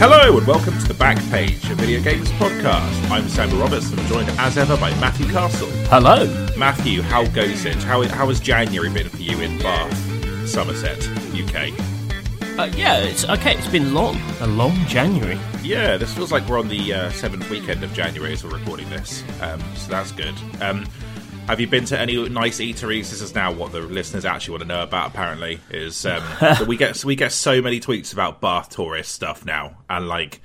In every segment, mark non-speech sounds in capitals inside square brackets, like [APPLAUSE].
Hello and welcome to the Back Page, a video games podcast. I'm Samuel Roberts and I'm joined as ever by Matthew Castle. Hello. Matthew, how goes it? How, how has January been for you in Bath, Somerset, UK? Uh, yeah, it's okay. It's been long, a long January. Yeah, this feels like we're on the uh, seventh weekend of January as we're recording this, um, so that's good. Um, have you been to any nice eateries? This is now what the listeners actually want to know about. Apparently, is um, [LAUGHS] we get we get so many tweets about Bath tourist stuff now, and like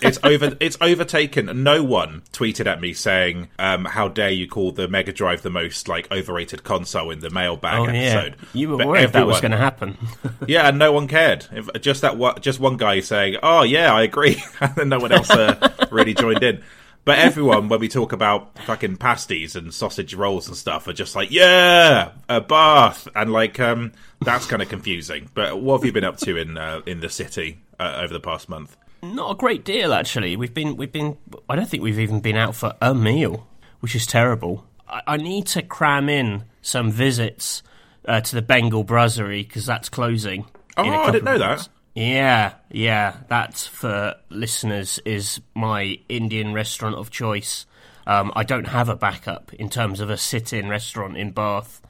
it's [LAUGHS] over it's overtaken. No one tweeted at me saying, um, "How dare you call the Mega Drive the most like overrated console in the mailbag Oh yeah, episode?" you were But worried that was going to happen. [LAUGHS] yeah, and no one cared. If, just that one, just one guy saying, "Oh yeah, I agree," and then no one else uh, really joined in. But everyone, when we talk about fucking pasties and sausage rolls and stuff, are just like, "Yeah, a bath," and like, um, that's kind of confusing. But what have you been up to in uh, in the city uh, over the past month? Not a great deal, actually. We've been, we've been. I don't think we've even been out for a meal, which is terrible. I, I need to cram in some visits uh, to the Bengal Brasserie because that's closing. Oh, I didn't know that. Yeah, yeah. That for listeners is my Indian restaurant of choice. Um, I don't have a backup in terms of a sit-in restaurant in Bath.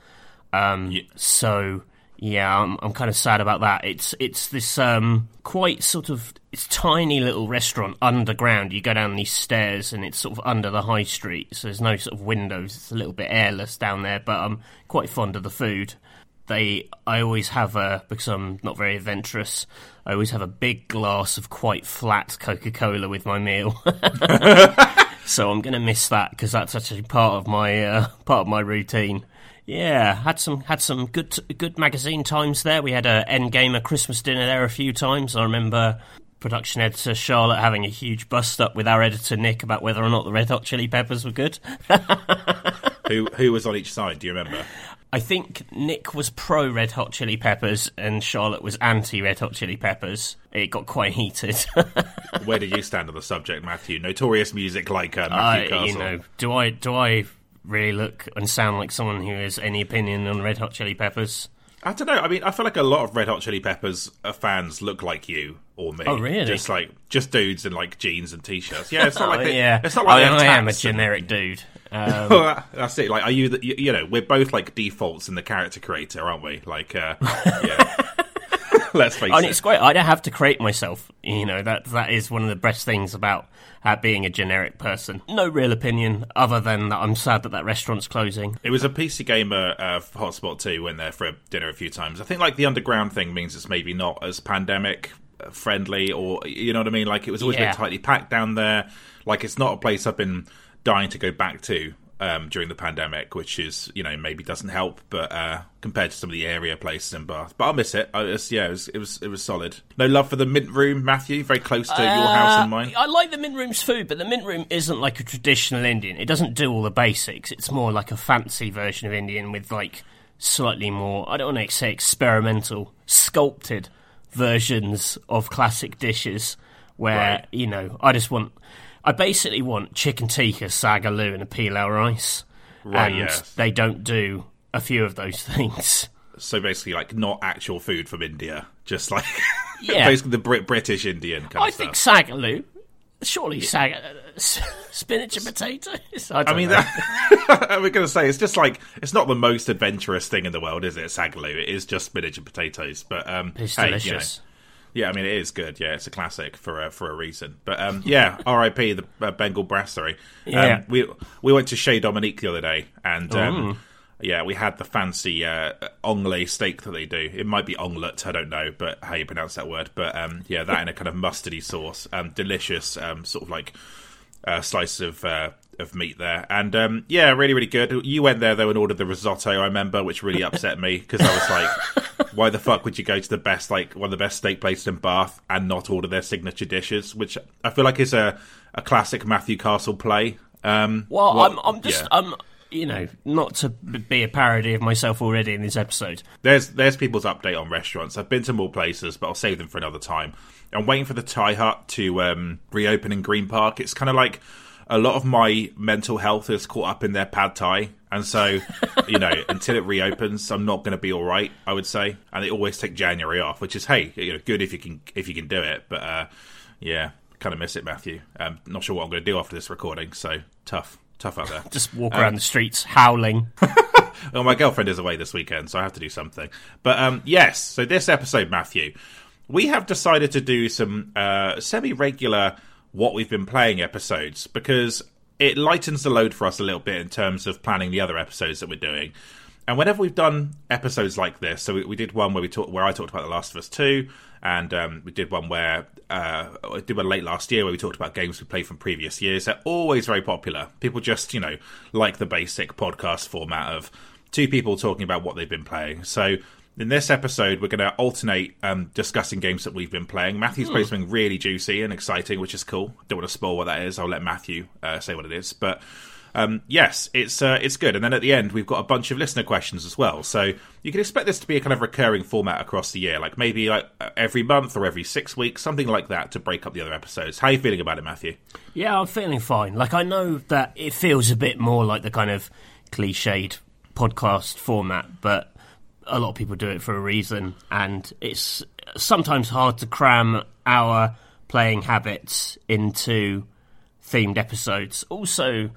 Um, So yeah, I'm, I'm kind of sad about that. It's it's this um, quite sort of it's tiny little restaurant underground. You go down these stairs and it's sort of under the high street, so there's no sort of windows. It's a little bit airless down there, but I'm quite fond of the food. They, I always have a because I'm not very adventurous. I always have a big glass of quite flat Coca Cola with my meal. [LAUGHS] so I'm going to miss that because that's actually part of my uh, part of my routine. Yeah, had some had some good good magazine times there. We had a NGamer Christmas dinner there a few times. I remember production editor Charlotte having a huge bust up with our editor Nick about whether or not the Red Hot Chili Peppers were good. [LAUGHS] Who who was on each side? Do you remember? I think Nick was pro Red Hot Chili Peppers and Charlotte was anti Red Hot Chili Peppers. It got quite heated. [LAUGHS] Where do you stand on the subject, Matthew? Notorious music like uh, Matthew Castle. you know, do I do I really look and sound like someone who has any opinion on Red Hot Chili Peppers? I don't know. I mean, I feel like a lot of Red Hot Chili Peppers uh, fans look like you or me. Oh, really? Just like just dudes in like jeans and t-shirts. Yeah, it's not [LAUGHS] like Oh, they, yeah, It's not like I, I am a tats and- generic dude. Um, [LAUGHS] That's it. Like, are you? The, you, you know, we're both like defaults in the character creator, aren't we? Like, uh, [LAUGHS] yeah. [LAUGHS] Let's face and it. it's great. I don't have to create myself. You know that that is one of the best things about uh, being a generic person. No real opinion other than that I'm sad that that restaurant's closing. It was a PC Gamer uh, hotspot too. Went there for dinner a few times. I think like the underground thing means it's maybe not as pandemic uh, friendly, or you know what I mean. Like it was always Yeah. bit tightly packed down there. Like it's not a place I've been dying to go back to um, during the pandemic, which is you know maybe doesn't help, but uh, compared to some of the area places in Bath, but I'll miss it. I just, yeah, it was, it was it was solid. No love for the Mint Room, Matthew. Very close to your house and mine. Uh, I like the mint room's food, but the mint room isn't like a traditional Indian. It doesn't do all the basics. It's more like a fancy version of Indian with like slightly more. I don't want to say experimental, sculpted versions of classic dishes. Where Right. you know, I just want. I basically want chicken tikka, saag aloo, and a pilau rice. Right, and yes. they don't do a few of those [LAUGHS] things. So basically, like not actual food from India, just like [LAUGHS] Yeah. basically the Brit- British Indian kind I of think saag aloo. Surely sag, uh, spinach and potatoes. I, I mean, know. that, we're going to say it's just like it's not the most adventurous thing in the world, is it? Saag aloo. It is just spinach and potatoes, but um, it's hey, you know, delicious. Yeah, I mean, it is good. Yeah, it's a classic for a, for a reason. But um, yeah, [LAUGHS] R.I.P. the uh, Bengal Brasserie. Yeah. Um, we we went to Chez Dominique the other day, and um, yeah, we had the fancy uh, onglet steak that they do. It might be onglet, I don't know, but how you pronounce that word. But um, yeah, that in a kind of mustardy sauce, um, delicious, um, sort of like uh, slice of uh, of meat there, and um, yeah, really, really good. You went there though and ordered the risotto. I remember, which really upset me because I was like, [LAUGHS] "Why the fuck would you go to the best, like one of the best steak places in Bath, and not order their signature dishes?" Which I feel like is a a classic Matthew Castle play. Um, Well, what- I'm, I'm just, yeah. I'm, you know, not to be a parody of myself already in this episode. There's there's people's update on restaurants. I've been to more places, but I'll save them for another time. I'm waiting for the Thai Hut to um, reopen in Green Park. It's kind of like a lot of my mental health is caught up in their pad thai, And so, [LAUGHS] you know, until it reopens, I'm not going to be all right. I would say, and they always take January off, which is hey, you know, good if you can if you can do it. But uh, yeah, kind of miss it, Matthew. I'm not sure what I'm going to do after this recording. So tough, tough out there. [LAUGHS] Just walk around the streets howling. [LAUGHS] well, my girlfriend is away this weekend, so I have to do something. But um, yes, so this episode, Matthew, we have decided to do some uh, semi-regular what we've been playing episodes because it lightens the load for us a little bit in terms of planning the other episodes that we're doing. And whenever we've done episodes like this, so we, we did one where we talked where I talked about The Last of Us Two, and um, we did one where uh, I did one late last year where we talked about games we played from previous years. They're always very popular. People just you know like the basic podcast format of two people talking about what they've been playing. So in this episode, we're going to alternate um, discussing games that we've been playing. Matthew's played something really juicy and exciting, which is cool. Don't want to spoil what that is. I'll let Matthew uh, say what it is. But um, yes, it's uh, it's good. And then at the end, we've got a bunch of listener questions as well. So you can expect this to be a kind of recurring format across the year, like maybe like every month or every six weeks, something like that, to break up the other episodes. How are you feeling about it, Matthew? Yeah, I'm feeling fine. Like I know that it feels a bit more like the kind of cliched podcast format, but a lot of people do it for a reason, and it's sometimes hard to cram our playing habits into themed episodes. Also,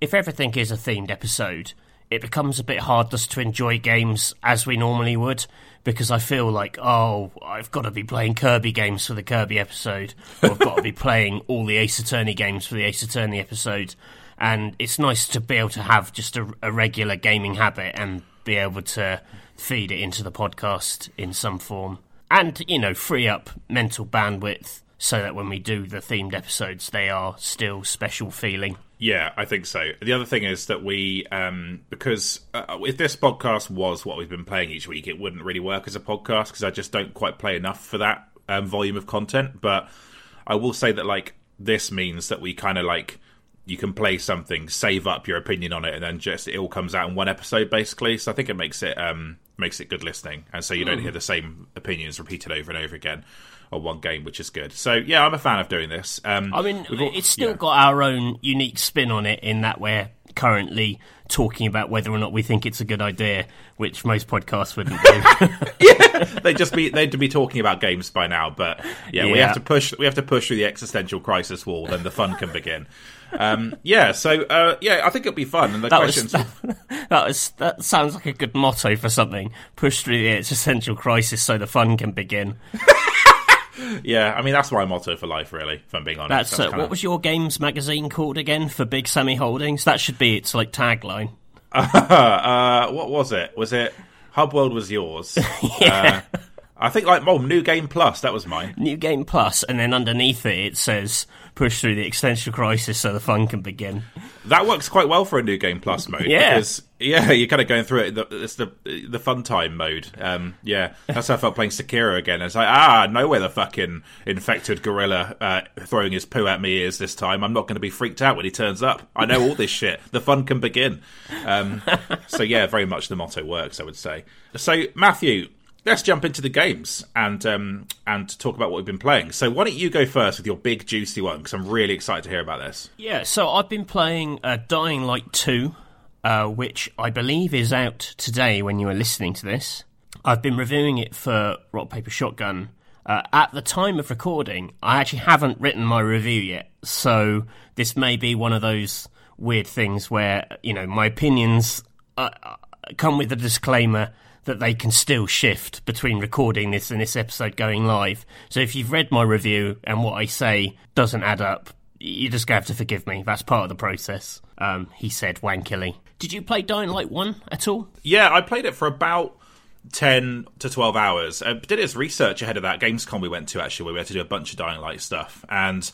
if everything is a themed episode, it becomes a bit hard just to enjoy games as we normally would because I feel like, oh, I've got to be playing Kirby games for the Kirby episode, or I've got to be [LAUGHS] playing all the Ace Attorney games for the Ace Attorney episode. And it's nice to be able to have just a, a regular gaming habit and be able to feed it into the podcast in some form. And, you know, free up mental bandwidth so that when we do the themed episodes, they are still special feeling. Yeah, I think so. The other thing is that we, um, because uh, if this podcast was what we've been playing each week, it wouldn't really work as a podcast because I just don't quite play enough for that um, volume of content. But I will say that, like, this means that we kind of like you can play something, save up your opinion on it, and then just it all comes out in one episode, basically. So I think it makes it um, makes it good listening, and so you don't hear the same opinions repeated over and over again on one game, which is good. So yeah, I'm a fan of doing this. Um, I mean, all- it's still yeah. got our own unique spin on it in that we're currently talking about whether or not we think it's a good idea, which most podcasts wouldn't do. yeah, [LAUGHS] [LAUGHS] [LAUGHS] they'd just be they'd be talking about games by now. But yeah, we have to push we have to push through the existential crisis wall, then the fun can begin. Um, yeah, so uh, yeah, I think it'll be fun. And the That was, questions, that, [LAUGHS] that was that sounds like a good motto for something. Push through the existential crisis so the fun can begin. [LAUGHS] yeah, I mean that's my motto for life, really. If I'm being honest, That's uh, kinda- what was your games magazine called again for Big Sammy Holdings? That should be its like tagline. [LAUGHS] uh, what was it? Was it Hub World was yours? uh, I think like oh, New Game Plus. That was mine. New Game Plus, and then underneath it it says push through the existential crisis so the fun can begin. That works quite well for a New Game Plus mode. Yeah. because yeah, [LAUGHS] you're kind of going through it. It's the the fun time mode. Um, yeah, that's how I felt playing Sekiro again. It's like ah, no way the fucking infected gorilla uh, throwing his poo at me is this time. I'm not going to be freaked out when he turns up. I know all this shit. The fun can begin. Um, [LAUGHS] so yeah, very much the motto works. I would say. So Matthew. Let's jump into the games and um, and talk about what we've been playing. So why don't you go first with your big juicy one? Because I'm really excited to hear about this. Yeah, so I've been playing uh, Dying Light 2, uh, which I believe is out today when you are listening to this. I've been reviewing it for Rock Paper Shotgun. Uh, at the time of recording, I actually haven't written my review yet, so this may be one of those weird things where, you know, my opinions uh, uh, come with a disclaimer that they can still shift between recording this and this episode going live. So if you've read my review and what I say doesn't add up, you're just to have to forgive me. That's part of the process, um, he said wankily. Did you play Dying Light 1 at all? Yeah, I played it for about 10 to 12 hours. I did his research ahead of that Gamescom we went to, actually, where we had to do a bunch of Dying Light stuff. And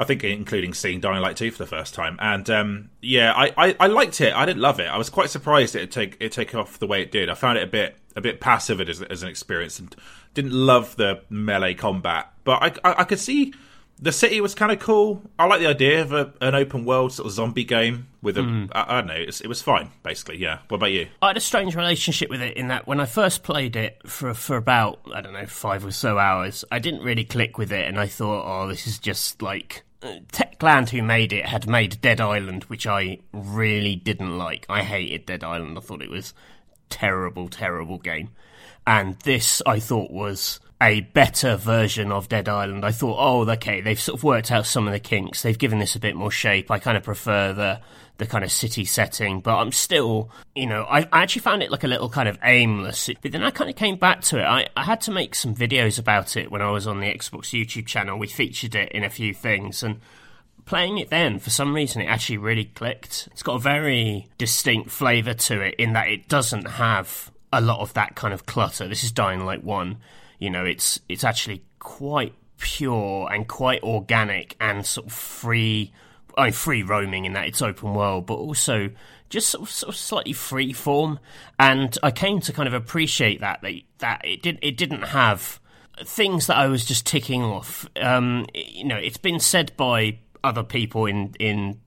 I think including seeing Dying Light 2 for the first time. And um, yeah, I, I, I liked it. I didn't love it. I was quite surprised it take it take off the way it did. I found it a bit a bit passive as, as an experience and didn't love the melee combat. But I, I, I could see the city was kind of cool. I like the idea of a, an open world sort of zombie game with a. I, I don't know. It's, it was fine, basically. Yeah. What about you? I had a strange relationship with it in that when I first played it for for about I don't know five or so hours, I didn't really click with it, and I thought, oh, this is just like Techland, who made it, had made Dead Island, which I really didn't like. I hated Dead Island. I thought it was terrible, terrible game. And this, I thought, was a better version of Dead Island. I thought, oh, okay, they've sort of worked out some of the kinks. They've given this a bit more shape. I kind of prefer the the kind of city setting, but I'm still, you know, I, I actually found it like a little kind of aimless. But then I kind of came back to it. I, I had to make some videos about it when I was on the Xbox YouTube channel. We featured it in a few things, and playing it then, for some reason, it actually really clicked. It's got a very distinct flavour to it in that it doesn't have a lot of that kind of clutter. This is Dying Light 1 you know, it's it's actually quite pure and quite organic and sort of free. I mean, free roaming in that it's open world, but also just sort of, sort of slightly free form. And I came to kind of appreciate that that, that it did it didn't have things that I was just ticking off. Um, you know, it's been said by other people in in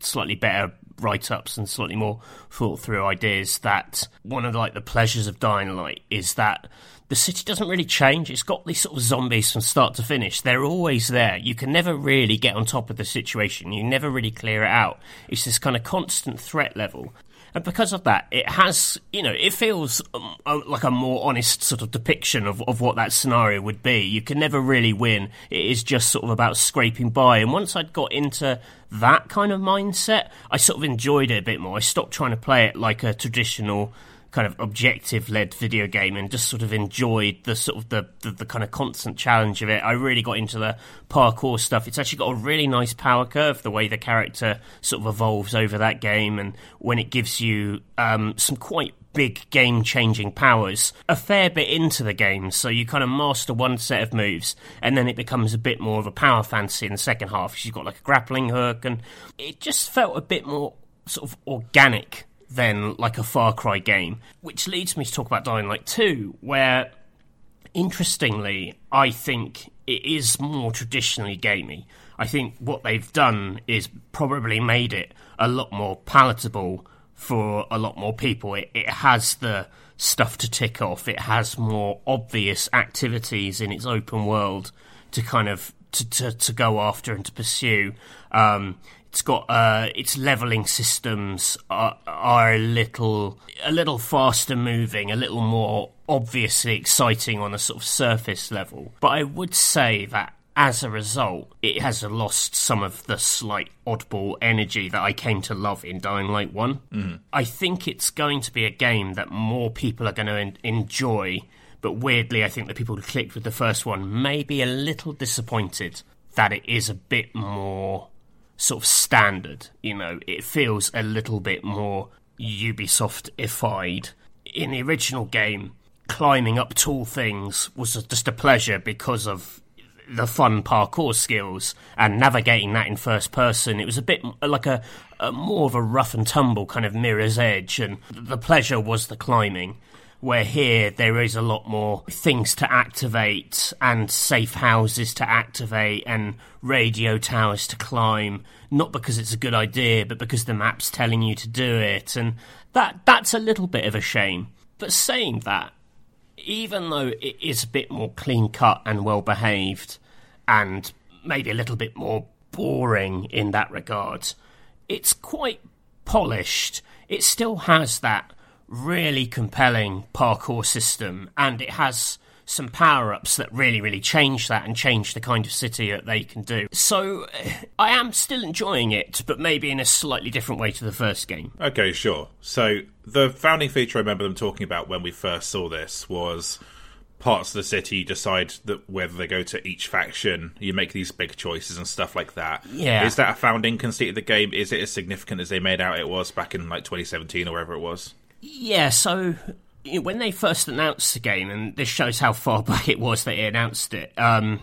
slightly better write ups and slightly more thought through ideas that one of like the pleasures of Dying Light is that the city doesn't really change. It's got these sort of zombies from start to finish. They're always there. You can never really get on top of the situation. You never really clear it out. It's this kind of constant threat level. And because of that, it has, you know, it feels um, like a more honest sort of depiction of, of what that scenario would be. You can never really win. It is just sort of about scraping by. And once I'd got into that kind of mindset, I sort of enjoyed it a bit more. I stopped trying to play it like a traditional kind of objective led video game and just sort of enjoyed the sort of the, the, the, kind of constant challenge of it. I really got into the parkour stuff. It's actually got a really nice power curve, the way the character sort of evolves over that game and when it gives you um, some quite big game changing powers a fair bit into the game. So you kind of master one set of moves and then it becomes a bit more of a power fantasy in the second half. You've got like a grappling hook and it just felt a bit more sort of organic than like a Far Cry game. Which leads me to talk about Dying Light 2, where interestingly, I think it is more traditionally gamey. I think what they've done is probably made it a lot more palatable for a lot more people. It, it has the stuff to tick off. It has more obvious activities in its open world to kind of to, to, to go after and to pursue. Um, it's got uh, its leveling systems are, are a little a little faster moving, a little more obviously exciting on a sort of surface level. But I would say that as a result, it has lost some of the slight oddball energy that I came to love in Dying Light one mm-hmm. I think it's going to be a game that more people are going to en- enjoy. But weirdly, I think the people who clicked with the first one may be a little disappointed that it is a bit more sort of standard. You know, it feels a little bit more Ubisoft-ified. In the original game, climbing up tall things was just a pleasure because of the fun parkour skills and navigating that in first person. It was a bit like a, a more of a rough and tumble kind of mirror's edge, and the pleasure was the climbing where here there is a lot more things to activate and safe houses to activate and radio towers to climb. Not because it's a good idea but because the map's telling you to do it. And that that's a little bit of a shame. But saying that even though it is a bit more clean cut and well behaved and maybe a little bit more boring in that regard it's quite polished. It still has that really compelling parkour system, and it has some power ups that really, really change that and change the kind of city that they can do. So [SIGHS] I am still enjoying it, but maybe in a slightly different way to the first game. Okay, sure. So the founding feature I remember them talking about when we first saw this was parts of the city decide that whether they go to each faction you make these big choices and stuff like that yeah is that a founding conceit of the game is it as significant as they made out it was back in like 2017 or wherever it was yeah, so when they first announced the game, and this shows how far [LAUGHS] back it was that they announced it, um,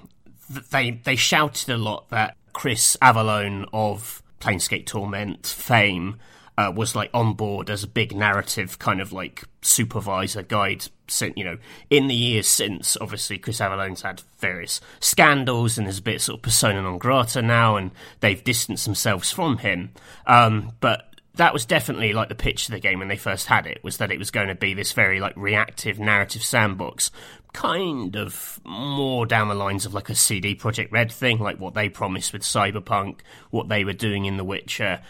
they they shouted a lot that Chris Avellone of Planescape Torment fame uh, was like on board as a big narrative kind of like supervisor guide. You know, in the years since, obviously Chris Avellone's had various scandals and there's a bit sort of persona non grata now, and they've distanced themselves from him. Um, but that was definitely like the pitch of the game when they first had it was that it was going to be this very like reactive narrative sandbox kind of more down the lines of like a CD Projekt Red thing, like what they promised with Cyberpunk, what they were doing in The Witcher.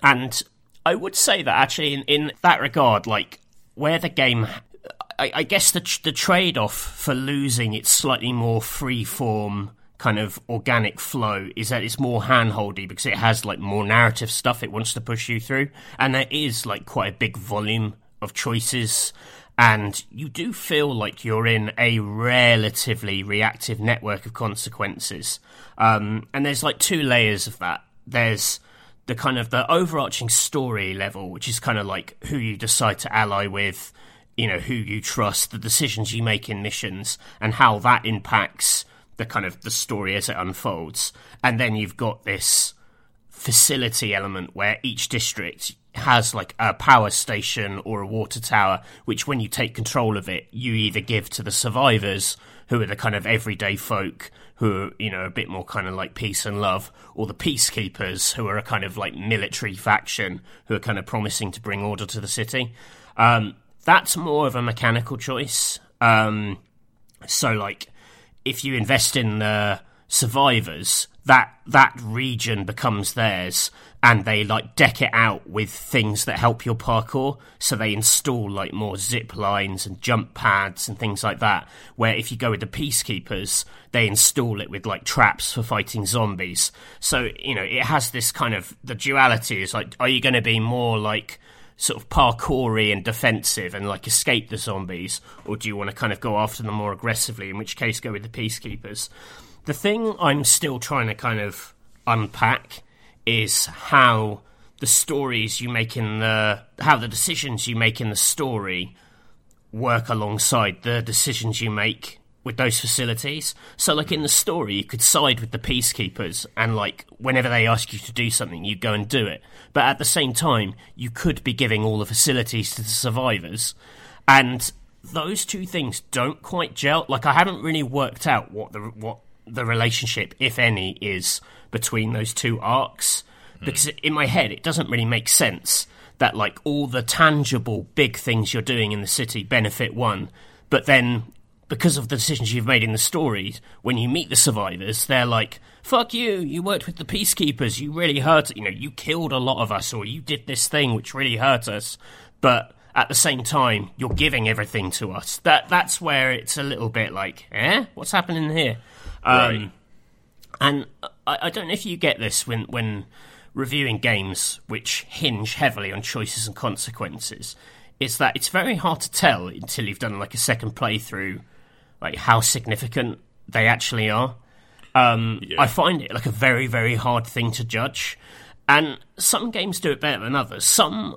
And I would say that actually, in, in that regard, like where the game, I, I guess the, the trade off for losing its slightly more free form kind of organic flow is that it's more handholdy because it has like more narrative stuff it wants to push you through and there is like quite a big volume of choices and you do feel like you're in a relatively reactive network of consequences. Um, and there's like two layers of that. There's the kind of the overarching story level, which is kind of like who you decide to ally with, you know, who you trust, the decisions you make in missions, and how that impacts the kind of the story as it unfolds. And then you've got this facility element where each district has like a power station or a water tower, which when you take control of it, you either give to the survivors, who are the kind of everyday folk who are, you know, a bit more kind of like peace and love, or the peacekeepers, who are a kind of like military faction who are kind of promising to bring order to the city. Um, that's more of a mechanical choice. Um, so, like, if you invest in the survivors, that that region becomes theirs and they like deck it out with things that help your parkour. So they install like more zip lines and jump pads and things like that where if you go with the peacekeepers they install it with like traps for fighting zombies. So you know it has this kind of the duality is like are you going to be more like sort of parkoury and defensive and like escape the zombies or do you want to kind of go after them more aggressively in which case go with the peacekeepers the thing I'm still trying to kind of unpack is how the stories you make in the how the decisions you make in the story work alongside the decisions you make with those facilities. So like in the story you could side with the peacekeepers and like whenever they ask you to do something you go and do it. But at the same time you could be giving all the facilities to the survivors and those two things don't quite gel. Like I haven't really worked out what the what the relationship, if any, is between those two arcs. Mm. Because in my head, it doesn't really make sense that like all the tangible big things you're doing in the city benefit one, but then because of the decisions you've made in the stories, when you meet the survivors, they're like, "Fuck you! You worked with the peacekeepers. You really hurt. You know, you killed a lot of us, or you did this thing which really hurt us." But at the same time, you're giving everything to us. That that's where it's a little bit like, eh, what's happening here? Um, right. And I, I, don't know if you get this when when reviewing games which hinge heavily on choices and consequences. Is that it's very hard to tell until you've done like a second playthrough, like how significant they actually are. Um, yeah. I find it like a very very hard thing to judge, and some games do it better than others. Some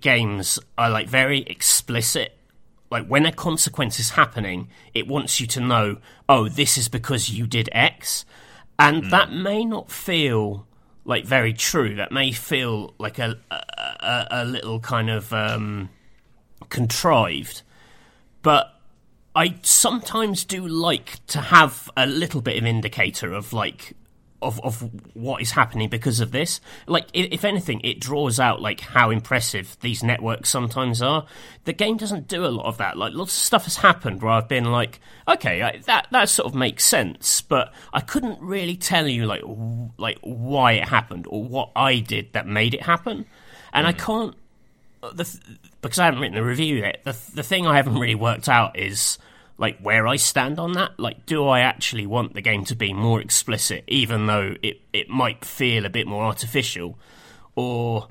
games are like very explicit like when a consequence is happening, it wants you to know, oh, this is because you did X. And mm. that may not feel like very true. That may feel like a a, a little kind of um, contrived. But I sometimes do like to have a little bit of indicator of like of of what is happening because of this. Like, if anything, it draws out like how impressive these networks sometimes are. The game doesn't do a lot of that. Like, lots of stuff has happened where I've been like, okay, that that sort of makes sense, but I couldn't really tell you like w- like why it happened or what I did that made it happen, and mm. I can't. The, because I haven't written the review yet. The the thing I haven't really worked out is like where I stand on that. Like, do I actually want the game to be more explicit, even though it, it might feel a bit more artificial? Or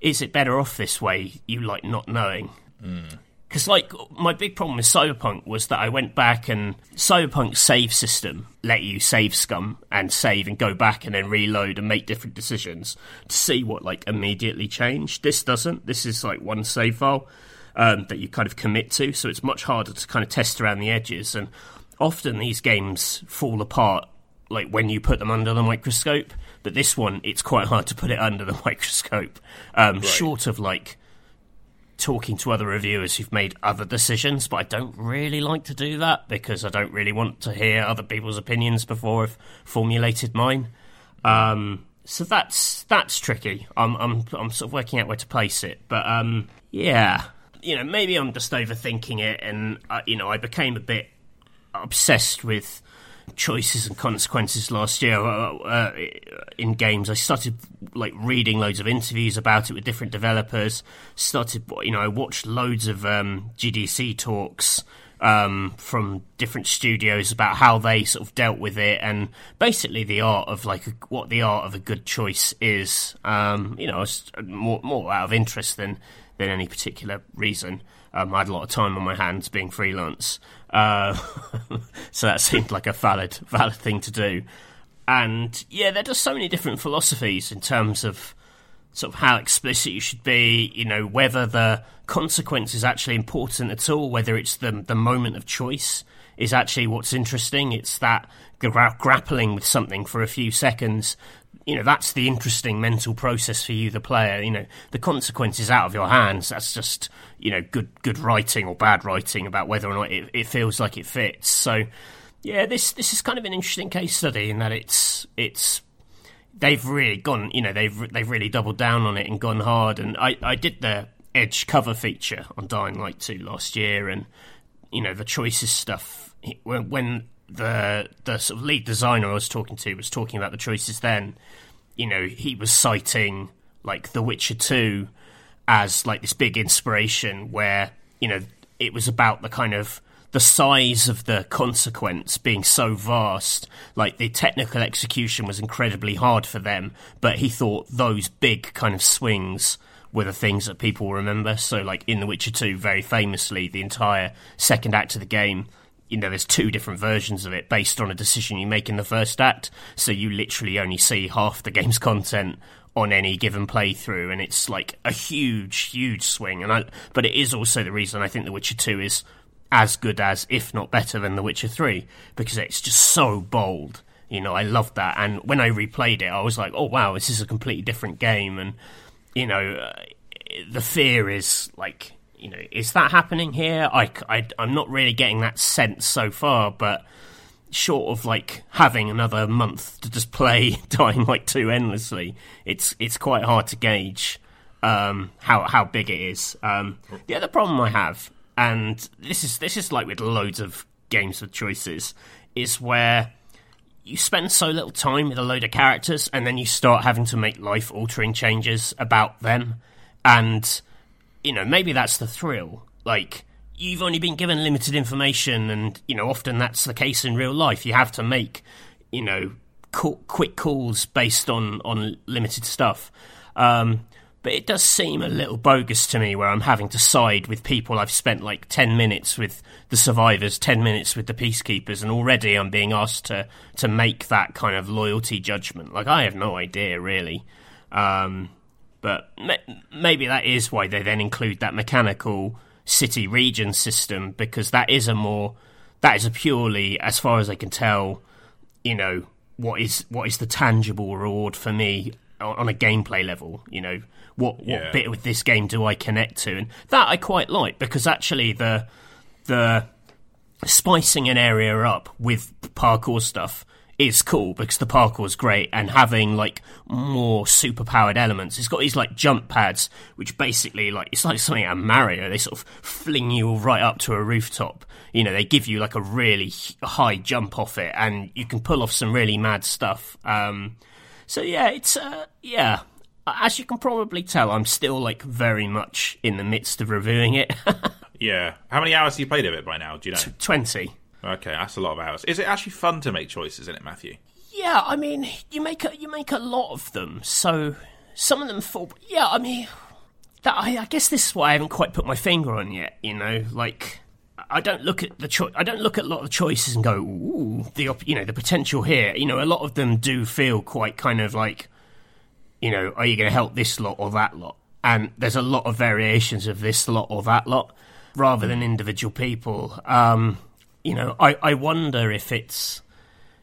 is it better off this way, you like not knowing? Hmm. Because, like, my big problem with Cyberpunk was that I went back and Cyberpunk's save system let you save scum and save and go back and then reload and make different decisions to see what, like, immediately changed. This doesn't. This is, like, one save file um, that you kind of commit to. So it's much harder to kind of test around the edges. And often these games fall apart like when you put them under the microscope. But this one, it's quite hard to put it under the [LAUGHS] microscope. Um, right. Short of like talking to other reviewers who've made other decisions, but I don't really like to do that because I don't really want to hear other people's opinions before I've formulated mine. Um, so that's that's tricky. I'm I'm I'm sort of working out where to place it, but um, yeah, you know, maybe I'm just overthinking it, and uh, you know, I became a bit obsessed with choices and consequences last year uh, uh, in games. I started like reading loads of interviews about it with different developers. Started, you know, I watched loads of um, GDC talks um, from different studios about how they sort of dealt with it, and basically the art of like a, what the art of a good choice is. Um, you know, more more out of interest than than any particular reason. Um, I had a lot of time on my hands being freelance, uh, [LAUGHS] so that seemed like a valid valid thing to do. And yeah, there are just so many different philosophies in terms of sort of how explicit you should be, you know, whether the consequence is actually important at all, whether it's the the moment of choice is actually what's interesting. It's that gra- grappling with something for a few seconds. You know, that's the interesting mental process for you, the player. You know, the consequences out of your hands. That's just you know good good writing or bad writing about whether or not it, it feels like it fits. So, yeah, this this is kind of an interesting case study in that it's it's they've really gone, you know, they've they've really doubled down on it and gone hard. And I, I did the Edge cover feature on Dying Light 2 last year, and you know the choices stuff. When the the sort of lead designer I was talking to was talking about the choices, then you know he was citing like The Witcher 2 as like this big inspiration, where you know it was about the kind of the size of the consequence being so vast, like the technical execution was incredibly hard for them, but he thought those big kind of swings were the things that people remember. So, like in The Witcher 2, very famously, the entire second act of the game, you know, there's two different versions of it based on a decision you make in the first act. So, you literally only see half the [LAUGHS] game's content on any given playthrough, and it's like a huge, huge swing. And I, but it is also the reason I think The Witcher 2 is as good as, if not better than, The Witcher 3 because it's just so bold. You know, I loved that. And when I replayed it, I was like, oh, wow, this is a completely different game. And, you know, uh, the fear is like, you know, is that happening here? I, I, I'm not really getting that sense so far, but short of like having another month to just play [LAUGHS] Dying Light 2 endlessly, it's it's quite hard to gauge um, how how big it is. Um, the other problem I have and this is this is like with loads of games with choices, is where you spend so little time with a load of characters, and then you start having to make life altering changes about them, and you know maybe that's the thrill. Like you've only been given limited information, and you know often that's the case in real life. You have to make you know quick calls based on on limited stuff. Um, but it does seem a little bogus to me where I'm having to side with people I've spent like 10 minutes with the survivors, 10 minutes with the peacekeepers, and already I'm being asked to, to make that kind of loyalty judgment. Like, I have no idea, really. Um, but maybe that is why they then include that mechanical city region system, because that is a more, that is a purely, as far as I can tell, you know, what is what is the tangible reward for me on a gameplay level, you know, what what yeah. bit with this game do I connect to? And that I quite like because actually the the spicing an area up with parkour stuff is cool because the parkour is great and having like more super powered elements. It's got these like jump pads, which basically like it's like something out of Mario. They sort of fling you right up to a rooftop. You know, they give you like a really high jump off it, and you can pull off some really mad stuff. Um, so yeah, it's uh, yeah, as you can probably tell, I'm still like very much in the midst of reviewing it. [LAUGHS] yeah. How many hours have you played of it by now? Do you know? T- Twenty. Okay, that's a lot of hours. Is it actually fun to make choices in it, Matthew? Yeah, I mean, you make a, you make a lot of them. So some of them fall. Yeah, I mean, that I, I guess this is why I haven't quite put my finger on yet. You know, like I don't look at the choice. I don't look at a lot of choices and go, ooh, the op- you know the potential here. You know, a lot of them do feel quite kind of like you know, are you going to help this lot or that lot? And there's a lot of variations of this lot or that lot rather than individual people. Um, you know, I, I wonder if it's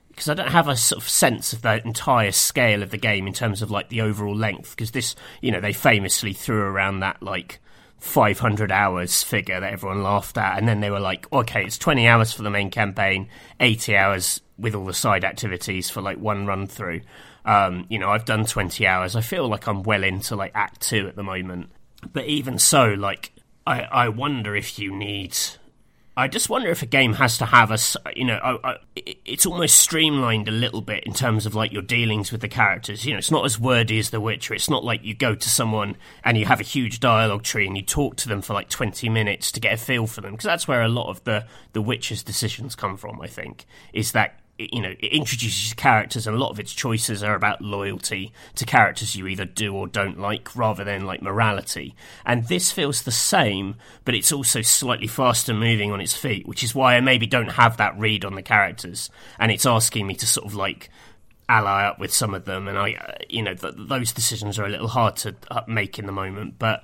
because I don't have a sort of sense of the entire scale of the game in terms of like the overall length. Because this, you know, they famously threw around that like 500 hours figure that everyone laughed at, and then they were like, okay, it's 20 hours for the main campaign, 80 hours with all the side activities for like one run through. Um, you know, I've done 20 hours. I feel like I'm well into like Act 2 at the moment. But even so, like, I, I wonder if you need I just wonder if a game has to have a, you know, it's almost streamlined a little bit in terms of like your dealings with the characters. You know, it's not as wordy as The Witcher. It's not like you go to someone and you have a huge dialogue tree and you talk to them for like 20 minutes to get a feel for them. Because that's where a lot of the, the Witcher's decisions come from, I think, is that you know, it introduces characters, and a lot of its choices are about loyalty to characters you either do or don't like, rather than like morality. And this feels the same, but it's also slightly faster moving on its feet, which is why I maybe don't have that read on the characters, and it's asking me to sort of like ally up with some of them, and I, uh, you know, th- those decisions are a little hard to uh, make in the moment. But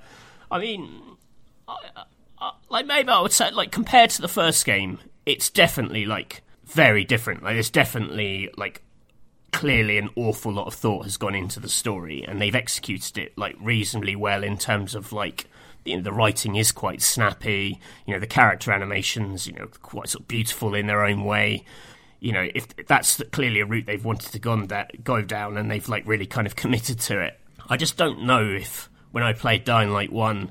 I mean, I, I, like maybe I would say, like compared to the first game, it's definitely like very different. Like there's definitely like clearly an awful lot of thought has gone into the story, and they've executed it like reasonably well in terms of like you know, the writing is quite snappy. You know, the character animations, you know, quite sort of beautiful in their own way. You know, if that's clearly a route they've wanted to go, that, go down, and they've like really kind of [LAUGHS] committed to it. I just don't know if when I played Dying Light One,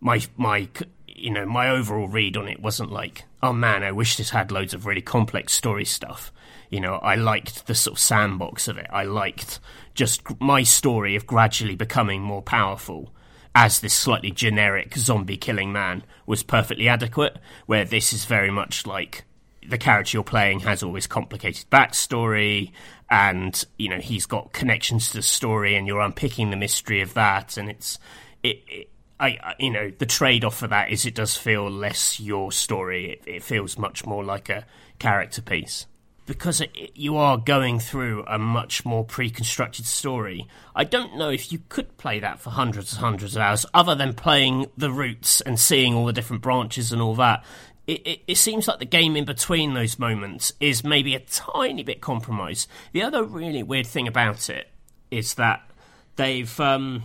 my my you know my overall read on it wasn't like oh man, I wish this had loads of really complex story stuff. You know, I liked the sort of sandbox of it. I liked just my story of gradually becoming more powerful as this slightly generic zombie killing man was perfectly adequate, where this is very much like the character you're playing has always complicated backstory and you know he's got connections to the story and you're unpicking the mystery of that and it's it, I, you know, the trade off for that is it does feel less your story. It, it feels much more like a character piece because it, you are going through a much more pre-constructed story. I don't know if you could play that for hundreds and hundreds of hours, other than playing the routes and seeing all the different branches and all that. It, it, it, seems like the game in between those moments is maybe a tiny bit compromised. The other really weird thing about it is that they've um,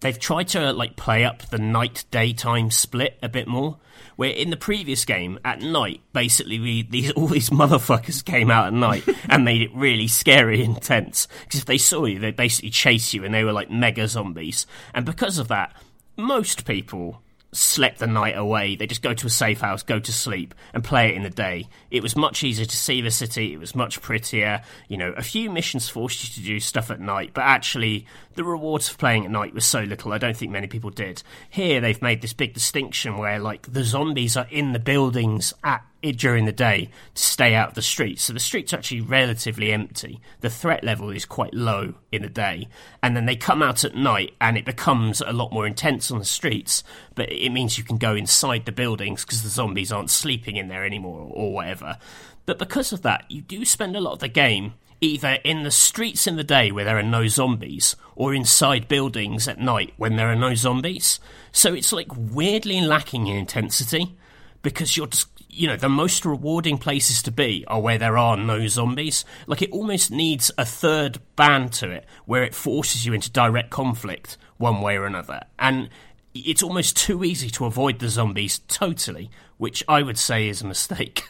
they've tried to like play up the night daytime split a bit more. Where in the previous game at night, basically we, [LAUGHS] these all these motherfuckers came out at night [LAUGHS] and made it really scary and tense. Because if they saw you, they'd basically chase you, and they were like mega zombies. And because of that, most people slept the night away. They just go to a safe house, go to sleep, and play it in the day. It was much easier to see the city. It was much prettier. You know, a few missions forced you to do stuff at night, but actually, the rewards for playing at night was so little. I don't think many people did. Here, they've made this big distinction where, like, the zombies are in the buildings at during the day to stay out of the streets. So the streets are actually relatively empty. The threat level is quite low in the day. And then they come out at night and it becomes a lot more intense on the streets. But it means you can go inside the buildings because the zombies aren't sleeping in there anymore or whatever. But because of that, you do spend a lot of the game either in the streets in the day where there are no zombies or inside buildings at night when there are no zombies. So it's like weirdly lacking in intensity because you're just you know, the most rewarding places to be are where there are no zombies. Like, it almost needs a third band to it where it forces you into direct conflict one way or another. And it's almost too easy to avoid the zombies totally, which I would say is a mistake.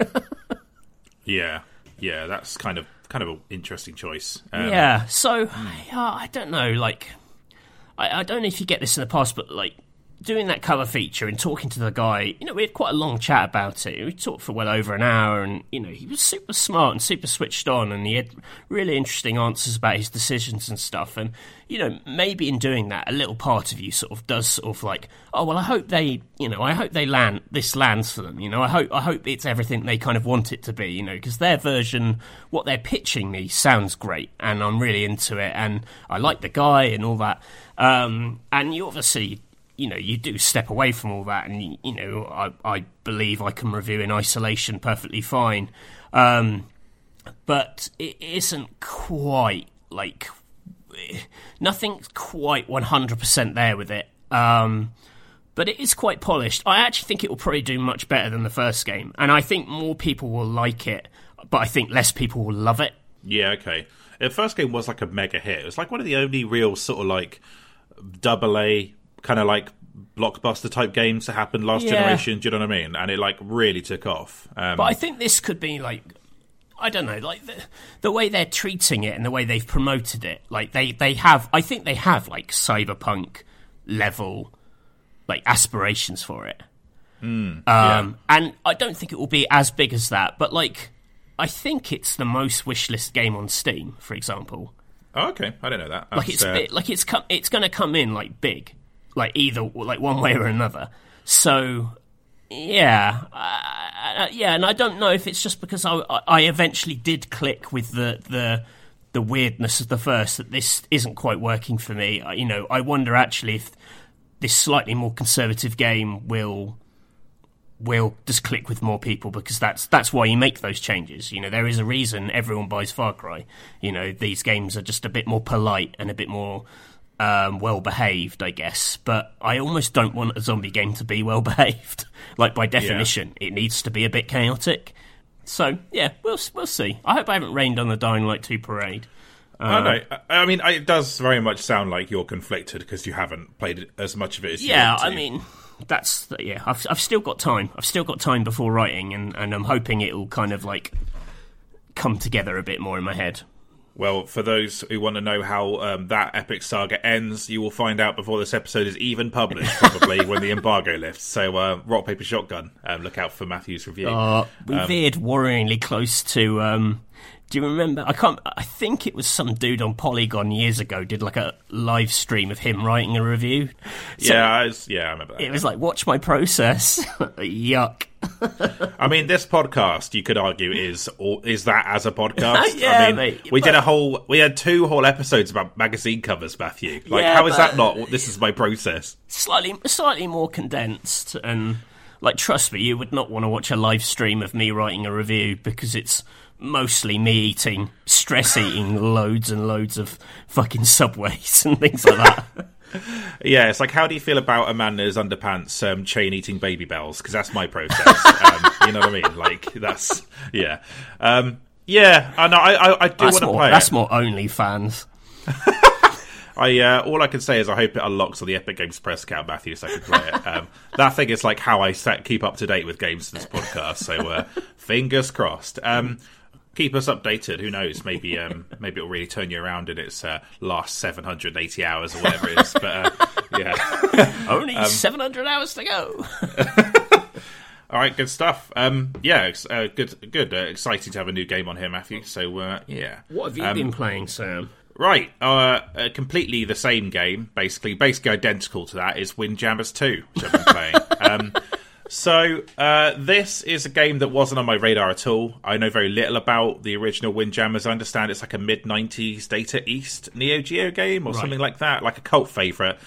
[LAUGHS] yeah, yeah, that's kind of kind of an interesting choice. Um, yeah, so [SIGHS] hmm. I don't know, like I, I, don't know if you get this in the past, but like doing that cover feature and talking to the guy, you know, we had quite a long chat about it. We talked for well over an hour, and you know, he was super smart and super switched on, and he had really interesting answers about his decisions and stuff. And you know, maybe in doing that, a little part of you sort of does sort of like, oh well, I hope they, you know, I hope they land this lands for them. You know, I hope I hope it's everything they kind of want it to be. You know, because their version, what they're pitching me, sounds great, and I'm really into it, and I like the guy and all that. Um, and you obviously you know, you do step away from all that, and you know, I, I believe I can review in isolation perfectly fine. Um, but it isn't quite like nothing's quite one hundred percent there with it. Um, but it is quite polished. I actually think it will probably do much better than the first game, and I think more people will like it, but I think less people will love it. Yeah, okay. The first game was like a mega hit. It was like one of the only real sort of like double A kind of like blockbuster type games that happened last yeah. generation. Do you know what I mean? And it like really took off. Um, but I think this could be like. I don't know, like the, the way they're treating it and the way they've promoted it. Like they, they have, I think they have like cyberpunk level, like aspirations for it. um, yeah. and I don't think it will be as big as that. But like, I think it's the most wishlist game on Steam, for example. Oh, okay, I don't know that. That's, like it's uh... like it's com- it's going to come in like big, like either like one way or another. So yeah, uh, yeah, and I don't know if it's just because I, I eventually did click with the the the weirdness of the first that this isn't quite working for me. You know, I wonder actually if this slightly more conservative game will will just click with more people because that's that's why you make those changes. You know, there is a reason everyone buys Far Cry. You know, these games are just a bit more polite and a bit more um, well behaved, I guess. But I almost don't want a zombie game to be well behaved. [LAUGHS] like by definition, yeah. it needs to be a bit chaotic. So yeah, we'll we'll see. I hope I haven't rained on the Dying Light two parade. Uh, I know. I mean, it does very much sound like you're conflicted because you haven't played as much of it as yeah. I mean, that's yeah. I've I've still got time. I've still got time before writing, and and I'm hoping it will kind of like come together a bit more in my head. Well, for those who want to know how um, that epic saga ends, you will find out before this episode is even published, probably when the embargo lifts. So, uh, rock paper shotgun. Um, look out for Matthew's review. Uh, we um, veered worryingly close to um, do you remember? I can't. I think it was some dude on Polygon years ago did like a live stream of him writing a review. So yeah, I was, yeah, I remember that. It was like, watch my process. [LAUGHS] Yuck. [LAUGHS] I mean, this podcast, you could argue, is is that as a [LAUGHS] podcast? yeah, I mean, mate, we but... did a whole, we had two whole episodes about magazine covers, Matthew. Like, yeah, how is that not? This is my process. Slightly, slightly more condensed, and like, trust me, you would not want to watch a live stream of me writing a review because it's mostly me eating, stress eating [LAUGHS] loads and loads of fucking subways [LAUGHS] and things like that. [LAUGHS] yeah, it's like how do you feel about a Amanda's underpants um, chain eating Babybels? Because that's my process. um, you know what I mean? Like that's yeah, um, yeah. I know. I, I, I do want to play. That's it. more OnlyFans. I uh, all I can say is I hope it unlocks on the Epic Games press account, Matthew, so I can play it. Um, [LAUGHS] that thing is like how I set, keep up to date with games in this podcast. So uh, fingers crossed. Um, keep us updated. Who knows? Maybe um, maybe it'll really turn you around in its uh, last 780 hours or whatever it is. But uh, yeah, [LAUGHS] only um, 700 hours to go. [LAUGHS] All right, good stuff. Um, yeah, uh, good, good. Uh, exciting to have a new game on here, Matthew. So uh, yeah, what have you um, been playing, Sam? Right, uh, uh, completely the same game, basically, basically identical to that is Windjammers Two, which I've been [LAUGHS] playing. um, so uh, this is a game that wasn't on my radar at all. I know very little about the original Windjammers. I understand it's like a mid '90s Data East Neo Geo game or right. something like that, like a cult favorite.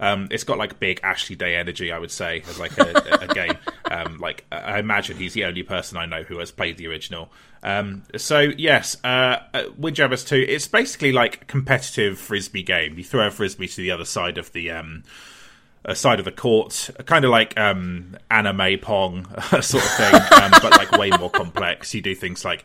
Um, it's got like big Ashley Day energy, I would say, as like a, a, game. Um, like I imagine he's the only person I know who has played the original. Um, so yes, uh, uh Windjammers Two. It's basically like a competitive frisbee game. You throw a frisbee to the other side of the um, a side of the court, kind of like um, anime pong [LAUGHS] sort of thing, um, but like way more complex. You do things like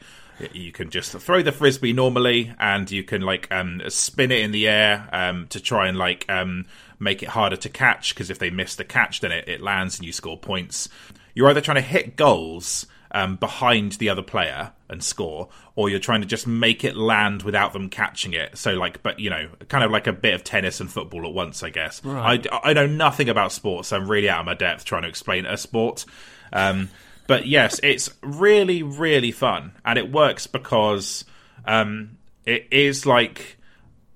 you can just throw the frisbee normally, and you can like um, spin it in the air um, to try and like um, make it harder to catch. Because if they miss the catch, then it, it lands and you score points. You're either trying to hit goals um, behind the other player and score, or you're trying to just make it land without them catching it. So, like, but you know, kind of like a bit of tennis and football at once, I guess. Right. I, I know nothing about sports, so I'm really out of my depth trying to explain a sport. Um, but yes, it's really, really fun, and it works because um, it is like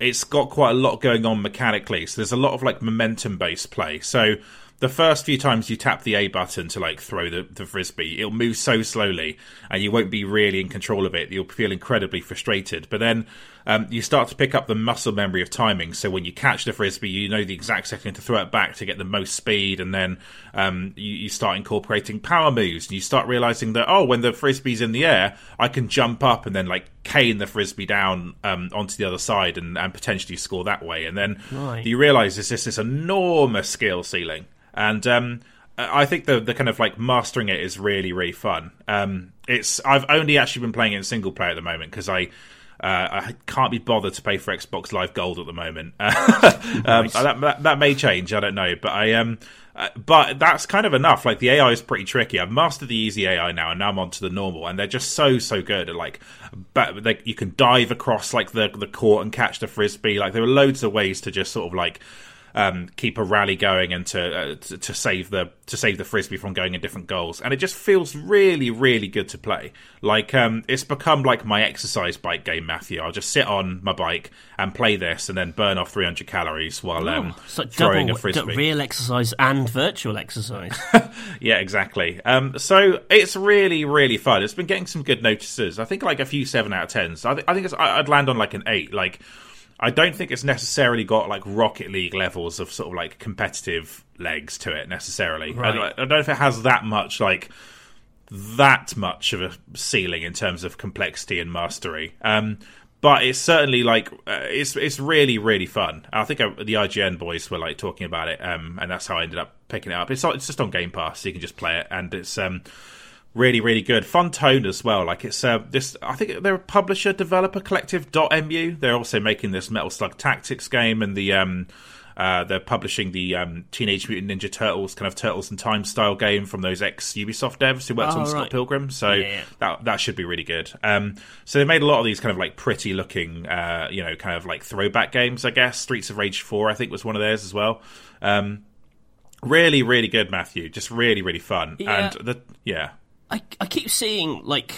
it's got quite a lot going on mechanically. So there's a lot of like momentum based play. So the first few times you tap the A button to like throw the, the frisbee, it'll move so slowly and you won't be really in control of it. You'll feel incredibly frustrated. But then um, you start to pick up the muscle memory of timing. So when you catch the frisbee, you know the exact second to throw it back to get the most speed. And then um, you, you, start incorporating power moves and you start realizing that, oh, when the frisbee's in the air, I can jump up and then like cane the frisbee down um, onto the other side and, and, potentially score that way. And then right. you realize there's this, this enormous skill ceiling and um, I think the the kind of like mastering it is really really fun. Um, it's I've only actually been playing it in single player at the moment because I. Uh, I can't be bothered to pay for Xbox Live Gold at the moment. [LAUGHS] um, that, that, that, may change. I don't know, but I um, uh, but that's kind of enough. Like the AI is pretty tricky. I've mastered the easy AI now, and now I'm on to the normal, and they're just so so good. At like, but like you can dive across like the the court and catch the frisbee. Like there are loads of ways to just sort of like um, keep a rally going and to, uh, to, to save the to save the frisbee from going in different goals. And it just feels really really good to play. Like um, it's become like my exercise bike game, Matthew. I'll just sit on my bike and play this, and then burn off 300 calories while um, So throwing double, a frisbee. real exercise and virtual exercise. [LAUGHS] Yeah, exactly. Um, so it's really, really fun. It's been getting some good notices. I think like a few seven out of tens. I, th- I think I- I'd land on like an eight. Like, I don't think it's necessarily got like Rocket League levels of sort of like competitive legs to it necessarily. I, Right. I don't know if it has that much like that much of a ceiling in terms of complexity and mastery. Um, but it's certainly like uh, it's it's really really fun. I think uh, the IGN boys were like talking about it, um, and that's how I ended up picking it up. It's it's just on Game Pass, so you can just play it, and it's um, really really good, fun tone as well. Like it's uh, this. I think they're a publisher developer collective Dotemu. They're also making this Metal Slug Tactics game, and the um, uh, they're publishing the um, Teenage Mutant Ninja Turtles kind of Turtles in Time style game from those ex Ubisoft devs who worked Oh, on Scott. Pilgrim. So Yeah. that that should be really good. Um, so they made a lot of these kind of like pretty looking, uh, you know, kind of like throwback games. I guess Streets of Rage Four, I think, was one of theirs as well. Um, really, really good, Matthew. Just really, really fun. Yeah. And the yeah, I, I keep seeing like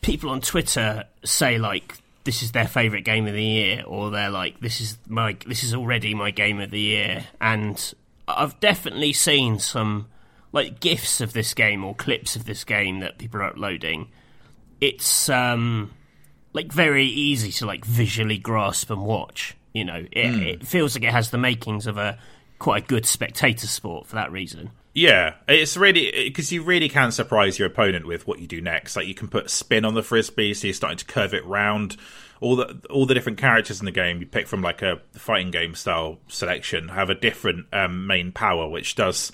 people on Twitter say like this is their favorite game of the year, or they're like this is my this is already my game of the year, and I've definitely seen some like gifs of this game or clips of this game that people are uploading. It's um like very easy to like visually grasp and watch. You know, it, it feels like it has the makings of a quite a good spectator sport for that reason. Yeah, it's really because you really can surprise your opponent with what you do next. Like you can put spin on the frisbee, so you're starting to curve it round. All the all the different characters in the game you pick from like a fighting game style selection have a different um, main power, which does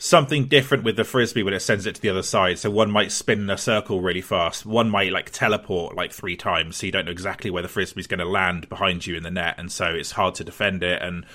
something different with the frisbee when it sends it to the other side. So one might spin in a circle really fast. One might like teleport like three times, so you don't know exactly where the frisbee's going to land behind you in the net, and so it's hard to defend it. And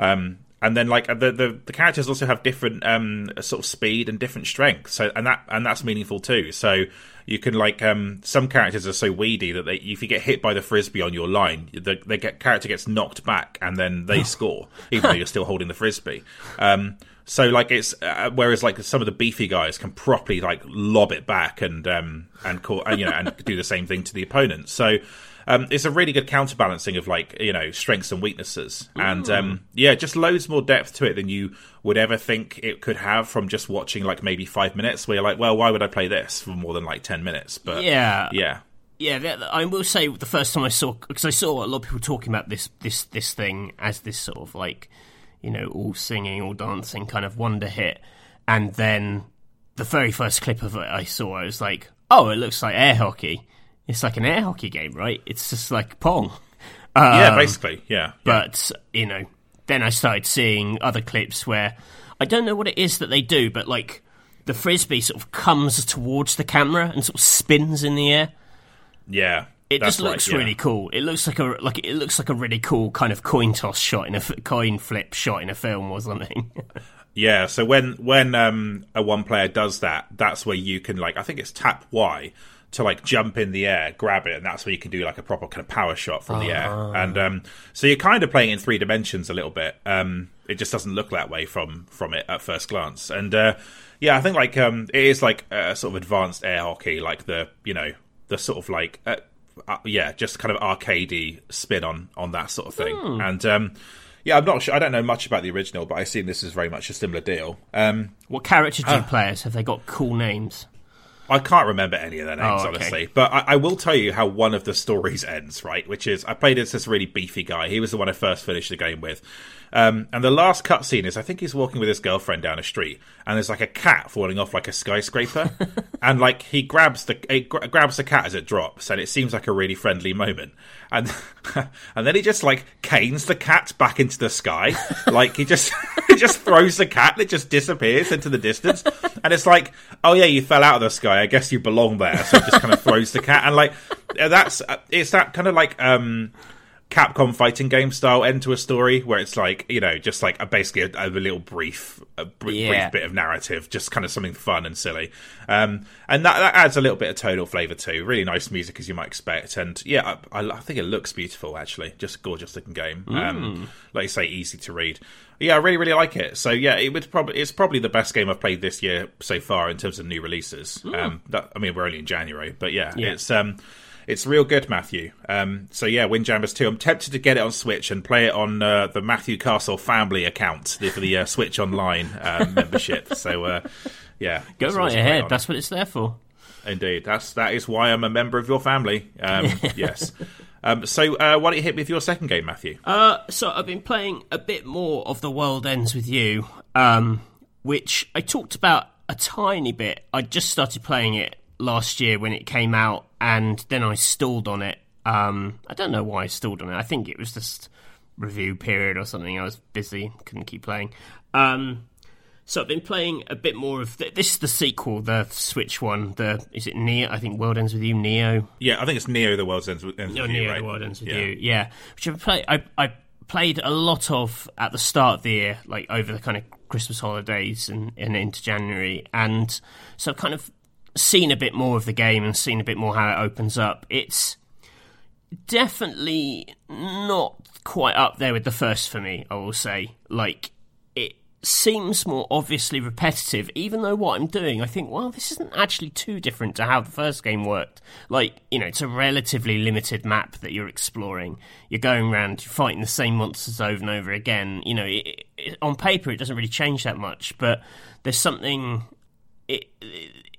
um, and then like the, the the characters also have different um sort of speed and different strength. So and that and that's meaningful too. So you can like um some characters are so weedy that they if you get hit by the frisbee on your line, the the get, character gets knocked back and then they score even though you're still holding the frisbee. Um, so like it's uh, whereas like some of the beefy guys can properly like lob it back and um and call and, you know and do the same thing to the opponent. So um, it's a really good counterbalancing of like you know strengths and weaknesses, and um, yeah, just loads more depth to it than you would ever think it could have from just watching like maybe five minutes. Where you're like, well, why would I play this for more than like ten minutes? But Yeah, yeah, Yeah, I will say the first time I saw because I saw a lot of people talking about this this this thing as this sort of like you know all singing, all dancing kind of wonder hit, and then the very first clip of it I saw, I was like, oh, it looks like air hockey. It's like an air hockey game, right? It's just like pong. yeah, Um, basically, yeah, But you know, then I started seeing other clips where I don't know what it is that they do, but like the frisbee sort of comes towards the camera and sort of spins in the air. yeah. It just looks right, yeah. really cool. It looks like a like it looks like a really cool kind of coin toss shot in a coin flip shot in a film or something. [LAUGHS] Yeah, so when when um, a one player does that, that's where you can like I think it's tap Y to like jump in the air, grab it, and that's where you can do like a proper kind of power shot from the air. And um, so you're kind of playing in three dimensions a little bit. Um, it just doesn't look that way from from it at first glance. And uh, yeah, I think like um, it is like a sort of advanced air hockey, like the you know the sort of like uh, uh, yeah, just kind of arcadey spin on on that sort of thing. And um, yeah, I'm not sure. I don't know much about the original, but I assume this is very much a similar deal. Um, what character Ah. do players have they got cool names? I can't remember any of their oh, names, Oh, okay. honestly. But I, I will tell you how one of the stories ends, right? Which is I played as this really beefy guy. He was the one I first finished the game with. Um, and the last cutscene is I think he's walking with his girlfriend down a street, and there's like a cat falling off like a skyscraper, [LAUGHS] and like he grabs the he gra- grabs the cat as it drops, and it seems like a really friendly moment, and [LAUGHS] and then he just like canes the cat back into the sky, [LAUGHS] like he just he just throws the cat, and it just disappears into the distance, and it's like, oh yeah, you fell out of the sky, I guess you belong there, so he just kind of throws the cat, and like that's it's that kind of like um Capcom fighting game style end to a story where it's like you know just like a basically a, a little brief a br- Yeah. brief bit of narrative, just kind of something fun and silly, um, and that, that adds a little bit of tonal flavour too. Really nice music as you might expect, and yeah, I, I, I think it looks beautiful actually, just a gorgeous looking game. Um, like you say, easy to read. Yeah, I really really like it. So yeah, it would probably it's probably the best game I've played this year so far in terms of new releases. Um, that, I mean, we're only in January, but yeah, Yeah. it's um. It's real good, Matthew. Um, so yeah, Windjammers 2. I'm tempted to get it on Switch and play it on uh, the Matthew Castle family account the- for the uh, Switch Online um, [LAUGHS] membership. So uh, yeah, Go right ahead. That's what it's there for. Indeed, that's that is why I'm a member of your family. Um, [LAUGHS] yes. Um, so uh, why don't you hit me with your second game, Matthew? Uh, so I've been playing a bit more of The World Ends with You, um, which I talked about a tiny bit. I just started playing it last year when it came out, and then I stalled on it. Um, I don't know why I stalled on it. I think it was just review period or something. I was busy, couldn't keep playing. Um, so I've been playing a bit more of th- this is the sequel, the Switch one. The is it Neo? I think World Ends with You, Neo. Yeah, I think it's Neo: The World's Ends with, Ends Oh, with You, Neo, right? the World Ends with Yeah. You. Yeah, which I played. I, I played a lot of at the start of the year, like over the kind of Christmas holidays and, and into January, and so I've kind of seen a bit more of the game and seen a bit more how it opens up. It's definitely not quite up there with the first for me. I will say, like it seems more obviously repetitive, even though what I'm doing, I think, well, this isn't actually too different to how the first game worked. Like, you know, it's a relatively limited map that you're exploring. You're going around, you're fighting the same monsters over and over again. You know, it, it, on paper, it doesn't really change that much, but there's something. It,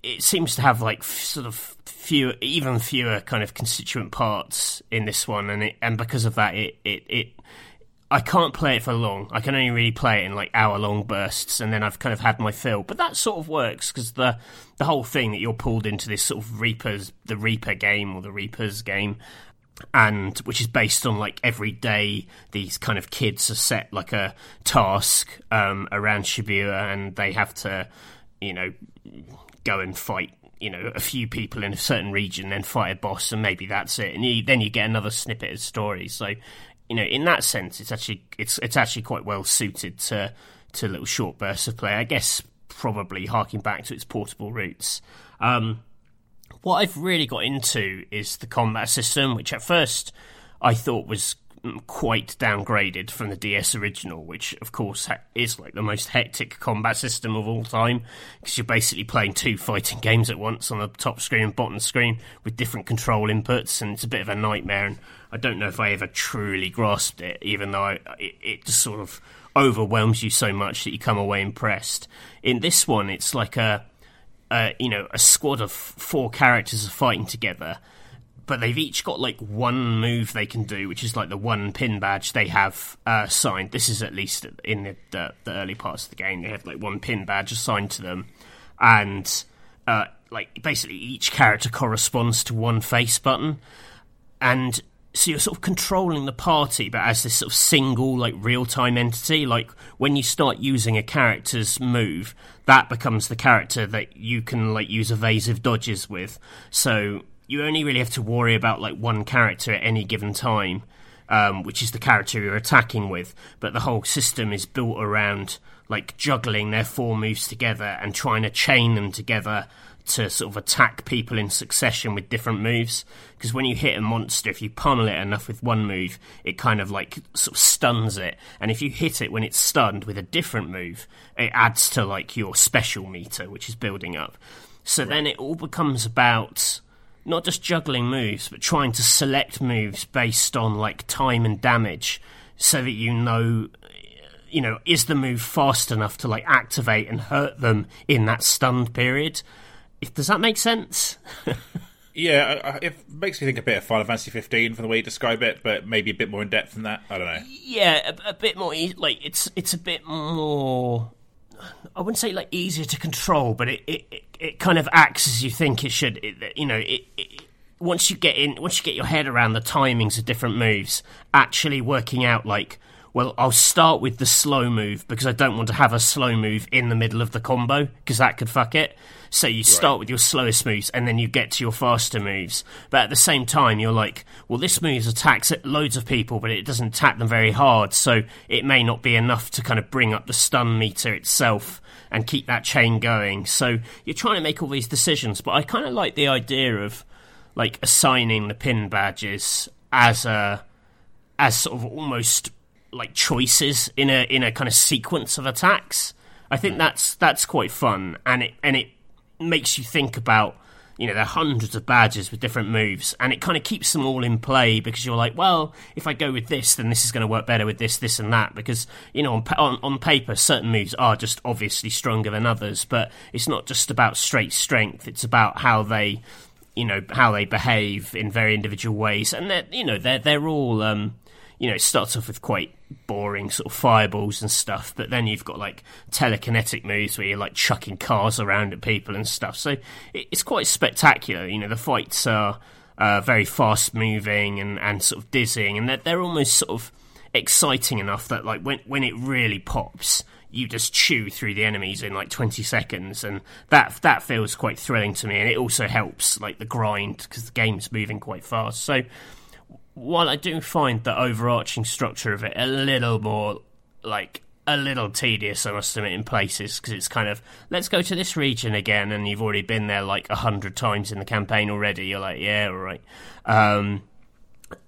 it seems to have like f- sort of fewer, even fewer kind of constituent parts in this one, and it, and because of that, it, it it I can't play it for long. I can only really play it in like hour long bursts, and then I've kind of had my fill. But that sort of works because the the whole thing that you're pulled into this sort of Reapers, the Reaper game or the Reapers game, and which is based on like every day these kind of kids are set like a task um, around Shibuya, and they have to, you know, go and fight. You know, a few people in a certain region, then fight a boss, and maybe that's it. And you, then you get another snippet of story. So, you know, in that sense, it's actually it's it's actually quite well suited to to little short bursts of play. I guess probably harking back to its portable roots. Um, what I've really got into is the combat system, which at first I thought was quite downgraded from the DS original, which of course is like the most hectic combat system of all time because you're basically playing two fighting games at once on the top screen and bottom screen with different control inputs, and it's a bit of a nightmare. And I don't know if I ever truly grasped it, even though I, it, it just sort of overwhelms you so much that you come away impressed. In this one, it's like a you know, a squad of four characters are fighting together, but they've each got like one move they can do, which is like the one pin badge they have uh. This is at least in the, the, the early parts of the game. They have like one pin badge assigned to them, and uh, like basically each character corresponds to one face button, and so you're sort of controlling the party, but as this sort of single, like real time entity. Like when you start using a character's move, that becomes the character that you can like use evasive dodges with. So you only really have to worry about like one character at any given time, um, which is the character you're attacking with. But the whole system is built around like juggling their four moves together and trying to chain them together to sort of attack people in succession with different moves. Because when you hit a monster, if you pummel it enough with one move, it kind of like sort of stuns it. And if you hit it when it's stunned with a different move, it adds to like your special meter, which is building up. So then it all becomes about not just juggling moves, but trying to select moves based on like time and damage so that you know you know, is the move fast enough to like activate and hurt them in that stunned period? If, does that make sense? [LAUGHS] Yeah, it makes me think a bit of Final Fantasy 15 from the way you describe it, but maybe a bit more in depth than that. I don't know. yeah, a, a bit more like it's it's a bit more. I wouldn't say like easier to control, but it it, it, it kind of acts as you think it should. It, you know, it, it once you get in, once you get your head around the timings of different moves, actually working out like well, I'll start with the slow move because I don't want to have a slow move in the middle of the combo because that could fuck it. So you start right. with your slowest moves and then you get to your faster moves. But at the same time, you're like, well, this move attacks at loads of people, but it doesn't attack them very hard. So it may not be enough to kind of bring up the stun meter itself and keep that chain going. So you're trying to make all these decisions. But I kind of like the idea of like assigning the pin badges as a as sort of almost like choices in a in a kind of sequence of attacks. I think hmm. that's that's quite fun, and it and it makes you think about you know there are hundreds of badges with different moves, and it kind of keeps them all in play because you're like, well, if I go with this, then this is going to work better with this, this, and that. Because you know on, on on paper, certain moves are just obviously stronger than others, but it's not just about straight strength; it's about how they you know how they behave in very individual ways, and they're you know they're they're all. Um, you know, it starts off with quite boring sort of fireballs and stuff, but then you've got like telekinetic moves where you're like chucking cars around at people and stuff. So it's quite spectacular. You know, the fights are uh, very fast moving and, and sort of dizzying, and they're, they're almost sort of exciting enough that like when when it really pops, you just chew through the enemies in like 20 seconds and that that feels quite thrilling to me and it also helps like the grind because the game's moving quite fast so while I do find the overarching structure of it a little more like a little tedious, I must admit, in places because it's kind of let's go to this region again, and you've already been there like a hundred times in the campaign already. You're like, yeah, all right. Um,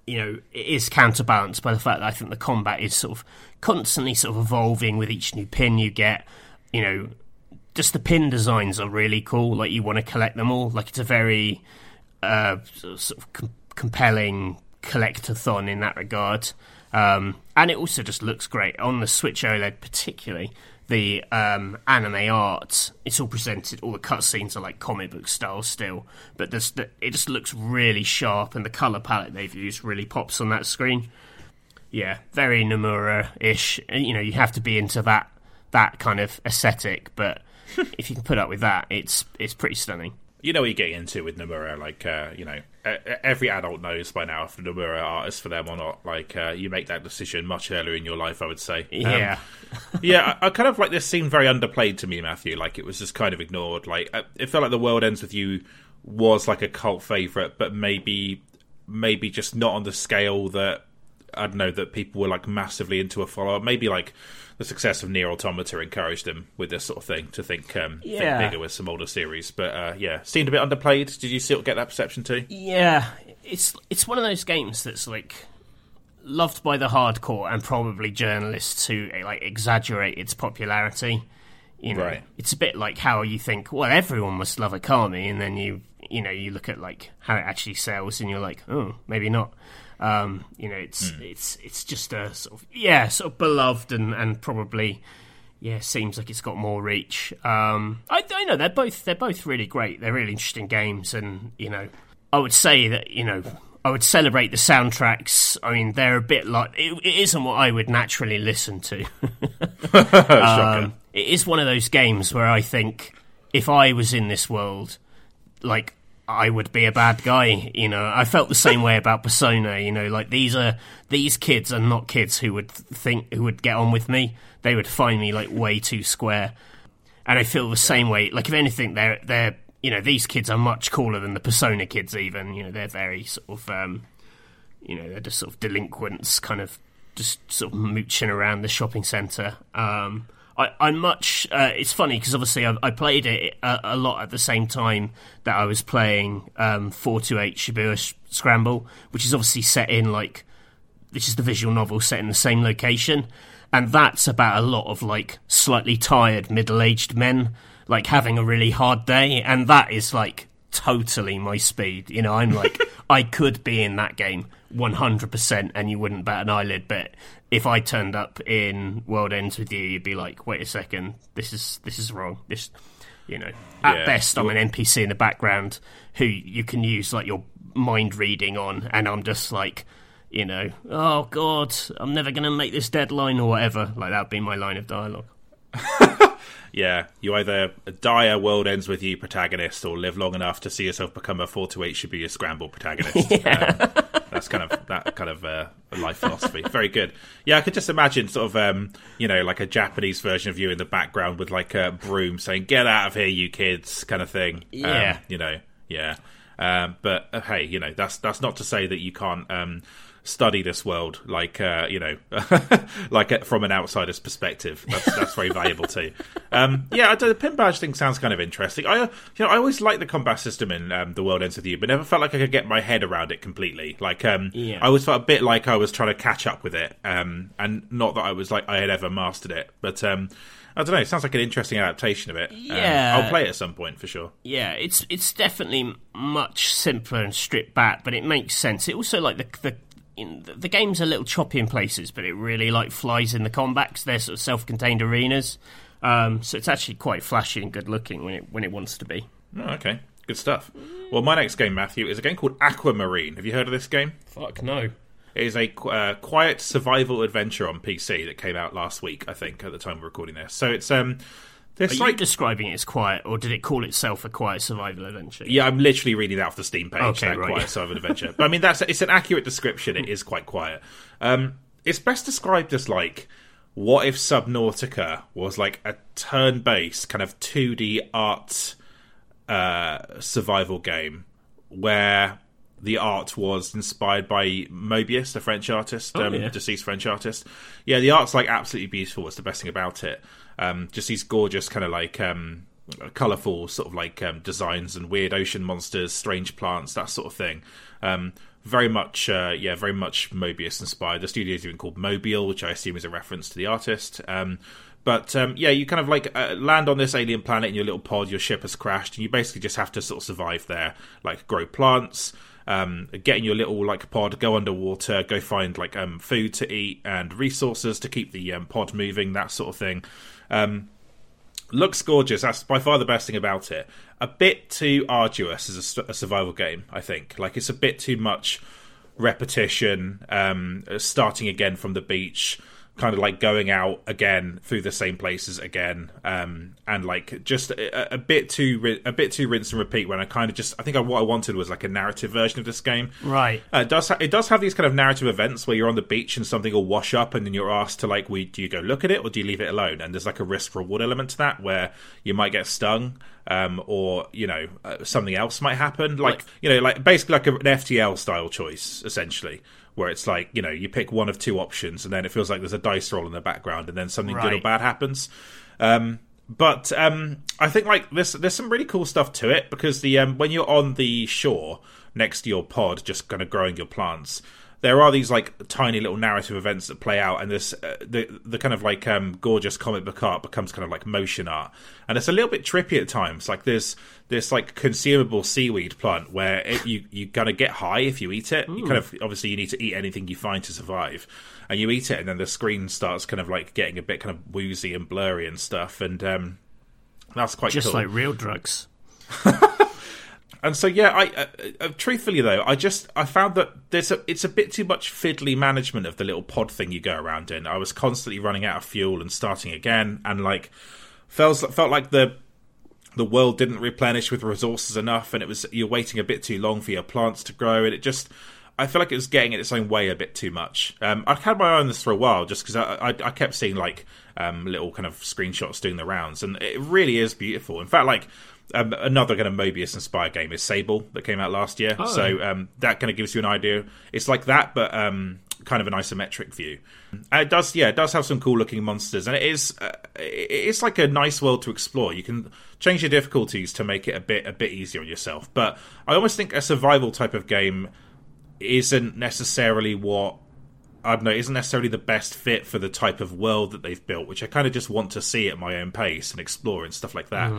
you know, it is counterbalanced by the fact that I think the combat is sort of constantly sort of evolving with each new pin you get. You know, just the pin designs are really cool. Like you want to collect them all. Like it's a very uh, sort of com- compelling collectathon in that regard. Um, and it also just looks great on the Switch OLED, particularly the um, anime art. It's all presented. All the cutscenes are like comic book style still, but the, it just looks really sharp, and the color palette they've used really pops on that screen. Yeah, very Nomura-ish. You know, you have to be into that that kind of aesthetic, but [LAUGHS] if you can put up with that, it's it's pretty stunning you know what you're getting into with Nomura. Like, uh, you know, every adult knows by now if the Nomura artist for them or not. Like, uh, you make that decision much earlier in your life, I would say. Yeah, um, [LAUGHS] yeah. I, I, kind of like this seemed very underplayed to me, Matthew. Like, it was just kind of ignored. Like, uh, it felt like the world ends with you was like a cult favorite, but maybe, maybe just not on the scale that I don't know that people were like massively into a follow up. Maybe like the success of NieR Automata encouraged them with this sort of thing to think, um, yeah. think bigger with some older series. But uh, yeah, seemed a bit underplayed. Did you still get that perception too? Yeah, it's it's one of those games that's like loved by the hardcore and probably journalists who like exaggerate its popularity. You know, right. it's a bit like how you think, well, everyone must love Okami, and then you you know you look at like how it actually sells, and you're like, oh, maybe not. Um, you know, it's mm. it's it's just a sort of yeah, sort of beloved and and probably yeah, seems like it's got more reach. Um, I, I know they're both they're both really great. They're really interesting games, and you know, I would say that you know I would celebrate the soundtracks. I mean, they're a bit like it, it isn't what I would naturally listen to. [LAUGHS] [LAUGHS] um, it is one of those games where I think if I was in this world, like I would be a bad guy. You know, I felt the same way about Persona. You know, like these are these kids are not kids who would think who would get on with me. They would find me like way too square. And I feel the same way. Like if anything, they're they're you know these kids are much cooler than the Persona kids. Even you know they're very sort of um, you know they're just sort of delinquents, kind of just sort of mooching around the shopping centre. Um, I, am much. Uh, it's funny because obviously I, I played it a, a, lot at the same time that I was playing um, 428 Shibuya Scramble, which is obviously set in like this is the visual novel set in the same location, and that's about a lot of like slightly tired middle-aged men like having a really hard day, and that is like totally my speed. You know, I'm like [LAUGHS] I could be in that game 100% and you wouldn't bat an eyelid, but if I turned up in World Ends with you, you'd be like, "Wait a second, this is this is wrong." This, you know, at yeah. best, I'm an NPC in the background who you can use like your mind reading on, and I'm just like, you know, oh god, I'm never going to make this deadline or whatever. Like that would be my line of dialogue. [LAUGHS] yeah, you either die a world ends with you protagonist or live long enough to see yourself become a 428 Shibuya Scramble protagonist. [LAUGHS] yeah. Um, that's kind of that kind of uh, life philosophy. Very good. Yeah, I could just imagine sort of um, you know like a Japanese version of you in the background with like a broom saying "Get out of here, you kids" kind of thing. Yeah. Um, you know. Yeah. Um, but uh, hey, you know that's that's not to say that you can't um, study this world like uh, you know [LAUGHS] like uh, from an outsider's perspective. That's that's very valuable too. Um, yeah, the pin badge thing sounds kind of interesting. I uh, you know I always liked the combat system in um, the world ends with you, but never felt like I could get my head around it completely. Like um, Yeah. I always felt a bit like I was trying to catch up with it, um, and not that I was like I had ever mastered it, but. Um, I don't know. It sounds like an interesting adaptation of it. Um, Yeah. I'll play it at some point for sure. Yeah, it's it's definitely much simpler and stripped back, but it makes sense. It also like the the in, the game's a little choppy in places, but it really like flies in the combat 'cause they're sort of self-contained arenas. Um, so it's actually quite flashy and good looking when it when it wants to be. Oh, okay, good stuff. Well, my next game, Matthew, is a game called Aquamarine. Have you heard of this game? Fuck no. It is a uh, quiet survival adventure on PC that came out last week, I think, at the time we're recording this. So it's um, Are this you like describing it as quiet, or did it call itself a quiet survival adventure? yeah, I'm literally reading that off the Steam page. Okay, that right. quiet survival [LAUGHS] adventure. But I mean, that's it's an accurate description. It is quite quiet. Um, it's best described as like. What if Subnautica was like a turn-based kind of 2D art uh, survival game where the art was inspired by Moebius, the French artist, um, yeah. deceased French artist. Yeah, the art's like absolutely beautiful. It's the best thing about it. Um, just these gorgeous kind of like um, colorful sort of like um, designs and weird ocean monsters, strange plants, that sort of thing. Um, very much, uh, yeah, very much Moebius inspired. The studio is even called Moebial, which I assume is a reference to the artist. Um, but um, yeah, you kind of like uh, land on this alien planet in your little pod. Your ship has crashed, and you basically just have to sort of survive there, like grow plants, um, get in your little like pod, go underwater, go find like um, food to eat and resources to keep the pod moving, that sort of thing. Um, looks gorgeous. That's by far the best thing about it. A bit too arduous as a survival game, I think. Like it's a bit too much repetition, um, starting again from the beach, kind of like going out again through the same places again, um, and like just a, a bit too a bit too rinse and repeat. When I kind of just, I think I, what I wanted was like a narrative version of this game. Right. Uh, it does ha- it does have these kind of narrative events where you're on the beach and something will wash up, and then you're asked to like, we do you go look at it or do you leave it alone? And there's like a risk reward element to that where you might get stung, um, or you know uh, something else might happen, like, Like- you know like basically like an FTL style choice essentially. Where it's like you know you pick one of two options and then it feels like there's a dice roll in the background and then something good or bad happens. Um, but um, I think like there's there's some really cool stuff to it because the um, when you're on the shore next to your pod, just kind of growing your plants, there are these like tiny little narrative events that play out, and this uh, the the kind of like um, gorgeous comic book art becomes kind of like motion art, and it's a little bit trippy at times. Like there's this like consumable seaweed plant where it, you you kind of get high if you eat it. You kind of obviously you need to eat anything you find to survive, and you eat it, and then the screen starts kind of like getting a bit kind of woozy and blurry and stuff, and um, that's quite Just cool. like real drugs. [LAUGHS] And so, yeah, I uh, uh, truthfully though, I just I found that there's a it's a bit too much fiddly management of the little pod thing you go around in. I was constantly running out of fuel and starting again, and like felt felt like the the world didn't replenish with resources enough, and it was you're waiting a bit too long for your plants to grow, and it just. I feel like it was getting in its own way a bit too much. Um, I've had my eye on this for a while, just because I, I, I kept seeing like um, little kind of screenshots doing the rounds, and it really is beautiful. In fact, like um, another kind of Moebius inspired game is Sable that came out last year. So um, that kind of gives you an idea. It's like that, but um, kind of an isometric view. And it does, yeah, it does have some cool looking monsters, and it is uh, it's like a nice world to explore. You can change your difficulties to make it a bit a bit easier on yourself. But I almost think a survival type of game isn't necessarily what I don't know, isn't necessarily the best fit for the type of world that they've built, which I kind of just want to see at my own pace and explore and stuff like that.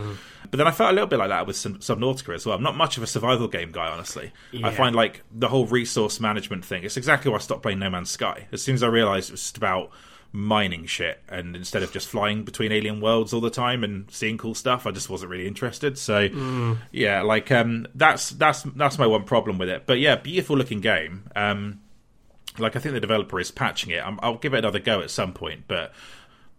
But then I felt a little bit like that with Sub- Subnautica as well. I'm not much of a survival game guy, honestly. I find like the whole resource management thing, it's exactly why I stopped playing No Man's Sky. As soon as I realized it was just about mining shit and instead of just flying between alien worlds all the time and seeing cool stuff i just wasn't really interested so yeah like um that's that's that's my one problem with it but yeah beautiful looking game um like I think the developer is patching it. I'm, I'll give it another go at some point, but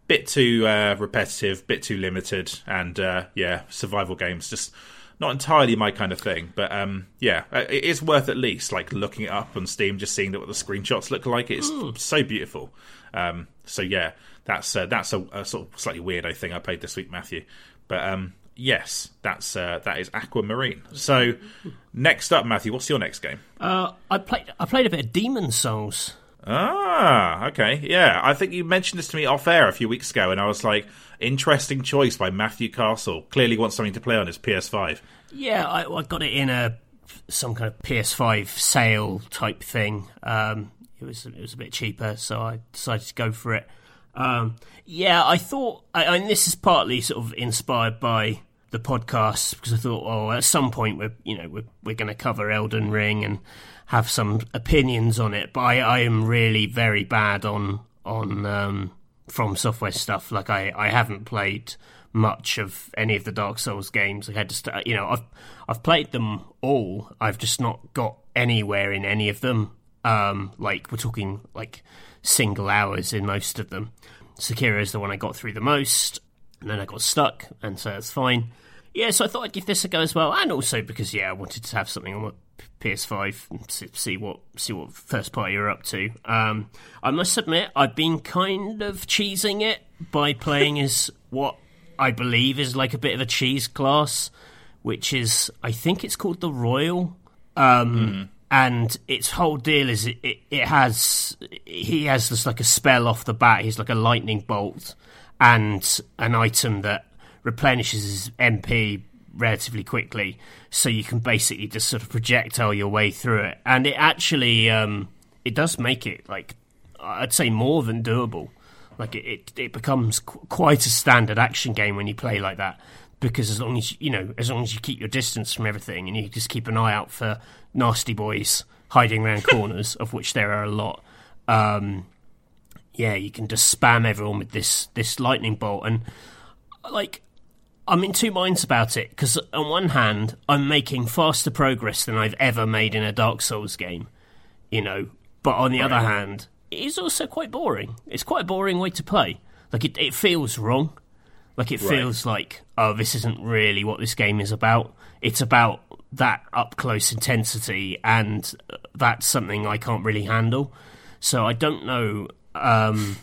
bit too uh, repetitive, bit too limited, and uh, yeah, survival games just not entirely my kind of thing, but um, yeah, uh, it is worth at least like looking it up on Steam, just seeing what the screenshots look like. It's mm. so beautiful. Um, so yeah, that's uh, that's a, a, sort of slightly weirdo thing I played this week, Matthew. But um, yes, that's uh, that is Aquamarine. So next up, Matthew, what's your next game? Uh, I played I played a bit of Demon Souls. Ah, okay, yeah. I think you mentioned this to me off air a few weeks ago, and I was like, interesting choice by Matthew Castle. Clearly wants something to play on his PS5. Yeah, I, I got it in a some kind of PS5 sale type thing. Um, it was it was a bit cheaper, so I decided to go for it. Um, yeah, I thought, I, mean, this is partly sort of inspired by the podcast because I thought, oh, at some point we're you know we're we're going to cover Elden Ring and have some opinions on it. But I, I am really very bad on on um, FromSoftware stuff. Like I, I haven't played much of any of the Dark Souls games. I had to start, you know, I've I've played them all. I've just not got anywhere in any of them. Um, like we're talking like single hours in most of them. Sekiro is the one I got through the most, and then I got stuck, and so that's fine. Yeah, so I thought I'd give this a go as well, and also because yeah, I wanted to have something on my PS5 and see what see what first party you're up to. Um, I must admit, I've been kind of cheesing it by playing as [LAUGHS] what I believe is like a bit of a cheese class, which is I think it's called the Royal. Um, mm and its whole deal is it, it, it, has he has this like a spell off the bat. He's like a lightning bolt and an item that replenishes his MP relatively quickly, so you can basically just sort of projectile your way through it. And it actually um, it does make it like I'd say more than doable. Like it, it, it becomes qu- quite a standard action game when you play like that because as long as you know, as long as you keep your distance from everything and you just keep an eye out for nasty boys hiding around [LAUGHS] corners, of which there are a lot. Um, yeah, you can just spam everyone with this this lightning bolt, and like I'm in two minds about it because on one hand, I'm making faster progress than I've ever made in a Dark Souls game, you know. But on the right. other hand, it is also quite boring. It's quite a boring way to play. Like it, it feels wrong. Like it feels like, oh, this isn't really what this game is about. It's about that up close intensity, and that's something I can't really handle. So I don't know. Um,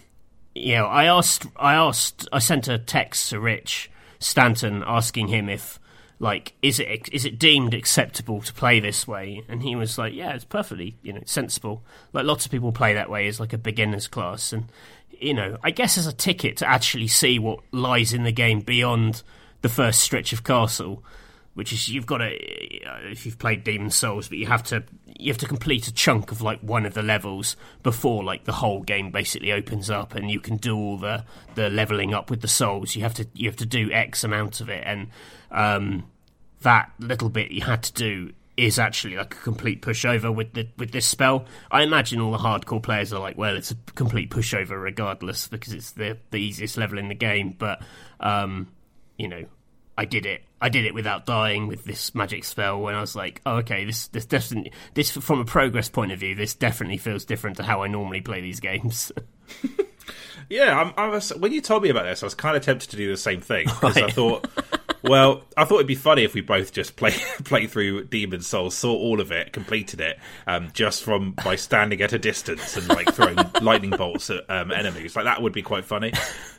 you know, I asked, I asked, I sent a text to Rich Stanton asking him if, like, is it is it deemed acceptable to play this way? And he was like, yeah, it's perfectly, you know, sensible. Like lots of people play that way as like a beginner's class, and you know, I guess as a ticket to actually see what lies in the game beyond the first stretch of castle which is you've got to if you've played Demon Souls, but you have to you have to complete a chunk of like one of the levels before like the whole game basically opens up, and you can do all the the leveling up with the souls. You have to you have to do X amount of it, and um, that little bit you had to do is actually like a complete pushover with the with this spell. I imagine all the hardcore players are like, well, it's a complete pushover regardless because it's the the easiest level in the game. But um, you know, I did it. I did it without dying with this magic spell. When I was like, oh, okay, this this definitely this from a progress point of view, this definitely feels different to how I normally play these games. [LAUGHS] yeah, I'm, I was, when you told me about this, I was kind of tempted to do the same thing because right. I thought. [LAUGHS] well, I thought it'd be funny if we both just play [LAUGHS] play through Demon's Souls, saw all of it, completed it, um, just from by standing at a distance and like throwing lightning bolts at um, enemies. Like that would be quite funny.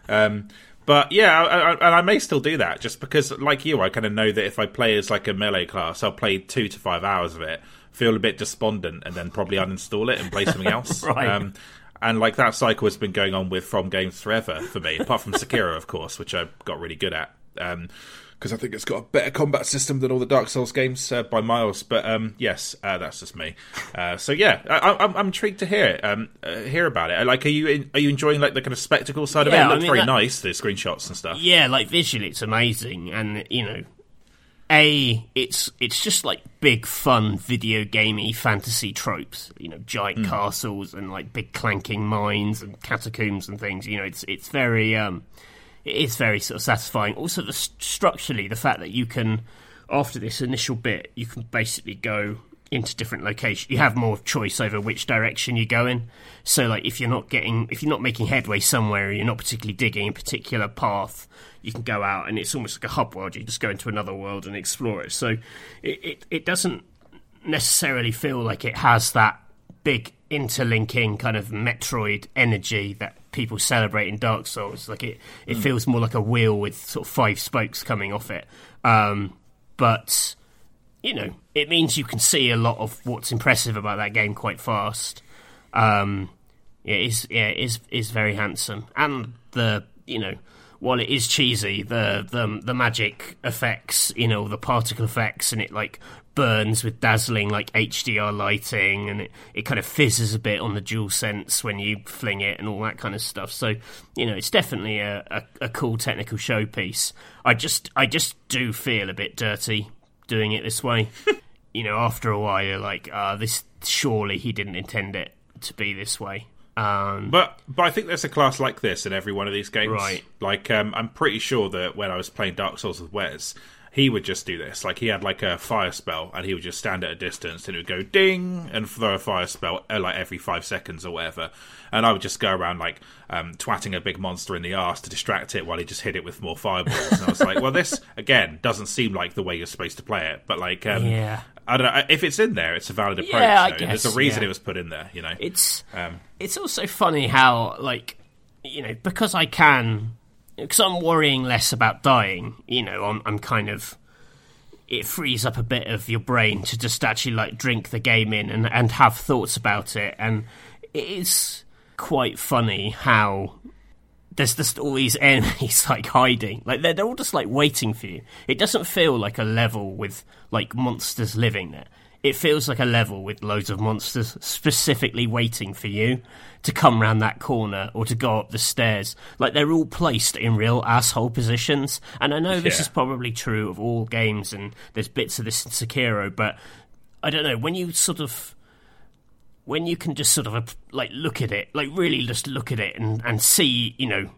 Um, but yeah, I, I, and I may still do that just because, like you, I kind of know that if I play as like a melee class, I'll play two to five hours of it, feel a bit despondent, and then probably uninstall it and play something [LAUGHS] else. right. Um, and like that cycle has been going on with From Games forever for me, apart from Sekiro, of course, which I got really good at. Um, because I think it's got a better combat system than all the Dark Souls games uh, by miles. But um, yes, uh, that's just me. Uh, so yeah, I, am intrigued to hear it, um, uh, hear about it. Like, are you are you enjoying like the kind of spectacle side yeah, of it? It looks I mean, very that, nice, the screenshots and stuff. Yeah, like visually, it's amazing, and you know, a it's it's just like big fun video gamey fantasy tropes. You know, giant mm. castles and like big clanking mines and catacombs and things. You know, it's it's very um, it is very sort of satisfying. Also, the, structurally, the fact that you can, after this initial bit, you can basically go into different locations. You have more choice over which direction you go in. So, like, if you're not getting, if you're not making headway somewhere, you're not particularly digging a particular path, you can go out, and it's almost like a hub world. You just go into another world and explore it. So, it it, it doesn't necessarily feel like it has that big interlinking kind of Metroid energy that people celebrate in Dark Souls. Like it, it mm. feels more like a wheel with sort of five spokes coming off it. Um, but you know, it means you can see a lot of what's impressive about that game quite fast. Um, yeah, it is yeah, it is is very handsome, and the you know while it is cheesy, the the the magic effects, you know, the particle effects, and it like burns with dazzling like HDR lighting, and it, it kind of fizzes a bit on the DualSense when you fling it, and all that kind of stuff. So you know, it's definitely a, a, a cool technical showpiece. I just I just do feel a bit dirty doing it this way. [LAUGHS] you know, after a while, you're like, uh, this surely he didn't intend it to be this way. Um, but but I think there's a class like this in every one of these games. Right. Like um, I'm pretty sure that when I was playing Dark Souls with Wes, he would just do this. Like he had like a fire spell, and he would just stand at a distance, and it would go ding, and throw a fire spell uh, like every five seconds or whatever. And I would just go around like um, twatting a big monster in the arse to distract it while he just hit it with more fireballs. And I was like, well, this [LAUGHS] again doesn't seem like the way you're supposed to play it, but like, um, yeah. I don't know if it's in there. It's a valid approach. Yeah, I guess, There's a reason yeah. it was put in there. You know, it's um, it's also funny how like you know because I can because I'm worrying less about dying. You know, I'm I'm kind of it frees up a bit of your brain to just actually like drink the game in and, and have thoughts about it. And it is quite funny how there's just all these enemies like hiding. Like they're, they're all just like waiting for you. It doesn't feel like a level with like monsters living there it feels like a level with loads of monsters specifically waiting for you to come round that corner or to go up the stairs. Like they're all placed in real asshole positions. And I know this Yeah. is probably true of all games, and there's bits of this in Sekiro, but I don't know when you sort of when you can just sort of like look at it, like really just look at it and and see, you know.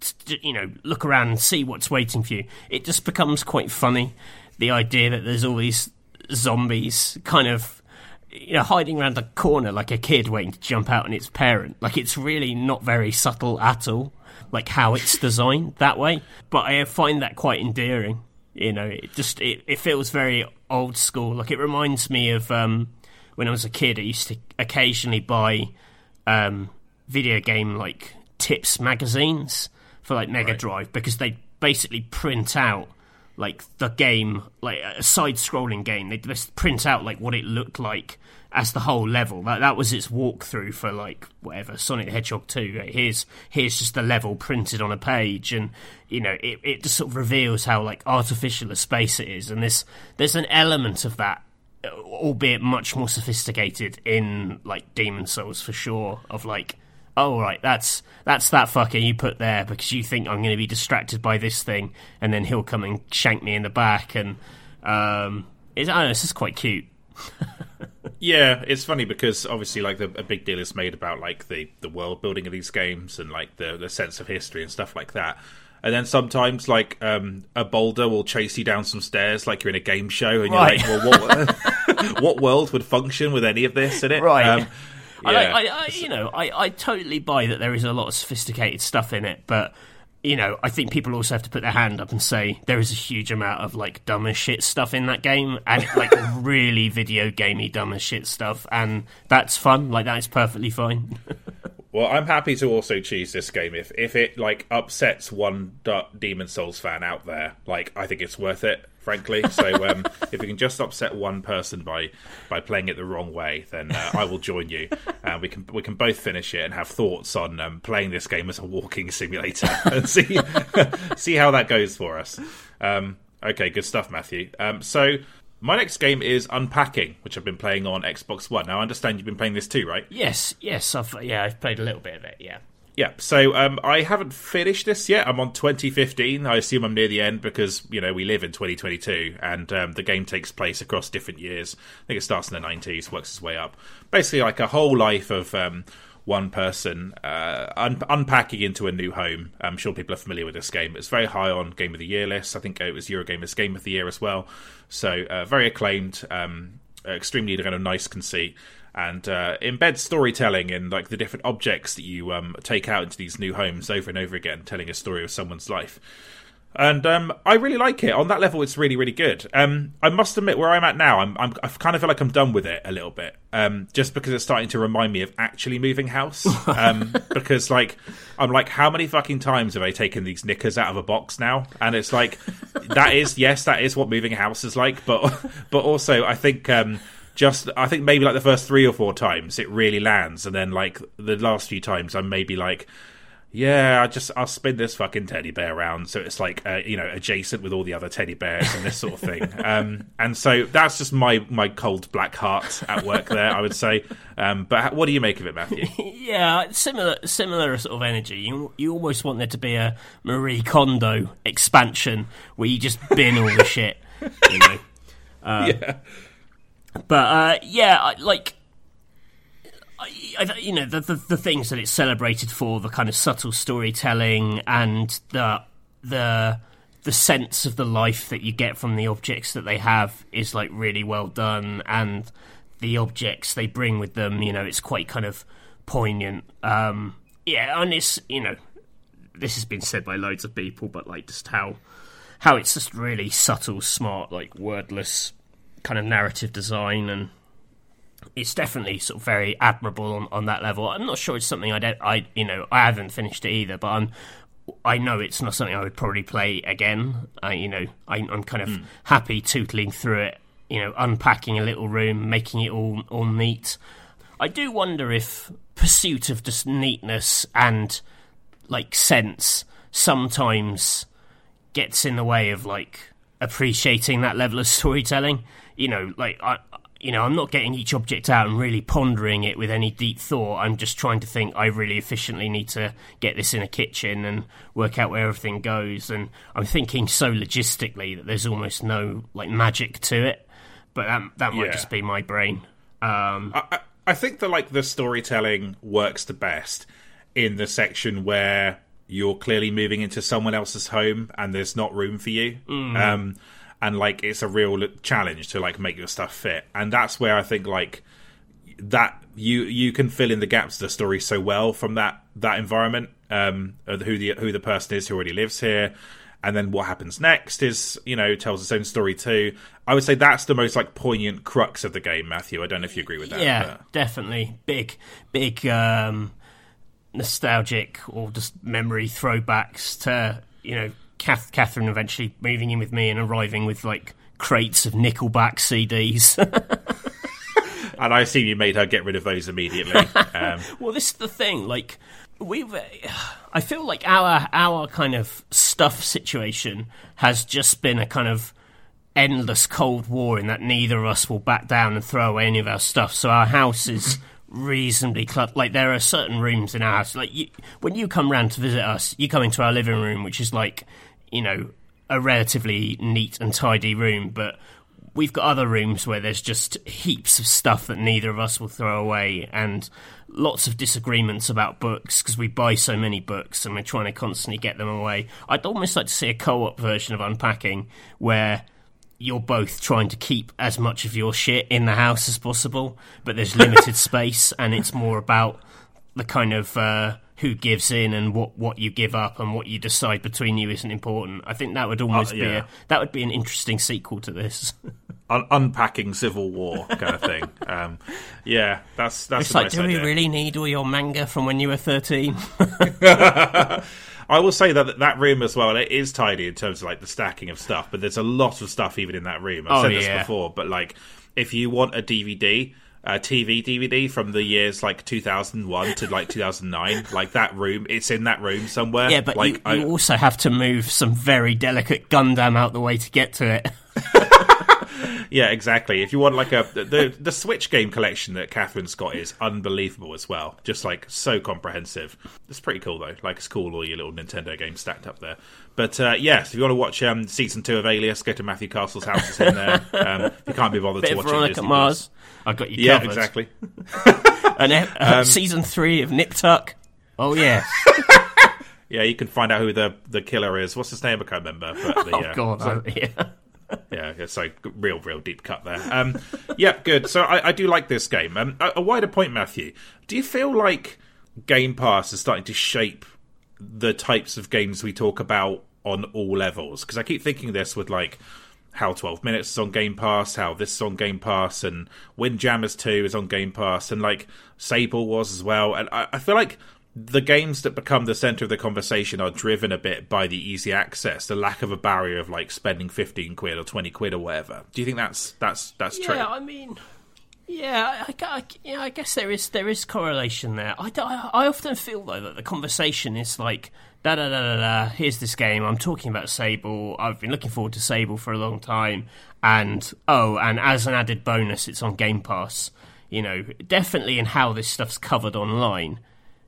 t- You know, look around and see what's waiting for you. It just becomes quite funny. The idea that there's all these zombies kind of you know hiding around the corner like a kid waiting to jump out on its parent. Like it's really not very subtle at all like how it's [LAUGHS] designed that way. But i find that quite endearing you know it just it, it feels very old school. Like it reminds me of um when i was a kid i used to occasionally buy um video game like tips magazines for like mega Right. drive because they basically print out like the game, like a side-scrolling game. They just print out like what it looked like as the whole level. That that was its walkthrough for like whatever Sonic the Hedgehog two. Like, here's here's just the level printed on a page, and you know it it just sort of reveals how like artificial a space it is. And this there's an element of that, albeit much more sophisticated in like Demon's Souls for sure. Of like. Oh right, that's that's that fucker you put there because you think I'm going to be distracted by this thing, and then he'll come and shank me in the back, and um, it's, I don't know, it's just quite cute. [LAUGHS] Yeah, it's funny because obviously, like, the, a big deal is made about like the the world building of these games and like the the sense of history and stuff like that. And then sometimes, like, um, a boulder will chase you down some stairs, like you're in a game show, and you're like, "Well, what [LAUGHS] what world would function with any of this in it?" Right. Um, yeah. I, I, you know, I, I totally buy that there is a lot of sophisticated stuff in it, but you know, I think people also have to put their hand up and say there is a huge amount of like dumb as shit stuff in that game, and like [LAUGHS] really video gamey dumb as shit stuff, and that's fun. Like that is perfectly fine. [LAUGHS] Well, I'm happy to also choose this game if if it like upsets one Demon's Souls fan out there. Like, I think it's worth it, frankly. So, [LAUGHS] um, if we can just upset one person by by playing it the wrong way, then uh, I will join you, [LAUGHS] and we can we can both finish it and have thoughts on um, playing this game as a walking simulator [LAUGHS] and see see how that goes for us. Um, okay, good stuff, Matthew. Um, so. My next game is Unpacking, which I've been playing on Xbox One. Now, I understand you've been playing this too, right? yes, yes, I've yeah, I've played a little bit of it. Yeah. Yeah, so um, I haven't finished this yet. I'm on 2015. I assume I'm near the end because you know we live in 2022, and um, the game takes place across different years. I think it starts in the 90s, works its way up. Basically, like a whole life of um, one person uh, un- unpacking into a new home. I'm sure people are familiar with this game. It's very high on Game of the Year list. I think it was Eurogamer's Game of the Year as well. So uh, very acclaimed. Um, extremely kind of nice conceit and uh, storytelling in like the different objects that you um, take out into these new homes over and over again, telling a story of someone's life. And um, I really like it. On that level, it's really, really good. Um, I must admit, where I'm at now, I'm, I'm, I kind of feel like I'm done with it a little bit, um, just because it's starting to remind me of actually moving house. [LAUGHS] Um, because, like, I'm like, how many fucking times have I taken these knickers out of a box now? And it's like, that is, [LAUGHS] yes, that is what moving house is like. But, [LAUGHS] but also, I think um, just I think maybe like the first three or four times it really lands, and then like the last few times I'm maybe like, yeah, I just I'll spin this fucking teddy bear around so it's like uh, you know adjacent with all the other teddy bears and this sort of thing. [LAUGHS] um, and so that's just my my cold black heart at work there, I would say. Um, but what do you make of it, Matthew? [LAUGHS] yeah, similar similar sort of energy. You you almost want there to be a Marie Kondo expansion where you just bin all the [LAUGHS] shit. You know. Uh, yeah. But uh, yeah, I, like I, you know the, the, the things that it's celebrated for the kind of subtle storytelling and the the the sense of the life that you get from the objects that they have is like really well done. And the objects they bring with them you know it's quite kind of poignant. Um, yeah and it's you know this has been said by loads of people but like just how how it's just really subtle smart like wordless kind of narrative design and it's definitely sort of very admirable on, on that level. I'm not sure it's something I don't, I you know I haven't finished it either, but I'm I know it's not something I would probably play again. I you know I, am kind of mm. happy tootling through it, you know, unpacking a little room, making it all all neat. I do wonder if pursuit of just neatness and like sense sometimes gets in the way of like appreciating that level of storytelling. You know, like I, you know, I'm not getting each object out and really pondering it with any deep thought. I'm just trying to think I really efficiently need to get this in a kitchen and work out where everything goes. And I'm thinking so logistically that there's almost no like magic to it. But that that might yeah. just be my brain. Um, I, I think that like the storytelling works the best in the section where you're clearly moving into someone else's home and there's not room for you. Mm. Um, and like it's a real challenge to like make your stuff fit. And that's where i think like that you you can fill in the gaps of the story so well from that that environment um who the who the person is who already lives here. And then what happens next is you know tells its own story too. I would say that's the most like poignant crux of the game matthew. I don't know if you agree with that yeah but. definitely. Big big um nostalgic or just memory throwbacks to you know Kath- Catherine eventually moving in with me and arriving with like crates of Nickelback CDs. [LAUGHS] and I assume you made her get rid of those immediately. [LAUGHS] Um, well, this is the thing. Like, we've. I feel like our our kind of stuff situation has just been a kind of endless cold war in that neither of us will back down and throw away any of our stuff. So our house is [LAUGHS] reasonably cluttered. Like there are certain rooms in our house. Like you, when you come round to visit us, you come into our living room, which is like you know, a relatively neat and tidy room, but we've got other rooms where there's just heaps of stuff that neither of us will throw away and lots of disagreements about books because we buy so many books and we're trying to constantly get them away. I'd almost like to see a co op version of unpacking where you're both trying to keep as much of your shit in the house as possible, but there's limited [LAUGHS] space and it's more about the kind of uh, who gives in and what, what you give up and what you decide between you isn't important. I think that would almost uh, yeah. be a, that would be an interesting sequel to this. [LAUGHS] Un- unpacking civil war kind of thing. um, yeah, that's that's. It's like, nice do idea. we really need all your manga from when you were thirteen? [LAUGHS] I will say that that room as well, it is tidy in terms of like the stacking of stuff, but there's a lot of stuff even in that room. I've oh, said yeah. this before, but like if you want a DVD, uh, TV DVD from the years like 2001 to like 2009. like that room, it's in that room somewhere. Yeah, but like, you, you I, also have to move some very delicate Gundam out the way to get to it. [LAUGHS] [LAUGHS] yeah, exactly. If you want like a the the Switch game collection that Catherine's got is unbelievable as well. Just like so comprehensive. It's pretty cool though. Like it's cool all your little Nintendo games stacked up there. But uh, yes, if you want to watch um, season two of Alias, go to Matthew Castle's house. It's in there. [LAUGHS] Um, if you can't be bothered Bit to watch Veronica it, Disney Mars. I got you covered. yeah, exactly. [LAUGHS] and uh, um, season three of Nip Tuck. Oh yeah. yeah, you can find out who the the killer is. What's his name? I can't remember. But the, oh god, so, yeah. [LAUGHS] yeah, so real, real deep cut there. Um, yeah, good. So I, I do like this game. Um, a, a wider point, Matthew. Do you feel like Game Pass is starting to shape the types of games we talk about on all levels? Because I keep thinking this with like how 12 minutes is on Game Pass, how this is on Game Pass, and Windjammers 2 is on Game Pass, and like Sable was as well. And I, I feel like the games that become the center of the conversation are driven a bit by the easy access, the lack of a barrier of like spending 15 quid or 20 quid or whatever. Do you think that's that's that's yeah, true? Yeah, I mean, yeah, I, I, yeah, I guess there is there is correlation there. I, I, I often feel though that the conversation is like da da da da da. Here's this game. I'm talking about Sable. I've been looking forward to Sable for a long time, and oh, and as an added bonus, it's on Game Pass. You know, definitely in how this stuff's covered online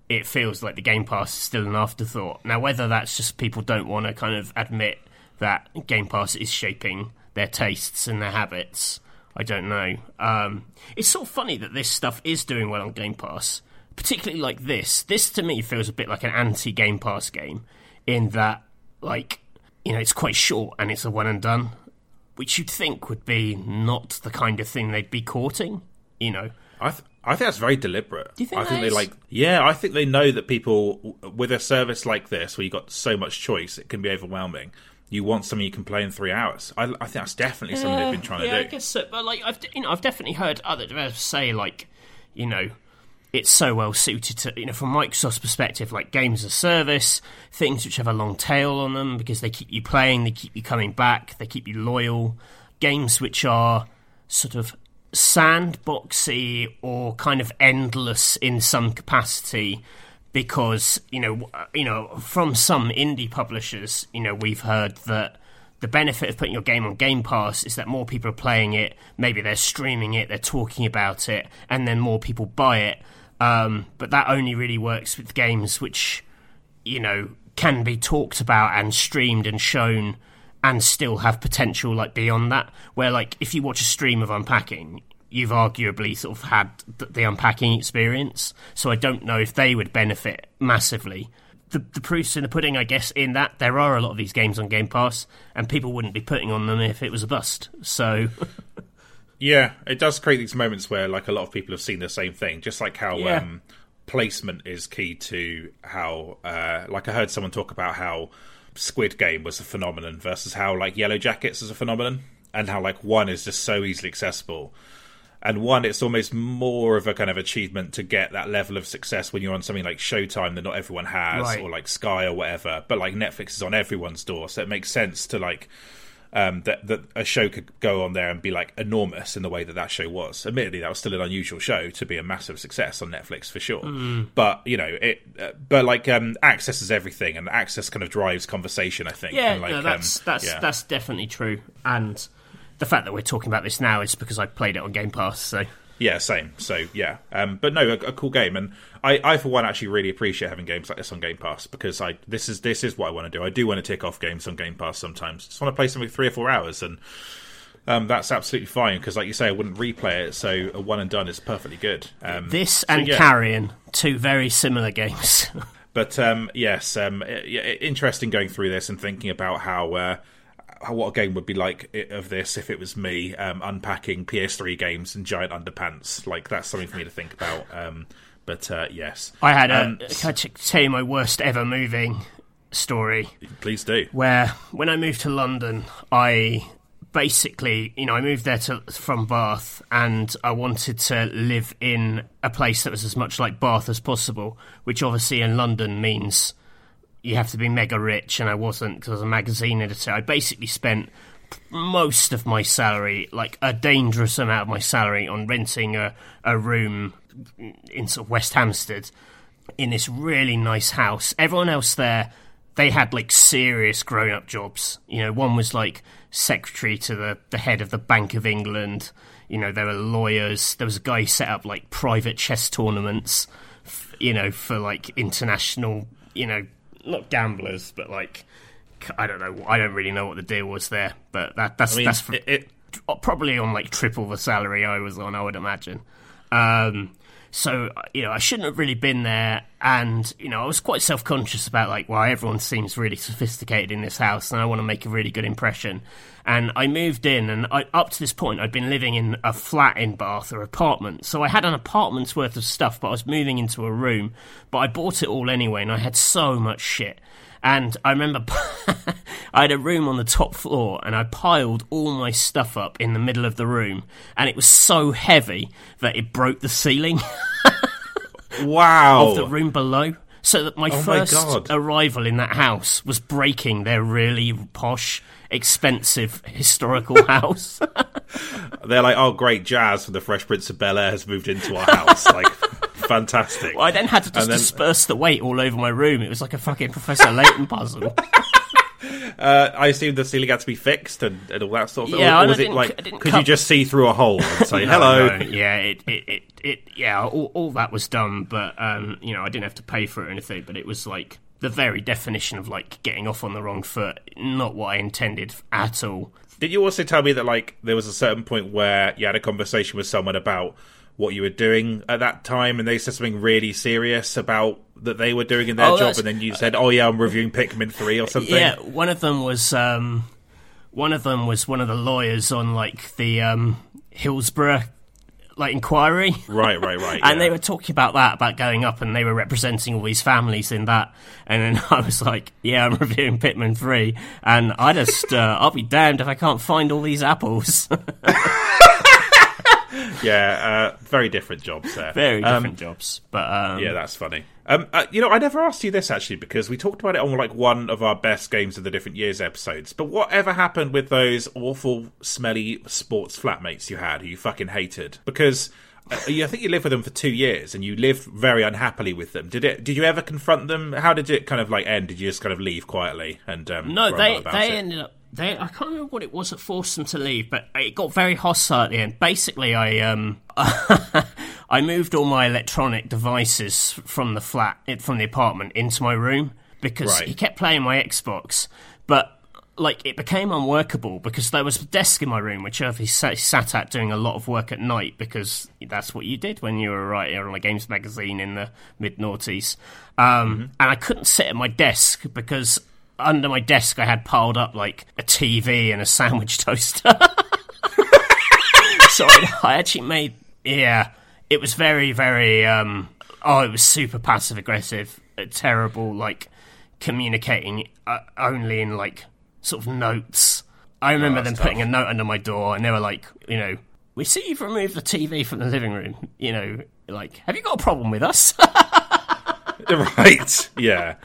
it feels like the Game Pass is still an afterthought. Now, whether that's just people don't want to kind of admit that Game Pass is shaping their tastes and their habits, I don't know. Um, it's sort of funny that this stuff is doing well on Game Pass, particularly like this. This to me feels a bit like an anti Game Pass game in that, like, you know, it's quite short and it's a one and done, which you'd think would be not the kind of thing they'd be courting, you know. I th- I think that's very deliberate. Do you think I think they like yeah, I think they know that people with a service like this where you got so much choice, it can be overwhelming. You want something you can play in three hours. I, I think that's definitely something they've been trying yeah, to do. I guess so. But like, I've you know, I've definitely heard other developers say like, you know, it's so well suited to you know, from Microsoft's perspective, like games as a service, things which have a long tail on them because they keep you playing, they keep you coming back, they keep you loyal. Games which are sort of sandboxy or kind of endless in some capacity because you know you know from some indie publishers you know we've heard that the benefit of putting your game on Game Pass is that more people are playing it maybe they're streaming it they're talking about it and then more people buy it. Um, but that only really works with games which you know can be talked about and streamed and shown and still have potential like beyond that. Where like if you watch a stream of unpacking you've arguably sort of had the unpacking experience. So i don't know if they would benefit massively. The, the proof's in the pudding i guess in that there are a lot of these games on game pass and people wouldn't be putting on them if it was a bust. So [LAUGHS] yeah it does create these moments where like a lot of people have seen the same thing. Just like how Yeah. um, placement is key to how uh, like i heard someone talk about how squid game was a phenomenon versus how like Yellowjackets is a phenomenon and how like one is just so easily accessible and one it's almost more of a kind of achievement to get that level of success when you're on something like showtime that not everyone has Right. or like sky or whatever but like netflix is on everyone's door so it makes sense to like um, that that a show could go on there and be like enormous in the way that that show was. Admittedly, that was still an unusual show to be a massive success on Netflix for sure. But you know, it. Uh, but like, um, access is everything, and access kind of drives conversation. I think. yeah and, like, no, that's um, that's yeah. that's definitely true and the fact that we're talking about this now is because i played it on game pass so Yeah, same. So yeah, um, but no, a, a cool game, and I, I for one actually really appreciate having games like this on Game Pass because I this is this is what I want to do. I do want to tick off games on Game Pass sometimes. Just want to play something three or four hours, and um, that's absolutely fine because, like you say, I wouldn't replay it. So a one and done is perfectly good. Um, this so, and yeah. carrion two very similar games [LAUGHS] But um, yes, um, i- yeah, interesting going through this and thinking about how, uh, how what a game would be like of this if it was me um, unpacking PS3 games and giant underpants. Like that's something for me to think about. Um, but uh, yes, I had a. Um, can I t- tell you my worst ever moving story? please do. Where when I moved to London, I basically, you know, I moved there to from Bath, and I wanted to live in a place that was as much like Bath as possible. Which obviously in London means you have to be mega rich, and I wasn't because I was a magazine editor. I basically spent most of my salary, like a dangerous amount of my salary, on renting a, a room in sort of West Hampstead in this really nice house. Everyone else there, they had like serious grown up jobs. You know, one was like secretary to the, the head of the Bank of England. You know, there were lawyers. There was a guy who set up like private chess tournaments, you know, for like international, you know, not gamblers, but like, I don't know. I don't really know what the deal was there, but that, that's I mean, that's it, it, probably on like triple the salary I was on, I would imagine. Um, so uh, you know I shouldn't have really been there, and you know I was quite self conscious about like, well, everyone seems really sophisticated in this house, and I want to make a really good impression. And I moved in, and I, up to this point, I'd been living in a flat in Bath or apartment, so I had an apartment's worth of stuff, but I was moving into a room. But I bought it all anyway, and I had so much shit. And I remember [LAUGHS] I had a room on the top floor and I piled all my stuff up in the middle of the room. And it was so heavy that it broke the ceiling [LAUGHS] wow. of the room below. So that my Oh first God. arrival in that house was breaking their really posh, expensive historical [LAUGHS] house. They're like, oh, great, Jazz from the Fresh Prince of Bel Air has moved into our house. like, fantastic. I then had to just then- disperse the weight all over my room. It was like a fucking Professor Layton puzzle. [LAUGHS] Uh, I assume the ceiling had to be fixed and, and all that sort of thing. Yeah, or, or was it didn't- like, could cut- you just see through a hole and say [LAUGHS] No, hello? no, yeah, it, it, it, it yeah, all, all that was done, but um, you know, I didn't have to pay for it or anything. But it was like the very definition of like getting off on the wrong foot. Not what I intended at all. Did you also tell me that like there was a certain point where you had a conversation with someone about what you were doing at that time, and they said something really serious about that they were doing in their Oh, job, and then you said, "Oh yeah, I'm reviewing Pikmin three or something." Yeah, one of them was um, one of them was one of the lawyers on like the um, Hillsborough like inquiry. Right, right, right. [LAUGHS] And yeah. they were talking about that, about going up, and they were representing all these families in that. And then [LAUGHS] I was like, "Yeah, I'm reviewing Pikmin three, and I just, uh, I'll be damned if I can't find all these apples." [LAUGHS] yeah, uh, very different jobs there. Very Um, different jobs, but um, Yeah, that's funny. Um, uh, you know, I never asked you this actually because we talked about it on like one of our best games of the different years episodes. But whatever happened with those awful, smelly sports flatmates you had who you fucking hated? Because uh, you, I think you lived with them for two years and you lived very unhappily with them. Did it? Did you ever confront them? How did it kind of like end? Did you just kind of leave quietly and um, No, they they it? ended up. They, I can't remember what it was that forced them to leave, but it got very hostile at the end. Basically, I um, [LAUGHS] I moved all my electronic devices from the flat, it- from the apartment, into my room because Right. he kept playing my Xbox, but like it became unworkable because there was a desk in my room which he sat, at doing a lot of work at night because that's what you did when you were writer on a games magazine in the mid noughties. Um, And I couldn't sit at my desk because under my desk I had piled up like a TV and a sandwich [LAUGHS] toaster. so I, I actually made yeah. It was very very um, oh it was super passive aggressive, uh, terrible like communicating uh, only in like sort of notes. I remember them that's putting a note under my door and they were like, you know, we see you've removed the TV from the living room. You know, like, have you got a problem with us? [LAUGHS] [LAUGHS] right? Yeah.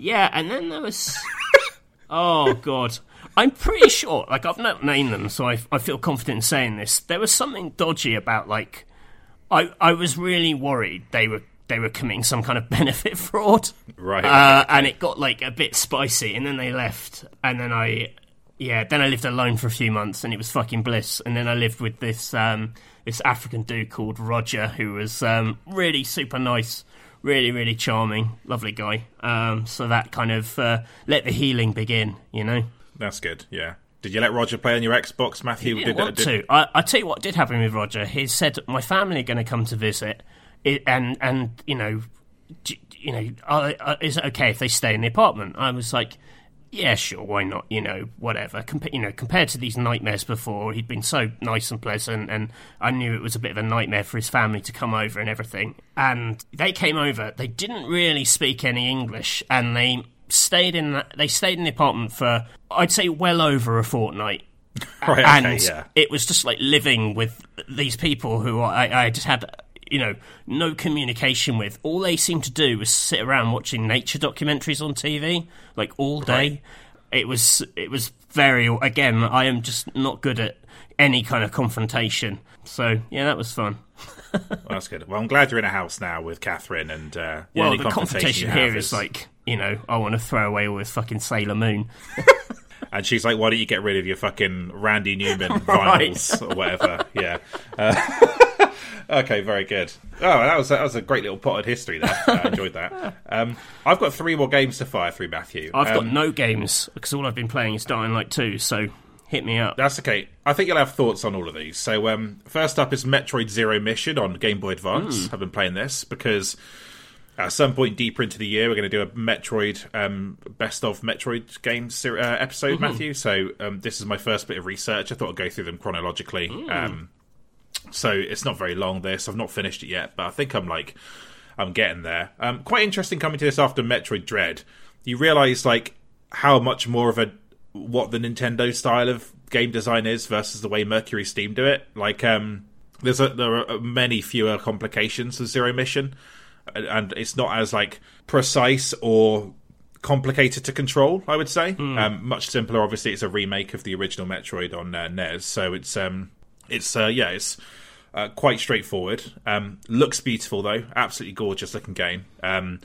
Yeah, and then there was. [LAUGHS] oh god, I'm pretty sure. Like I've not named them, so I, I feel confident in saying this. There was something dodgy about like, I I was really worried they were they were committing some kind of [LAUGHS] benefit fraud. Right. Uh, and it got like a bit spicy, and then they left, and then I, yeah, then I lived alone for a few months, and it was fucking bliss. And then I lived with this um, this African dude called Roger, who was um, really super nice, really really charming, lovely guy. Um, so that kind of uh, let the healing begin, you know. That's good. Yeah. Did you let Roger play on your Xbox, Matthew? Didn't want to. I, I tell you what did happen with Roger. He said my family are going to come to visit, and and you know, you know, is it okay if they stay in the apartment? I was like, yeah, sure, why not? You know, whatever. Compa- you know, compared to these nightmares before, he'd been so nice and pleasant, and I knew it was a bit of a nightmare for his family to come over and everything. And they came over. They didn't really speak any English, and they stayed in. The, they stayed in the apartment for I'd say well over a fortnight [LAUGHS] Right. and Okay. Yeah. it was just like living with these people who I, I just had, you know, no communication with. All they seemed to do was sit around watching nature documentaries on TV, like all day. Right. It was, it was very. Again, I am just not good at any kind of confrontation. So yeah, that was fun. [LAUGHS] Well, that's good. Well, I'm glad you're in a house now with Catherine, and uh, the Well, the confrontation confrontation here have is like, you know, I want to throw away all this fucking Sailor Moon. [LAUGHS] and she's like, "Why don't you get rid of your fucking Randy Newman [LAUGHS] Right. vinyls or whatever?" yeah. Uh, okay, very good. Oh, that was that was a great little potted history there. I [LAUGHS] enjoyed that. Um, I've got three more games to fire through, Matthew. I've got Um, no games because all I've been playing is Dying Light 2, so hit me up. That's okay. I think you'll have thoughts on all of these. So, um, first up is Metroid Zero Mission on Game Boy Advance. Hmm. I've been playing this because at some point deeper into the year, we're going to do a Metroid um, best of Metroid games uh, episode, Mm-hmm. Matthew. So, um, this is my first bit of research. I thought I'd go through them chronologically. Hmm. Um, so, it's not very long. This I've not finished it yet, but I think I'm like I'm getting there. Um, quite interesting coming to this after Metroid Dread. You realise like how much more of a what the Nintendo style of game design is versus the way MercurySteam do it. Like, um, there's a, there are many fewer complications with Zero Mission, and- and it's not as like precise or complicated to control. I would say um, much simpler. Obviously, it's a remake of the original Metroid on uh, NES, so it's um, it's uh, yeah, it's uh, quite straightforward. Um, looks beautiful though, absolutely gorgeous looking game. Um,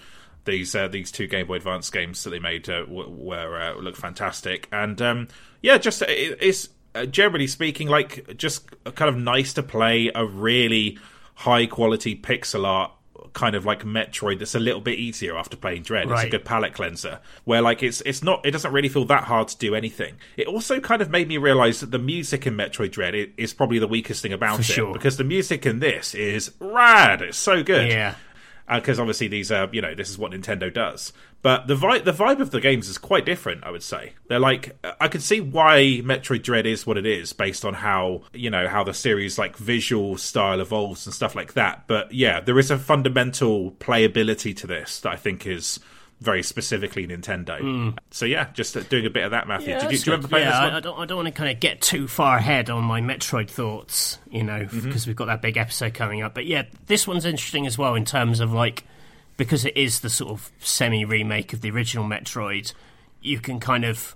these uh, these two Game Boy Advance games that they made uh, were uh, look fantastic, and um, yeah, just it, it's uh, generally speaking like just kind of nice to play a really high quality pixel art kind of like Metroid that's a little bit easier after playing Dread. It's a good palette cleanser where like it's it's not it doesn't really feel that hard to do anything. It also kind of made me realize that the music in Metroid Dread is probably the weakest thing about For it sure. because the music in this is rad. It's so good Yeah. Uh, because obviously these are you know this is what Nintendo does. But the vibe the vibe of the games is quite different. I would say they're like I can see why Metroid Dread is what it is based on how you know how the series like visual style evolves and stuff like that. But yeah, there is a fundamental playability to this that I think is very specifically Nintendo. So yeah, just uh, doing a bit of that, Matthew. Yeah, Did you, do you remember good. playing yeah, this one? I, I don't. I don't want to kind of get too far ahead on my Metroid thoughts, you know, because Mm-hmm. we've got that big episode coming up. But yeah, this one's interesting as well in terms of like because it is the sort of semi remake of the original Metroid. You can kind of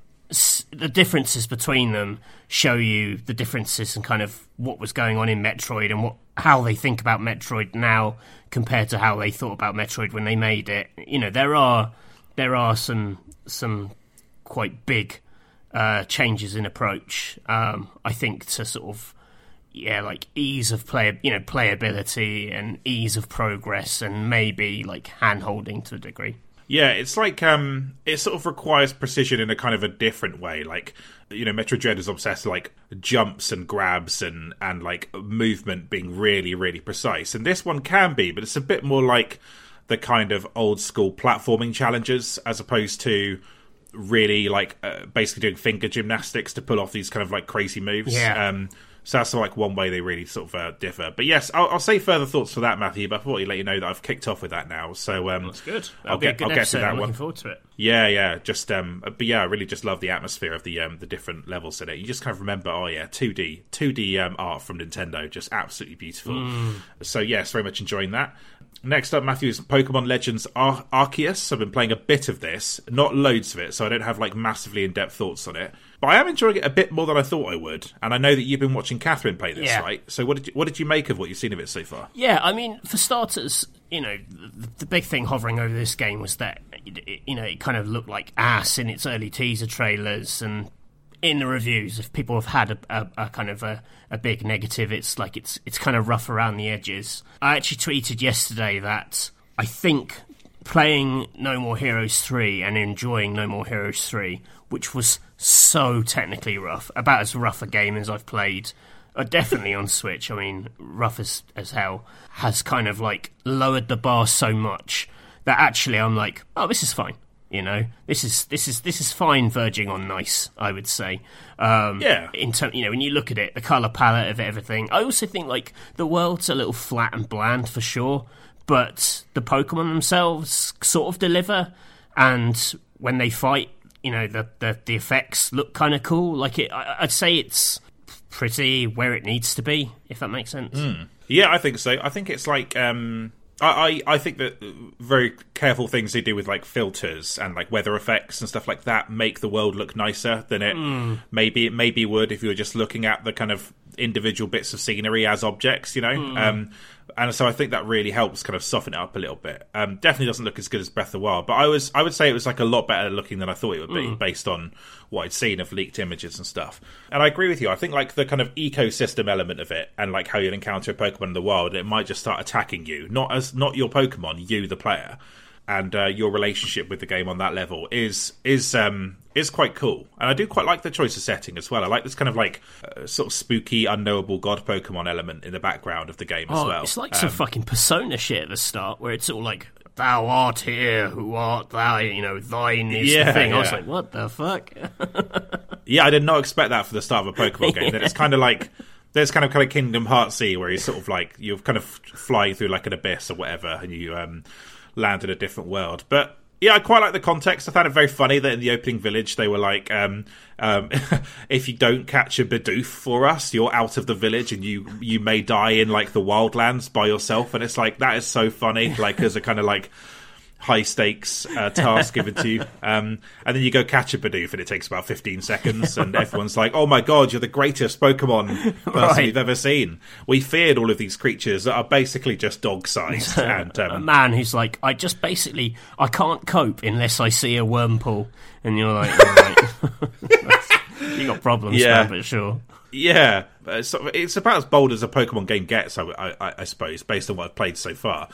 the differences between them show you the differences and kind of what was going on in Metroid and what how they think about Metroid now compared to how they thought about Metroid when they made it. You know, there are there are some some quite big uh, changes in approach. Um, I think to sort of yeah, like ease of play, you know, playability and ease of progress, and maybe like hand holding to a degree. Yeah, it's like um, it sort of requires precision in a kind of a different way. Like you know, Metroid Dread is obsessed with like jumps and grabs and and like movement being really really precise, and this one can be, but it's a bit more like the kind of old school platforming challenges as opposed to really like uh, basically doing finger gymnastics to pull off these kind of like crazy moves. Yeah. Um, so that's like one way they really sort of uh, differ. But yes, I'll, I'll say further thoughts for that, Matthew. But I thought I'd let you know that I've kicked off with that now. So um, That's good. I'll That'll a get good I'll get to that I'm one. looking forward to it. Yeah, yeah. Just um, but yeah, I really just love the atmosphere of the um, the different levels in it. You just kind of remember, oh yeah, two D, two D um, art from Nintendo, just absolutely beautiful. Mm. So yes, very much enjoying that. Next up, Matthew is Pokemon Legends Ar- Arceus. I've been playing a bit of this, not loads of it, so I don't have like massively in depth thoughts on it. But I am enjoying it a bit more than I thought I would, and I know that you've been watching Catherine play this, Yeah. right? So what did you, what did you make of what you've seen of it so far? Yeah, I mean, for starters, you know, the, the big thing hovering over this game was that, it, it- you know, it kind of looked like ass in its early teaser trailers and in the reviews. If people have had a, a, a kind of a, a big negative, it's like it's it's kind of rough around the edges. I actually tweeted yesterday that I think playing No More Heroes 3 and enjoying No More Heroes 3, which was so technically rough, about as rough a game as I've played, uh, definitely on Switch, I mean, rough as, as hell, has kind of like lowered the bar so much that actually I'm like, oh, this is fine. You know, this is this is this is fine, verging on nice. I would say. Um, Yeah. In term, you know, when you look at it, the color palette of everything. I also think like the world's a little flat and bland for sure, but the Pokemon themselves sort of deliver. And when they fight, you know, the the, the effects look kind of cool. Like it, I, I'd say it's pretty where it needs to be, if that makes sense. Yeah, I think so. I think it's like um I, I I think that very careful things they do with like filters and like weather effects and stuff like that make the world look nicer than it maybe it maybe would if you were just looking at the kind of individual bits of scenery as objects, you know. Um, and so I think that really helps kind of soften it up a little bit. Um, definitely doesn't look as good as Breath of the Wild, but I was I would say it was like a lot better looking than I thought it would be based on what I'd seen of leaked images and stuff. And I agree with you. I think like the kind of ecosystem element of it and like how you'll encounter a Pokemon in the wild, it might just start attacking you, not as not your Pokemon, you the player. And uh, your relationship with the game on that level is is um, is quite cool. And I do quite like the choice of setting as well. I like this kind of like uh, sort of spooky, unknowable god Pokemon element in the background of the game as Oh, well. it's like Um, some fucking persona shit at the start where it's all like, Thou art here, who art thou? You know, thine is Yeah, the thing. I was like, what the fuck? [LAUGHS] Yeah, I did not expect that for the start of a Pokemon game. [LAUGHS] That it's kind of like there's kind of kind of Kingdom Hearts C where you sort of like you're kind of flying through like an abyss or whatever, and you um, land in a different world. But yeah, I quite like the context. I found it very funny that in the opening village they were like, um, um, [LAUGHS] "If you don't catch a Bidoof for us, you're out of the village, and you you may die in like the wildlands by yourself." And it's like that is so funny. Like as a kind of like high stakes uh, task given to you. [LAUGHS] Um, and then you go catch a Bidoof and it takes about 15 seconds and everyone's like, oh my god, you're the greatest Pokemon [LAUGHS] person Right. we've ever seen. We feared all of these creatures that are basically just dog sized. [LAUGHS] and a um, man who's like, I just basically, I can't cope unless I see a Wurmple. And you're like, right. you got problems, Yeah. man, but sure. yeah, uh, so it's about as bold as a Pokemon game gets, I, I, I suppose, based on what I've played so far.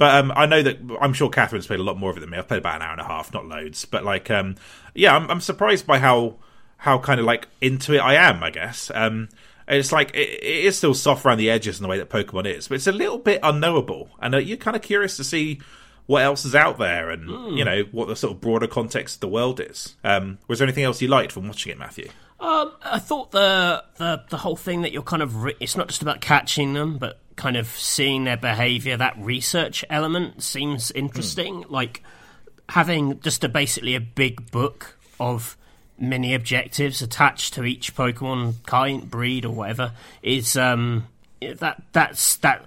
But um, I know that I'm sure Catherine's played a lot more of it than me. I've played about an hour and a half, not loads. But like, um, yeah, I'm, I'm surprised by how how kind of like into it I am. I guess um, it's like it, it is still soft around the edges in the way that Pokemon is, but it's a little bit unknowable, and uh, you're kind of curious to see what else is out there, and you know what the sort of broader context of the world is. Um, was there anything else you liked from watching it, Matthew? Um, I thought the, the the whole thing that you're kind of re- it's not just about catching them, but kind of seeing their behavior. That research element seems interesting. Like having just a basically a big book of mini objectives attached to each Pokemon kind, breed, or whatever is um that that's that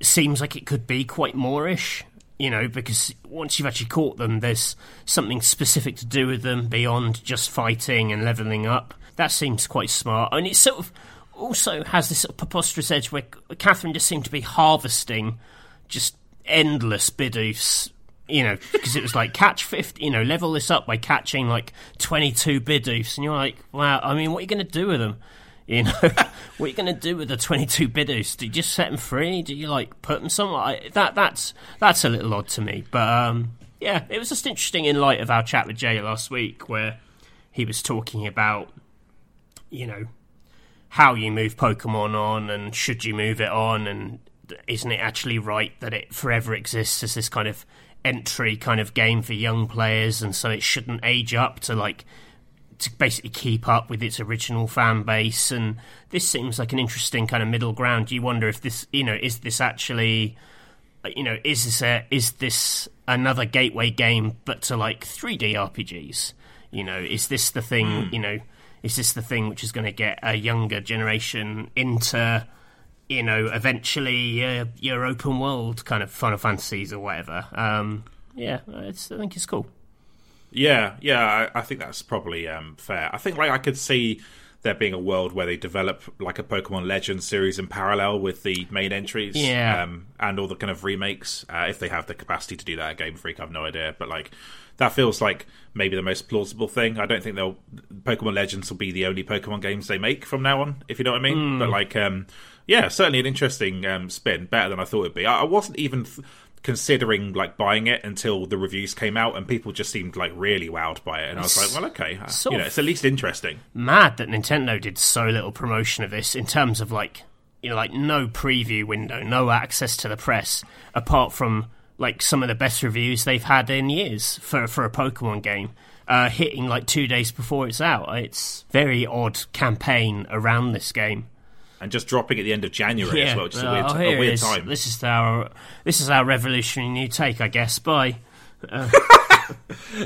seems like it could be quite moreish. You know, because once you've actually caught them, there's something specific to do with them beyond just fighting and leveling up. That seems quite smart. And it's sort of also has this preposterous edge where Catherine just seemed to be harvesting just endless Bidoofs. You know, because it was like catch 50, you know, level this up by catching like 22 Bidoofs. And you're like, wow, I mean, what are you going to do with them? [LAUGHS] You know, what are you going to do with the 22 Bidoofs? Do you just set them free? Do you like put them somewhere? I, that that's that's a little odd to me. But um, yeah, it was just interesting in light of our chat with Jay last week, where he was talking about, you know, how you move Pokemon on and should you move it on, and isn't it actually right that it forever exists as this kind of entry kind of game for young players, and so it shouldn't age up to like to basically keep up with its original fan base? And this seems like an interesting kind of middle ground. You wonder if this you know is this actually you know is this a is this another gateway game but to like 3D RPGs you know is this the thing hmm. you know is this the thing which is going to get a younger generation into you know eventually uh, your open world kind of Final Fantasies or whatever um yeah I think it's cool Yeah, yeah, I, I think that's probably um, fair. I think like I could see there being a world where they develop like a Pokemon Legends series in parallel with the main entries, Yeah. um, and all the kind of remakes. Uh, if they have the capacity to do that at Game Freak, I've no idea, but like that feels like maybe the most plausible thing. I don't think they'll Pokemon Legends will be the only Pokemon games they make from now on, if you know what I mean. But like, um, yeah, certainly an interesting um, spin, better than I thought it'd be. I, I wasn't even. Th- considering like buying it until the reviews came out and people just seemed like really wowed by it and I was like well okay uh, you know it's at least interesting mad that Nintendo did so little promotion of this in terms of like you know like no preview window, no access to the press apart from like some of the best reviews they've had in years for for a Pokemon game. Uh, hitting like two days before it's out. It's very odd campaign around this game. And just dropping at the end of January as well which is a Uh, weird, oh, a weird time. This is our this is our revolutionary new take, I guess. Bye. [LAUGHS]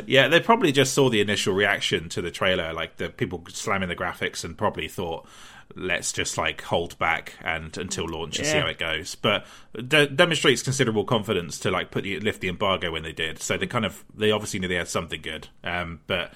yeah they probably just saw the initial reaction to the trailer like the people slamming the graphics and probably thought let's just like hold back and until launch and see how it goes. But de- demonstrates considerable confidence to like put the, lift the embargo when they did. So they kind of they obviously knew they had something good. Um but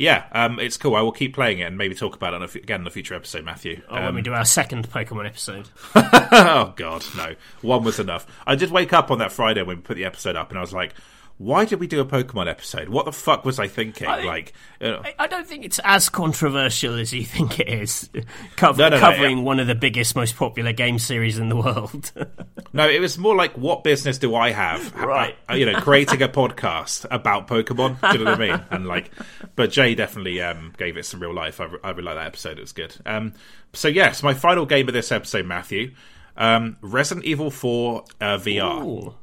yeah, um, it's cool. I will keep playing it and maybe talk about it on a f- again in a future episode, Matthew. Oh, when Um, we do our second Pokemon episode. [LAUGHS] oh god, no. One was enough. I did wake up on that Friday when we put the episode up, and I was like, why did we do a Pokemon episode? What the fuck was I thinking? I- like, you know, I- don't think it's as controversial as you think it is. [LAUGHS] Cover, No, no, no, covering yeah. one of the biggest, most popular game series in the world. [LAUGHS] no, it was more like, what business do I have? Right. Uh, you know, creating a [LAUGHS] podcast about Pokemon. Do you know what I mean? And like, but Jay definitely um, gave it some real life. I, I really like that episode. It was good. Um, so yes, my final game of this episode, Matthew, um, Resident Evil Four uh, VR.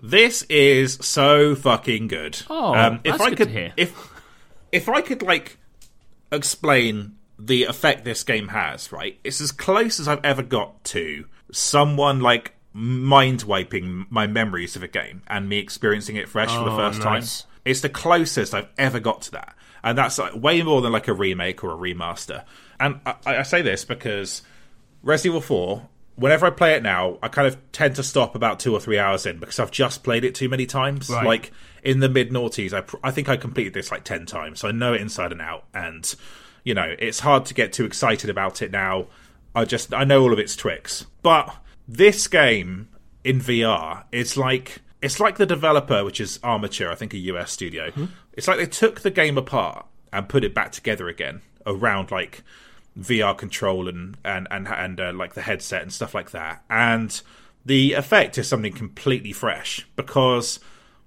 This is so fucking good. Oh, um, if that's I good could, to hear. if if I could like explain the effect this game has, right? It's as close as I've ever got to someone like mind wiping my memories of a game and me experiencing it fresh for the Oh, first nice. time. It's the closest I've ever got to that, and that's like way more than like a remake or a remaster. And I, I say this because Resident Evil 4, whenever I play it now, I kind of tend to stop about two or three hours in because I've just played it too many times. Right. Like in the mid noughties, I, pr- I think I completed this like 10 times, so I know it inside and out. And, you know, it's hard to get too excited about it now. I just, I know all of its tricks. But this game in VR is like. It's like the developer, which is Armature, I think a US studio. Hmm. It's like they took the game apart and put it back together again around like VR control and and and, and uh, like the headset and stuff like that. And the effect is something completely fresh because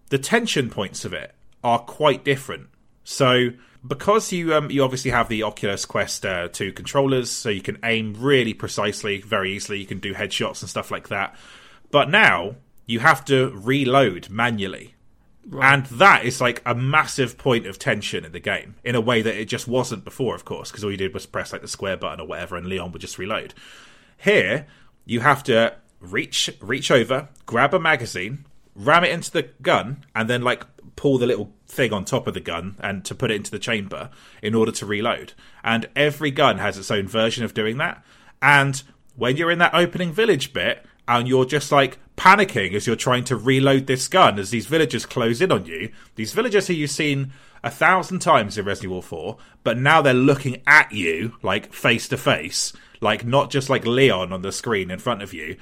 the tension points of it are quite different. So because you um, you obviously have the Oculus Quest uh, 2 controllers, so you can aim really precisely, very easily. You can do headshots and stuff like that. But now you have to reload manually. And that is like a massive point of tension in the game in a way that it just wasn't before, of course, because all you did was press like the square button or whatever, and Leon would just reload. Here, you have to reach reach over, grab a magazine, ram it into the gun, and then like pull the little thing on top of the gun and to put it into the chamber in order to reload. And every gun has its own version of doing that. And when you're in that opening village bit and you're just like panicking as you're trying to reload this gun as these villagers close in on you, these villagers who you've seen a thousand times in Resident Evil 4, but now they're looking at you like face to face, like not just like Leon on the screen in front of you.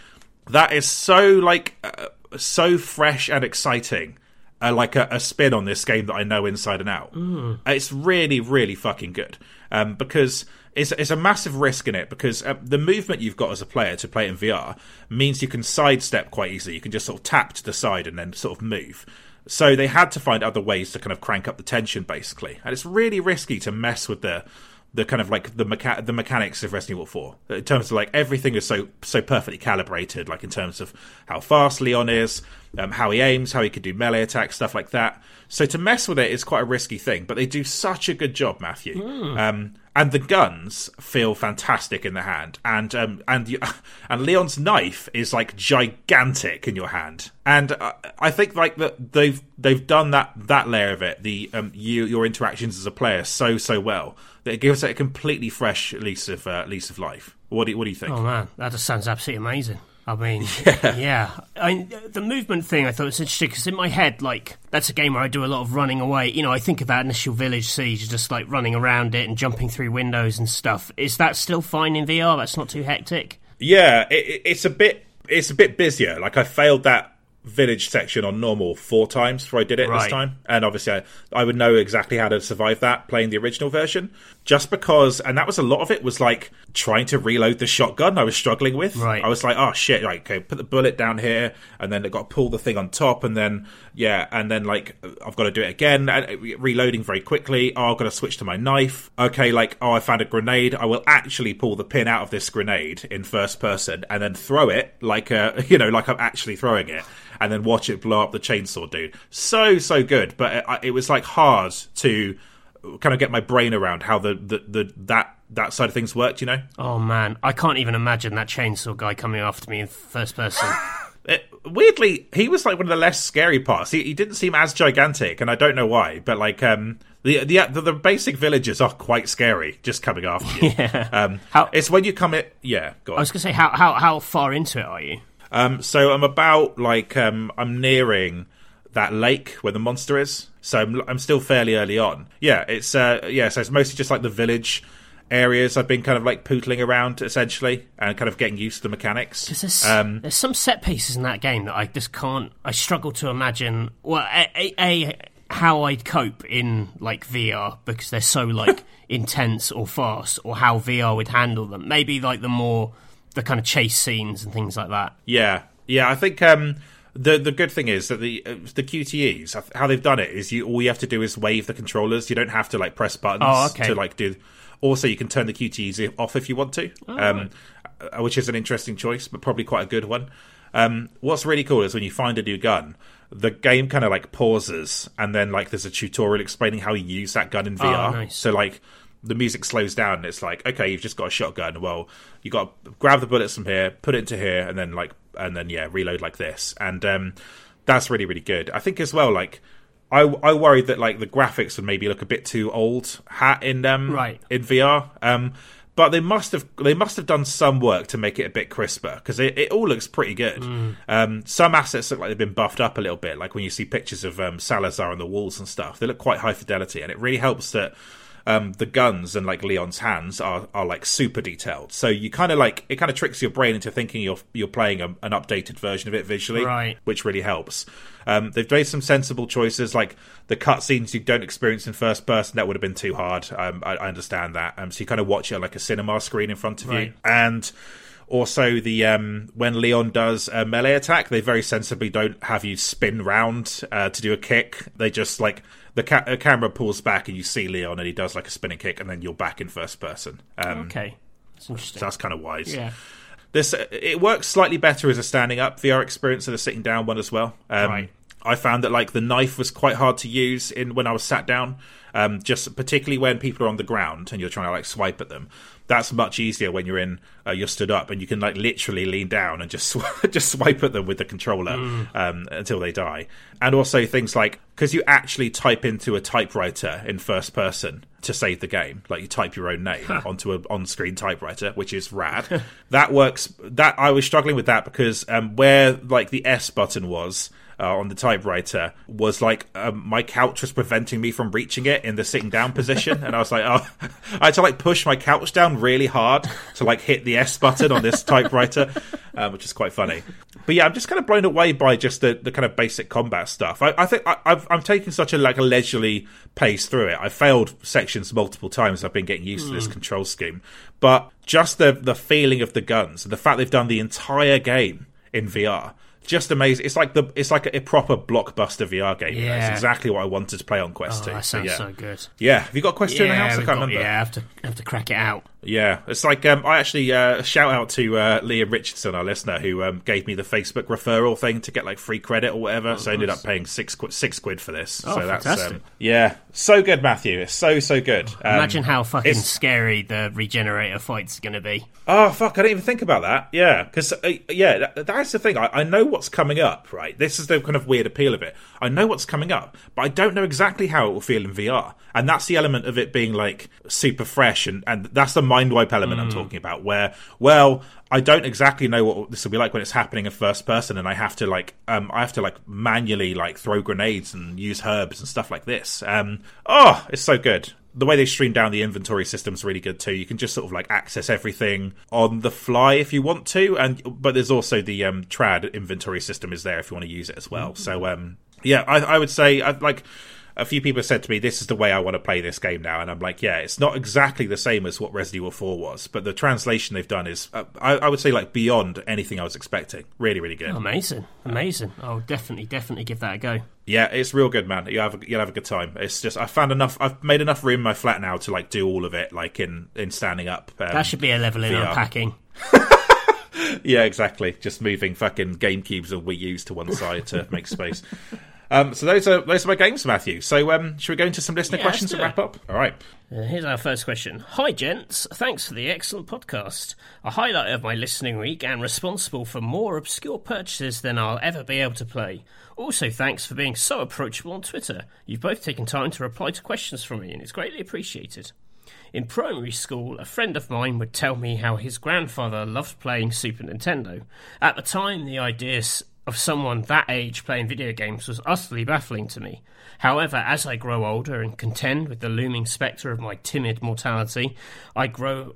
That is so like uh, so fresh and exciting. Uh, like a, a spin on this game that I know inside and out. It's really, really fucking good um, because it's, it's a massive risk in it because uh, the movement you've got as a player to play it in VR means you can sidestep quite easily. You can just sort of tap to the side and then sort of move. So they had to find other ways to kind of crank up the tension, basically, and it's really risky to mess with the the kind of like the mecha- the mechanics of Resident Evil 4 in terms of like everything is so so perfectly calibrated like in terms of how fast Leon is um, how he aims how he can do melee attacks stuff like that so to mess with it is quite a risky thing but they do such a good job Matthew um, and the guns feel fantastic in the hand and um, and you, [LAUGHS] and Leon's knife is like gigantic in your hand and uh, I think like that they've they've done that that layer of it the um, you your interactions as a player so so well that it gives it a completely fresh lease of uh, lease of life. What do what do you think? Oh man, that just sounds absolutely amazing. I mean, [LAUGHS] yeah. I mean, the movement thing I thought was interesting because in my head, like that's a game where I do a lot of running away. You know, I think of that initial village siege, just like running around it and jumping through windows and stuff. Is that still fine in VR? That's not too hectic. Yeah, it- it's a bit it's a bit busier. Like I failed that village section on normal four times before I did it this time, and obviously I, I would know exactly how to survive that playing the original version. Just because, and that was a lot of it was like trying to reload the shotgun. I was struggling with. Right. I was like, oh shit, right, okay, put the bullet down here, and then it got to pull the thing on top, and then yeah, and then like I've got to do it again, and reloading very quickly. Oh, I've got to switch to my knife. Okay, like oh, I found a grenade. I will actually pull the pin out of this grenade in first person, and then throw it like uh, [LAUGHS] you know, like I'm actually throwing it, and then watch it blow up the chainsaw dude. So so good, but it, it was like hard to kind of get my brain around how the, the, the that that side of things worked. You know. Oh man, I can't even imagine that chainsaw guy coming after me in first person. [LAUGHS] It, weirdly, he was like one of the less scary parts. He, he didn't seem as gigantic, and I don't know why. But like, um, the the the, the basic villagers are quite scary, just coming after you. [LAUGHS] Yeah. Um, How- it's when you come in. Yeah, go I was gonna say, how how how far into it are you? Um, so I'm about like um, I'm nearing that lake where the monster is. So I'm, I'm still fairly early on. Yeah, it's uh, yeah. So it's mostly just like the village areas I've been kind of like pootling around essentially and kind of getting used to the mechanics. There's, Um, there's some set pieces in that game that I just can't. I struggle to imagine. Well, a, a, a how I'd cope in like VR because they're so like [LAUGHS] intense or fast, or how VR would handle them. Maybe like the more the kind of chase scenes and things like that. Yeah, yeah. I think um, the the good thing is that the uh, the QTEs how they've done it is you all you have to do is wave the controllers. You don't have to like press buttons Oh, okay. to like do. Also, you can turn the QTEs off if you want to, um, uh, which is an interesting choice, but probably quite a good one. Um, what's really cool is when you find a new gun, the game kind of like pauses, and then like there's a tutorial explaining how you use that gun in VR. nice. So like the music slows down and it's like okay you've just got a shotgun well you got to grab the bullets from here put it into here and then like and then yeah reload like this and um that's really really good i think as well like i i worried that like the graphics would maybe look a bit too old hat in um Right. in vr um but they must have they must have done some work to make it a bit crisper because it, it all looks pretty good. Um, some assets look like they've been buffed up a little bit, like when you see pictures of um, Salazar on the walls and stuff. They look quite high fidelity, and it really helps that um, the guns and like Leon's hands are, are like super detailed. So you kind of like it kind of tricks your brain into thinking you're you're playing a, an updated version of it visually, Right. Which really helps. Um, they've made some sensible choices, like the cutscenes you don't experience in first person. That would have been too hard. Um, I, I understand that. Um, so you kind of watch it on like a cinema screen in front of Right. you, and also the um, when Leon does a melee attack, they very sensibly don't have you spin round uh, to do a kick. They just like the ca- camera pulls back and you see Leon and he does like a spinning kick, and then you're back in first person. Um, Okay, that's interesting. So that's kind of wise. yeah, This it works slightly better as a standing up VR experience than a sitting down one as well. Um, Right. I found that like the knife was quite hard to use in when I was sat down. Um, just particularly when people are on the ground and you're trying to like swipe at them. That's much easier when you're in uh, you're stood up and you can like literally lean down and just sw- [LAUGHS] just swipe at them with the controller um, until they die. And also things like because you actually type into a typewriter in first person to save the game, like you type your own name onto a on-screen typewriter, which is rad. [LAUGHS] that works. That I was struggling with that because um, where like the S button was uh, on the typewriter was like um, my couch was preventing me from reaching it in the sitting down position, and I was like, oh, [LAUGHS] I had to like push my couch down really hard to like hit the S button on this typewriter, [LAUGHS] um, which is quite funny. But yeah, I'm just kind of blown away by just the, the kind of basic combat stuff. I, I think I, I've, I'm taking such a like a leisurely pace through it. I failed sections multiple times. I've been getting used to this control scheme, but just the the feeling of the guns and the fact they've done the entire game in VR. Just amazing! It's like the it's like a, a proper blockbuster VR game. know? It's Yeah. exactly what I wanted to play on Quest oh, 2. that So, yeah, so good. yeah. Have you got a question in the house? I can't got- remember. yeah, I have to I have to crack it out. Yeah, it's like um, I actually uh, shout out to uh, Liam Richardson, our listener, who um, gave me the Facebook referral thing to get like free credit or whatever. so I ended up paying six quid, six quid for this. Oh, so that's fantastic. um, yeah, so good, Matthew. It's so so good. Um, Imagine how fucking it's- scary the regenerator fight's going to be. Oh fuck! I didn't even think about that. Yeah, because uh, yeah, that, that's the thing. I, I know what's coming up. Right, this is the kind of weird appeal of it. I know what's coming up, but I don't know exactly how it will feel in VR. And that's the element of it being like super fresh, and and that's the mind wipe element I'm talking about. Where well, I don't exactly know what this will be like when it's happening in first person, and I have to like um I have to like manually like throw grenades and use herbs and stuff like this. Um, oh, it's so good the way they stream down the inventory system is really good too. You can just sort of like access everything on the fly if you want to, and but there's also the um, trad inventory system is there if you want to use it as well. So um, yeah, I, I would say I, like a few people said to me, "This is the way I want to play this game now," and I'm like, "Yeah, it's not exactly the same as what Resident Evil 4 was, but the translation they've done is, uh, I, I would say, like beyond anything I was expecting. Really, really good. Amazing, amazing. I'll definitely, definitely give that a go. Yeah, it's real good, man. You have a, you'll have a good time. It's just I found enough. I've made enough room in my flat now to like do all of it, like in in standing up. Um, That should be a level in VR. unpacking. [LAUGHS] yeah, exactly. Just moving fucking Game Cubes and Wii U's to one side to make space. [LAUGHS] Um, so those are those are my games, Matthew. So um, should we go into some listener Yeah, questions let's and wrap up? All right. Uh, here's our first question. Hi, gents. Thanks for the excellent podcast. A highlight of my listening week and responsible for more obscure purchases than I'll ever be able to play. Also, thanks for being so approachable on Twitter. You've both taken time to reply to questions from me, and it's greatly appreciated. In primary school, a friend of mine would tell me how his grandfather loved playing Super Nintendo. At the time, the idea s- of someone that age playing video games was utterly baffling to me. However, as I grow older and contend with the looming spectre of my timid mortality, I grow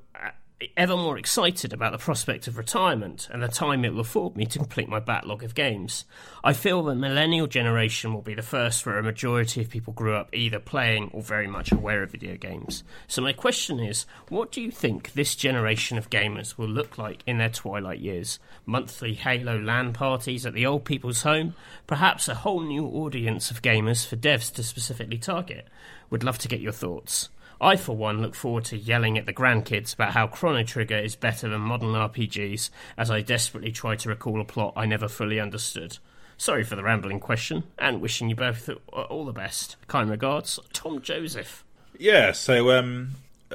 ever more excited about the prospect of retirement and the time it will afford me to complete my backlog of games. I feel the millennial generation will be the first where a majority of people grew up either playing or very much aware of video games. So, my question is what do you think this generation of gamers will look like in their twilight years? Monthly Halo LAN parties at the old people's home? Perhaps a whole new audience of gamers for devs to specifically target? Would love to get your thoughts. I, for one, look forward to yelling at the grandkids about how Chrono Trigger is better than modern RPGs as I desperately try to recall a plot I never fully understood. Sorry for the rambling question, and wishing you both all the best. Kind regards, Tom Joseph. Yeah, so um,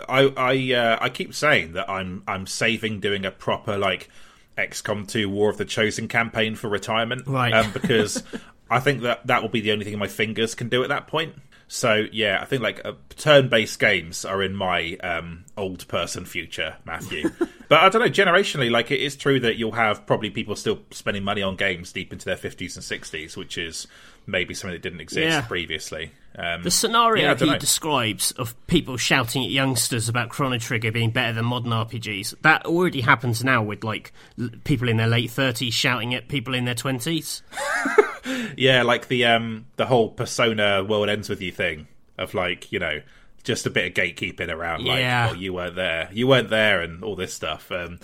I I uh, I keep saying that I'm I'm saving doing a proper like XCOM 2 War of the Chosen campaign for retirement, right? Um, because [LAUGHS] I think that that will be the only thing my fingers can do at that point. So yeah, I think like uh, turn-based games are in my um, old person future, Matthew. [LAUGHS] but I don't know. Generationally, like it is true that you'll have probably people still spending money on games deep into their fifties and sixties, which is maybe something that didn't exist yeah. previously. Um, the scenario yeah, he know. describes of people shouting at youngsters about Chrono Trigger being better than modern RPGs that already happens now with like people in their late thirties shouting at people in their twenties. [LAUGHS] yeah, like the um the whole Persona World Ends with You thing of like you know just a bit of gatekeeping around like yeah. oh you weren't there you weren't there and all this stuff. Um,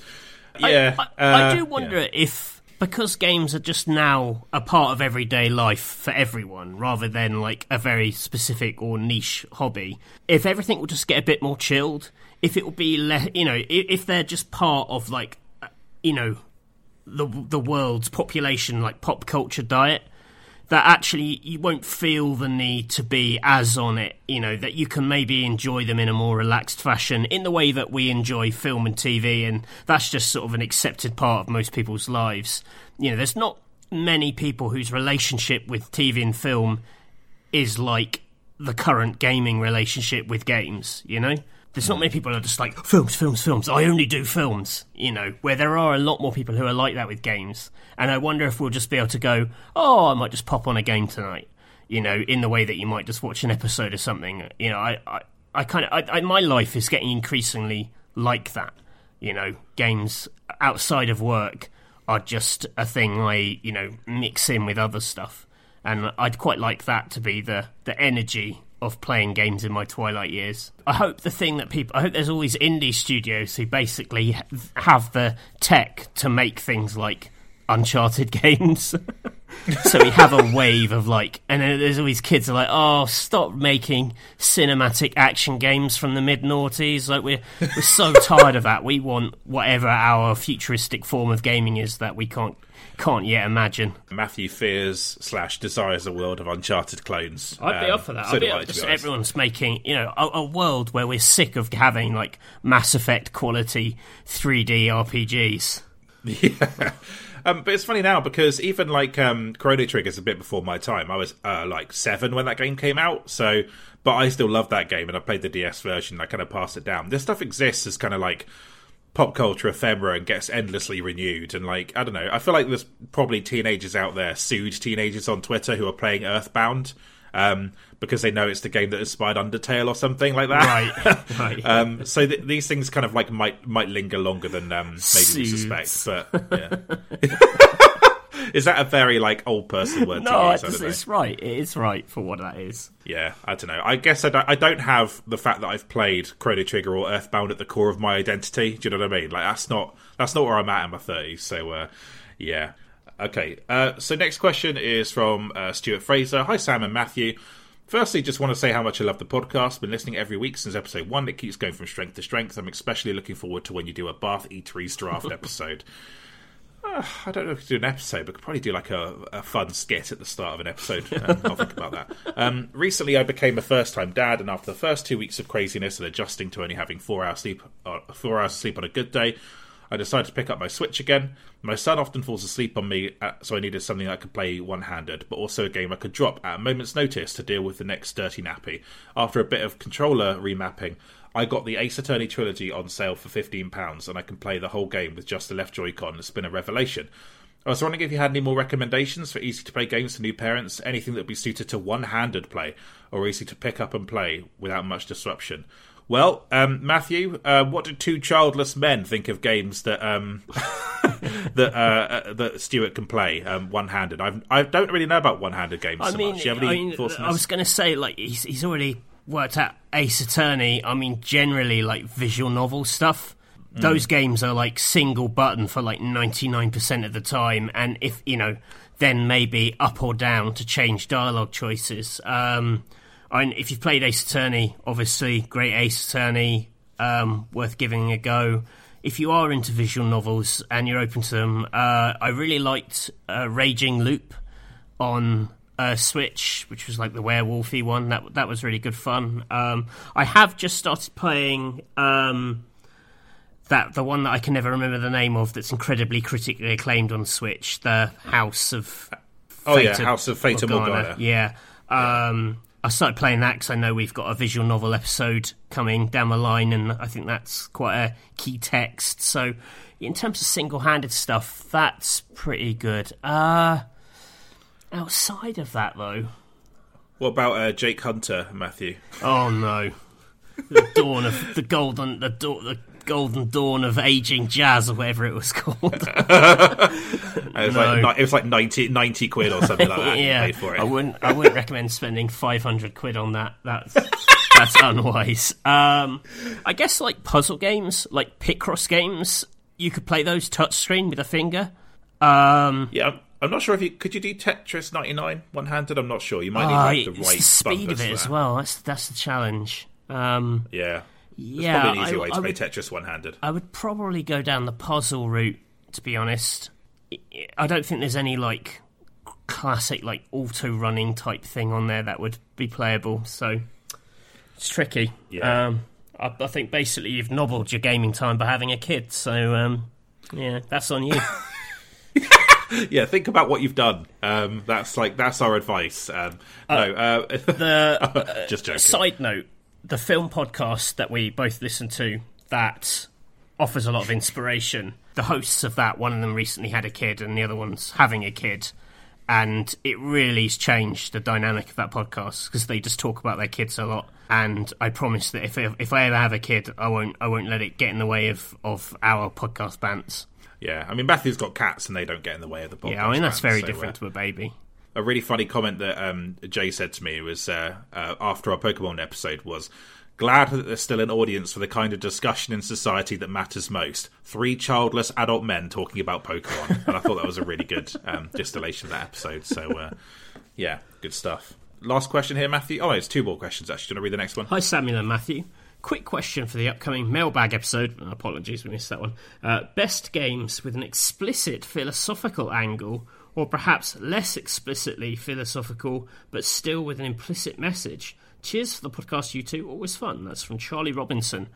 yeah, I, I, uh, I do wonder yeah. if because games are just now a part of everyday life for everyone rather than like a very specific or niche hobby if everything will just get a bit more chilled if it will be less you know if, if they're just part of like you know the the world's population like pop culture diet that actually you won't feel the need to be as on it, you know, that you can maybe enjoy them in a more relaxed fashion in the way that we enjoy film and TV, and that's just sort of an accepted part of most people's lives. You know, there's not many people whose relationship with TV and film is like the current gaming relationship with games, you know? There's not many people who are just like films, films, films. I only do films, you know. Where there are a lot more people who are like that with games, and I wonder if we'll just be able to go, oh, I might just pop on a game tonight, you know, in the way that you might just watch an episode of something. You know, I, I, I kind of, my life is getting increasingly like that. You know, games outside of work are just a thing I, you know, mix in with other stuff, and I'd quite like that to be the the energy of playing games in my twilight years. I hope the thing that people, I hope there's all these indie studios who basically have the tech to make things like Uncharted [LAUGHS] games. [LAUGHS] so we have a wave of like, and then there's all these kids are like, oh, stop making cinematic action games from the mid noughties. Like we're we're so [LAUGHS] tired of that. We want whatever our futuristic form of gaming is that we can't can't yet imagine. Matthew fears slash desires a world of Uncharted clones. I'd be um, up for that. So I'd be up, just everyone's making you know a, a, world where we're sick of having like Mass Effect quality 3D RPGs. [LAUGHS] Yeah. Um, but it's funny now because even like um, Chrono Trigger is a bit before my time. I was uh, like seven when that game came out, so but I still love that game, and I played the DS version. I kind of passed it down. This stuff exists as kind of like pop culture ephemera and gets endlessly renewed. And like, I don't know, I feel like there's probably teenagers out there, pseud teenagers on Twitter who are playing Earthbound. Um, because they know it's the game that inspired Undertale or something like that. Right. [LAUGHS] right. um, so th- these things kind of like might might linger longer than um, maybe Suits. we suspect. But yeah. [LAUGHS] [LAUGHS] is that a very like old person word? No, use, it's, it's right. It is right for what that is. Yeah, I don't know. I guess I don't, I don't have the fact that I've played Chrono Trigger or Earthbound at the core of my identity. Do you know what I mean? Like that's not that's not where I'm at in my thirties. So uh, yeah. Okay. Uh, so next question is from uh, Stuart Fraser. Hi Sam and Matthew. Firstly, just want to say how much I love the podcast. Been listening every week since episode one. It keeps going from strength to strength. I'm especially looking forward to when you do a Bath Eateries draft [LAUGHS] episode. Uh, [SIGHS] I don't know if we could do an episode, but could probably do like a, a fun skit at the start of an episode. Um, [LAUGHS] I'll think about that. Um, recently, I became a first-time dad, and after the first two weeks of craziness and adjusting to only having four hours sleep, uh, four hours sleep on a good day, I decided to pick up my Switch again. My son often falls asleep on me, uh, so I needed something I could play one handed, but also a game I could drop at a moment's notice to deal with the next dirty nappy. After a bit of controller remapping, I got the Ace Attorney trilogy on sale for £15, and I can play the whole game with just the left Joy-Con. It's been a revelation. I was wondering if you had any more recommendations for easy to play games for new parents, anything that would be suited to one handed play or easy to pick up and play without much disruption. Well, um, Matthew, uh, what do two childless men think of games that um, [LAUGHS] that uh, uh, that Stuart can play um, one handed? I don't really know about one handed games I so mean, much. Do you have any I, mean, thoughts on I was going to say, like, he's, he's already worked at Ace Attorney. I mean, generally, like, visual novel stuff. Mm. Those games are like single button for like 99% of the time. And if, you know, then maybe up or down to change dialogue choices. Um, and if you've played Ace Attorney, obviously, great Ace Attorney, um, worth giving a go. If you are into visual novels and you're open to them, uh, I really liked uh, Raging Loop on uh, Switch, which was like the werewolfy one. That that was really good fun. Um, I have just started playing um, that the one that I can never remember the name of. That's incredibly critically acclaimed on Switch. The House of oh yeah, House of Fata Morgana. Yeah. Um, I started playing that because I know we've got a visual novel episode coming down the line, and I think that's quite a key text. So, in terms of single-handed stuff, that's pretty good. Uh, outside of that, though, What about uh, Jake Hunter, Matthew? oh no, the dawn of the golden, the, da- the golden dawn of aging jazz, or whatever it was [LAUGHS] called. [LAUGHS] It was, like, No. ni- it was like 90, 90 quid or something like that. [LAUGHS] yeah, for it. I wouldn't. I wouldn't recommend spending five hundred quid on that. That's that's unwise. Um, I guess like puzzle games, like Picross games, you could play those touchscreen with a finger. Um, Yeah, I'm, not sure if you could you do Tetris 99 one handed. I'm not sure. You might need uh, like, the right the speed of it as well. That's that's the challenge. Um, Yeah, yeah, probably an easy I, way to I play would, Tetris one handed. I would probably go down the puzzle route. To be honest, I don't think there's any like classic like auto running type thing on there that would be playable. So it's tricky. Yeah. Um, I, I think basically you've nobbled your gaming time by having a kid. So um, yeah, that's on you. [LAUGHS] [LAUGHS] Yeah, think about what you've done. Um, that's like that's our advice. Um, no, uh, the [LAUGHS] [LAUGHS] just joking. side note: the film podcast that we both listen to that offers a lot of inspiration. The hosts of that, one of them recently had a kid, and the other one's having a kid. And it really's changed the dynamic of that podcast because they just talk about their kids a lot. And I promise that if if I ever have a kid, I won't I won't let it get in the way of, of our podcast bants. Yeah, I mean Matthew's got cats and they don't get in the way of the podcast. Yeah, I mean that's very so, uh, different to a baby. a really funny comment that um, Jay said to me was uh, uh, after our Pokemon episode was glad that there's still an audience for the kind of discussion in society that matters most. Three childless adult men talking about Pokemon, and I thought that was a really good um, distillation of that episode. So uh, yeah, good stuff. Last question here, Matthew. Oh, it's two more questions actually. Do you want to read the next one? Hi, Samuel and Matthew. Quick question for the upcoming mailbag episode. Apologies, we missed that one. Uh, best games with an explicit philosophical angle, or perhaps less explicitly philosophical, but still with an implicit message. Cheers for the podcast, you two. Always fun. That's from Charlie Robinson.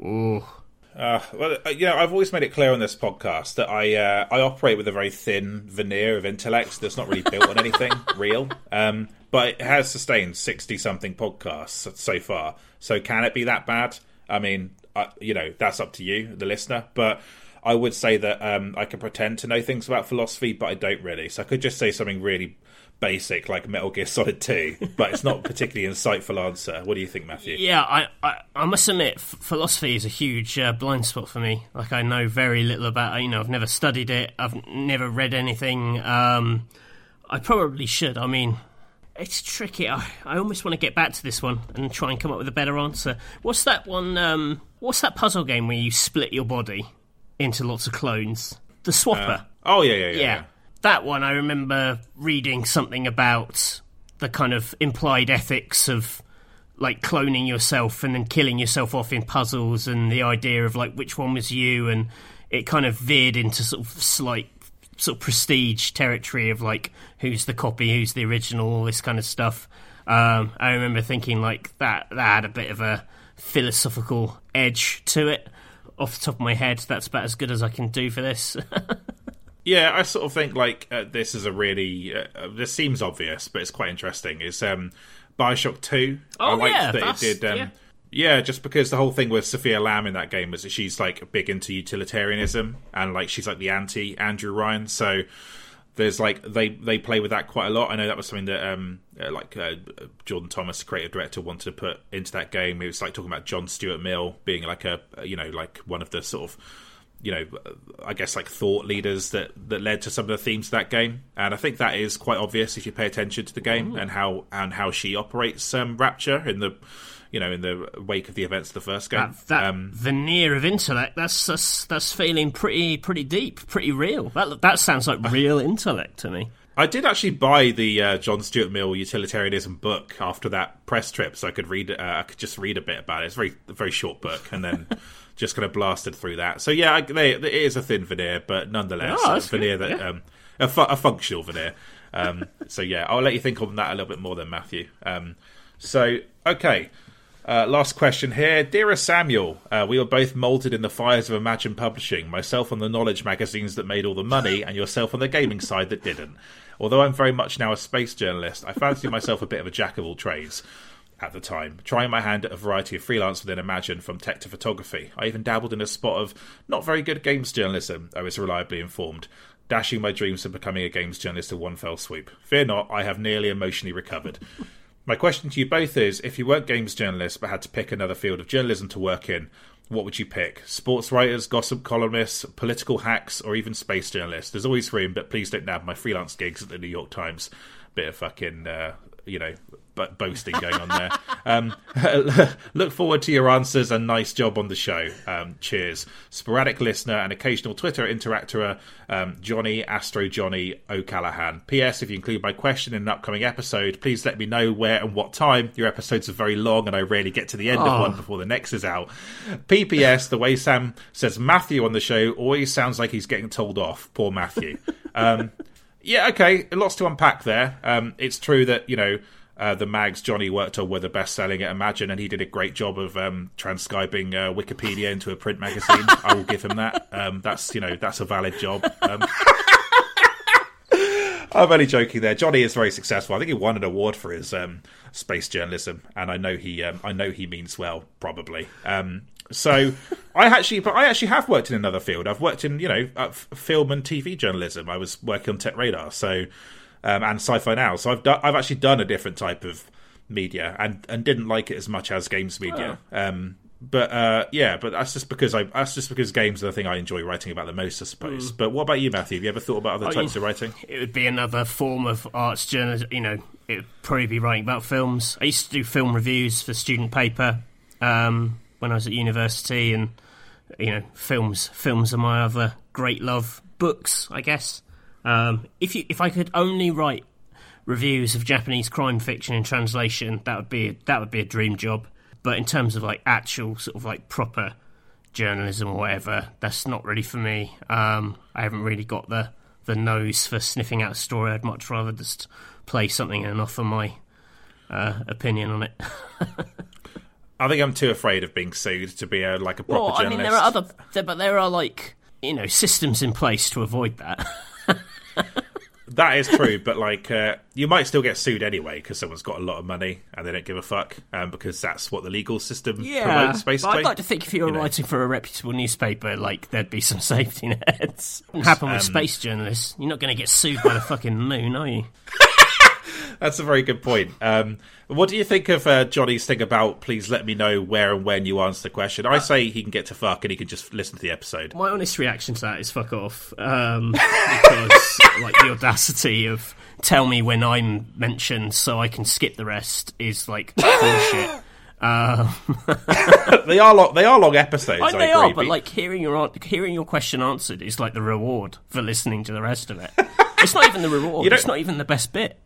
Oh, Uh, well, uh, you know, I've always made it clear on this podcast that I uh, I operate with a very thin veneer of intellect that's not really built on anything [LAUGHS] real. Um, but it has sustained sixty something podcasts so far. So can it be that bad? I mean, uh, you know, that's up to you, the listener. But I would say that um, I can pretend to know things about philosophy, but I don't really. So I could just say something really basic like Metal Gear Solid Two, but it's not a particularly insightful answer. What do you think, Matthew? yeah. I, I, I must admit, f- philosophy is a huge uh, blind spot for me. Like, I know very little about. You know, I've never studied it. I've never read anything. Um, I probably should. I mean, it's tricky. I, I almost want to get back to this one and try and come up with a better answer. What's that one? Um, what's that puzzle game where you split your body into lots of clones? The Swapper. Oh yeah, yeah, yeah. yeah. That one, I remember reading something about the kind of implied ethics of like cloning yourself and then killing yourself off in puzzles and the idea of like which one was you and it kind of veered into sort of slight sort of prestige territory of like who's the copy, who's the original, all this kind of stuff. Um, I remember thinking like that that had a bit of a philosophical edge to it. Off the top of my head, that's about as good as I can do for this. [LAUGHS] Yeah, I sort of think like uh, this is a really uh, uh, this seems obvious, but it's quite interesting. Is um, Bioshock Two? Oh, I liked yeah, that did um, yeah. Yeah, just because the whole thing with Sophia Lamb in that game was that she's like big into utilitarianism and like she's like the anti Andrew Ryan. So there's like they they play with that quite a lot. I know that was something that um uh, like uh, Jordan Thomas, the creative director, wanted to put into that game. It was like talking about John Stuart Mill being like a you know like one of the sort of you know, I guess like thought leaders that that led to some of the themes of that game, and I think that is quite obvious if you pay attention to the game and how and how she operates um, Rapture in the you know in the wake of the events of the first game. That, that um, veneer of intellect that's, that's that's feeling pretty pretty deep, pretty real. That that sounds like real intellect to me. I did actually buy the uh, John Stuart Mill utilitarianism book after that press trip, so I could read. Uh, I could just read a bit about it. It's a very very short book, and then. Just kind of blasted through that. So yeah, they, it is a thin veneer, but nonetheless, oh, a veneer good. that yeah. um, a, fu- a, functional veneer. Um, [LAUGHS] so yeah, I'll let you think on that a little bit more than Matthew. Um, so okay. Uh, last question here. Dearest Samuel, uh, we were both moulded in the fires of Imagine Publishing, myself on the knowledge magazines that made all the money, and yourself on the gaming side that didn't. Although I'm very much now a space journalist, I fancy myself a bit of a jack of all trades at the time, trying my hand at a variety of freelance within Imagine from tech to photography. I even dabbled in a spot of not very good games journalism, I was reliably informed, dashing my dreams of becoming a games journalist in one fell swoop. Fear not, I have nearly emotionally recovered. [LAUGHS] My question to you both is if you weren't games journalists but had to pick another field of journalism to work in, what would you pick? Sports writers, gossip columnists, political hacks, or even space journalists? There's always room, but please don't nab my freelance gigs at the New York Times. Bit of fucking, uh, you know, but boasting going on there. Um, [LAUGHS] look forward to your answers and nice job on the show. Um, cheers. Sporadic listener and occasional Twitter interactor, um, Johnny Astro Johnny O'Callahan. P.S. If you include my question in an upcoming episode, please let me know where and what time. Your episodes are very long and I rarely get to the end oh. of one before the next is out. P.P.S. The way Sam says Matthew on the show always sounds like he's getting told off. Poor Matthew. Um, [LAUGHS] yeah, okay, lots to unpack there. Um, it's true that, you know, uh, the mags Johnny worked on were the best selling at Imagine, and he did a great job of um, transcribing uh, Wikipedia into a print magazine. I will give him that. Um, that's you know that's a valid job. Um, I'm only joking there. Johnny is very successful. I think he won an award for his um, space journalism, and I know he um, I know he means well, probably. Um, so I actually, but I actually have worked in another field. I've worked in you know uh, film and TV journalism. I was working on Tech Radar, so um, and Sci-Fi Now. So I've I've actually done a different type of media and and didn't like it as much as games media. Oh. Um, but uh, yeah, but that's just because I that's just because games are the thing I enjoy writing about the most, I suppose. Mm. But what about you, Matthew? Have you ever thought about other types of writing? It would be another form of arts journalism. You know, it would probably be writing about films. I used to do film reviews for student paper um, when I was at university, and you know, films films are my other great love. Books, I guess. Um, if you, if I could only write reviews of Japanese crime fiction in translation, that would be that would be a dream job. But in terms of like actual sort of like proper journalism or whatever, that's not really for me. Um, I haven't really got the the nose for sniffing out a story. I'd much rather just play something and offer my uh, opinion on it. [LAUGHS] I think I'm too afraid of being sued to be a like a proper well, journalist. I mean, there are other, but there are like you know systems in place to avoid that. [LAUGHS] [LAUGHS] that is true, but like uh, you might still get sued anyway because someone's got a lot of money and they don't give a fuck, um, because that's what the legal system yeah, promotes. Basically, I'd like to think if you were you writing know. for a reputable newspaper, like there'd be some safety nets. It happen with um, space journalists. You're not going to get sued by the fucking moon, are you? [LAUGHS] That's a very good point. Um, what do you think of uh, Johnny's thing about please let me know where and when you answer the question? I say he can get to fuck and he can just listen to the episode. My honest reaction to that is fuck off. Um, [LAUGHS] because, like, the audacity of tell me when I'm mentioned so I can skip the rest is, like, [LAUGHS] bullshit. Um, [LAUGHS] they are long. They are long episodes. I, they are, but like hearing your hearing your question answered is like the reward for listening to the rest of it. It's not even the reward. It's not even the best bit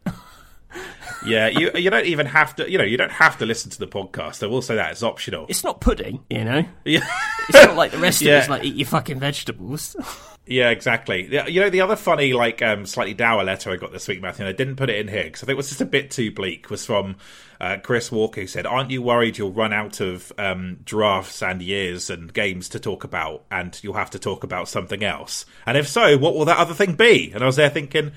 yeah, you you don't even have to. You know, you don't have to listen to the podcast. I will say that it's optional. It's not pudding, you know. Yeah, it's not like the rest [LAUGHS] yeah. of it's like eat your fucking vegetables. [LAUGHS] Yeah, exactly. You know, the other funny, like, um, slightly dour letter I got this week, Matthew, and I didn't put it in here because I think it was just a bit too bleak, was from uh, Chris Walker, who said, Aren't you worried you'll run out of um, drafts and years and games to talk about, and you'll have to talk about something else? And if so, what will that other thing be? And I was there thinking,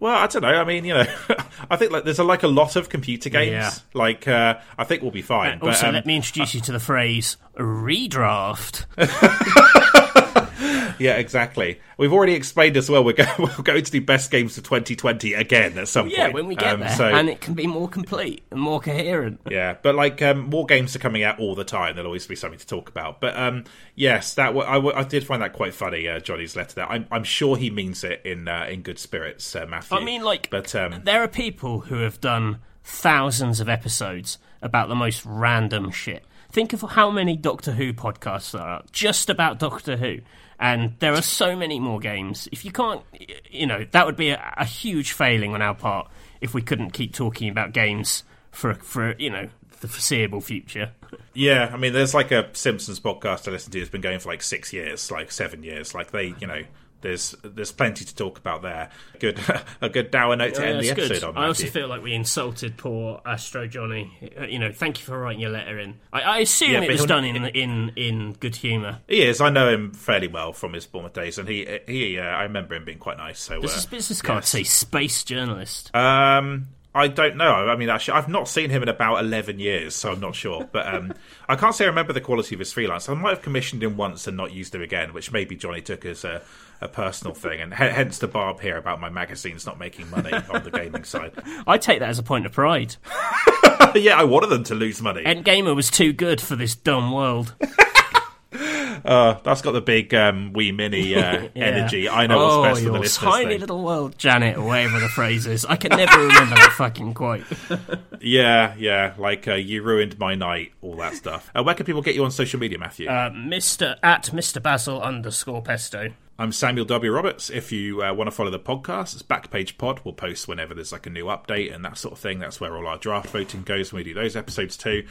Well, I don't know. I mean, you know, [LAUGHS] I think like there's a, like a lot of computer games. Yeah. Like, uh, I think we'll be fine. but, Also, um, let me introduce you to the phrase redraft. [LAUGHS] yeah, exactly. We've already explained as well. We're going, [LAUGHS] we're going to do best games of 2020 again at some Yeah, point. when we get Um, there, so- and it can be more complete and more coherent. Yeah, but like um, more games are coming out all the time. There'll always be something to talk about. But um, yes, that w- I, w- I did find that quite funny. Uh, Johnny's letter there. I'm, I'm sure he means it in uh, in good spirits, uh, Matthew. I mean, like, but um, there are people who have done thousands of episodes about the most random shit. Think of how many Doctor Who podcasts there are just about Doctor Who. And there are so many more games. If you can't, you know, that would be a, a huge failing on our part if we couldn't keep talking about games for, for you know, the foreseeable future. yeah, I mean, there's like a Simpsons podcast I listen to. It's been going for like six years, like seven years. Like they, you know. There's there's plenty to talk about there. Good [LAUGHS] a good dour note to end the episode good. on. I also feel like we insulted poor Astro Johnny. Uh, You know, thank you for writing your letter in. I, I assume Yeah, it was done in in in good humour. He is. I know him fairly well from his Bournemouth days, and he he. Uh, I remember him being quite nice. So Does uh, his business card yes. say space journalist? Um, I don't know. I mean, actually, I've not seen him in about eleven years, so I'm not sure. But um, [LAUGHS] I can't say I remember the quality of his freelance. I might have commissioned him once and not used him again, which maybe Johnny took as a, a personal thing, and h- hence the barb here about my magazines not making money on the gaming side. [LAUGHS] I take that as a point of pride. [LAUGHS] yeah, I wanted them to lose money. NGamer was too good for this dumb world. [LAUGHS] Uh, that's got the big um, wee mini uh, energy. I know oh, what's best for the listeners. tiny thing. little world, Janet, or whatever the phrase is. I can never remember that fucking quote. Yeah, yeah, like uh, you ruined my night, all that stuff. Uh, where can people get you on social media, Matthew? Uh, Mr. at Mr. Basil underscore Pesto. I'm Samuel W. Roberts. If you uh, want to follow the podcast, it's Backpage Pod. We'll post whenever there's like a new update and that sort of thing. That's where all our draft voting goes when we do those episodes too.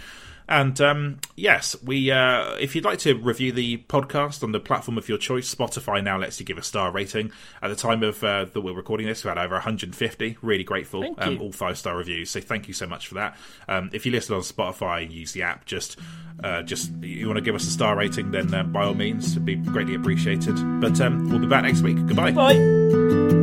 And um, yes, we. Uh, if you'd like to review the podcast on the platform of your choice, Spotify now lets you give a star rating. At the time of uh, that we're recording this, we had over 150. Really grateful. Thank Um, you. all five star reviews. So thank you so much for that. Um, if you listen on Spotify and use the app, just uh, just you want to give us a star rating, then uh, by all means, it'd be greatly appreciated. But um, we'll be back next week. Goodbye. Bye.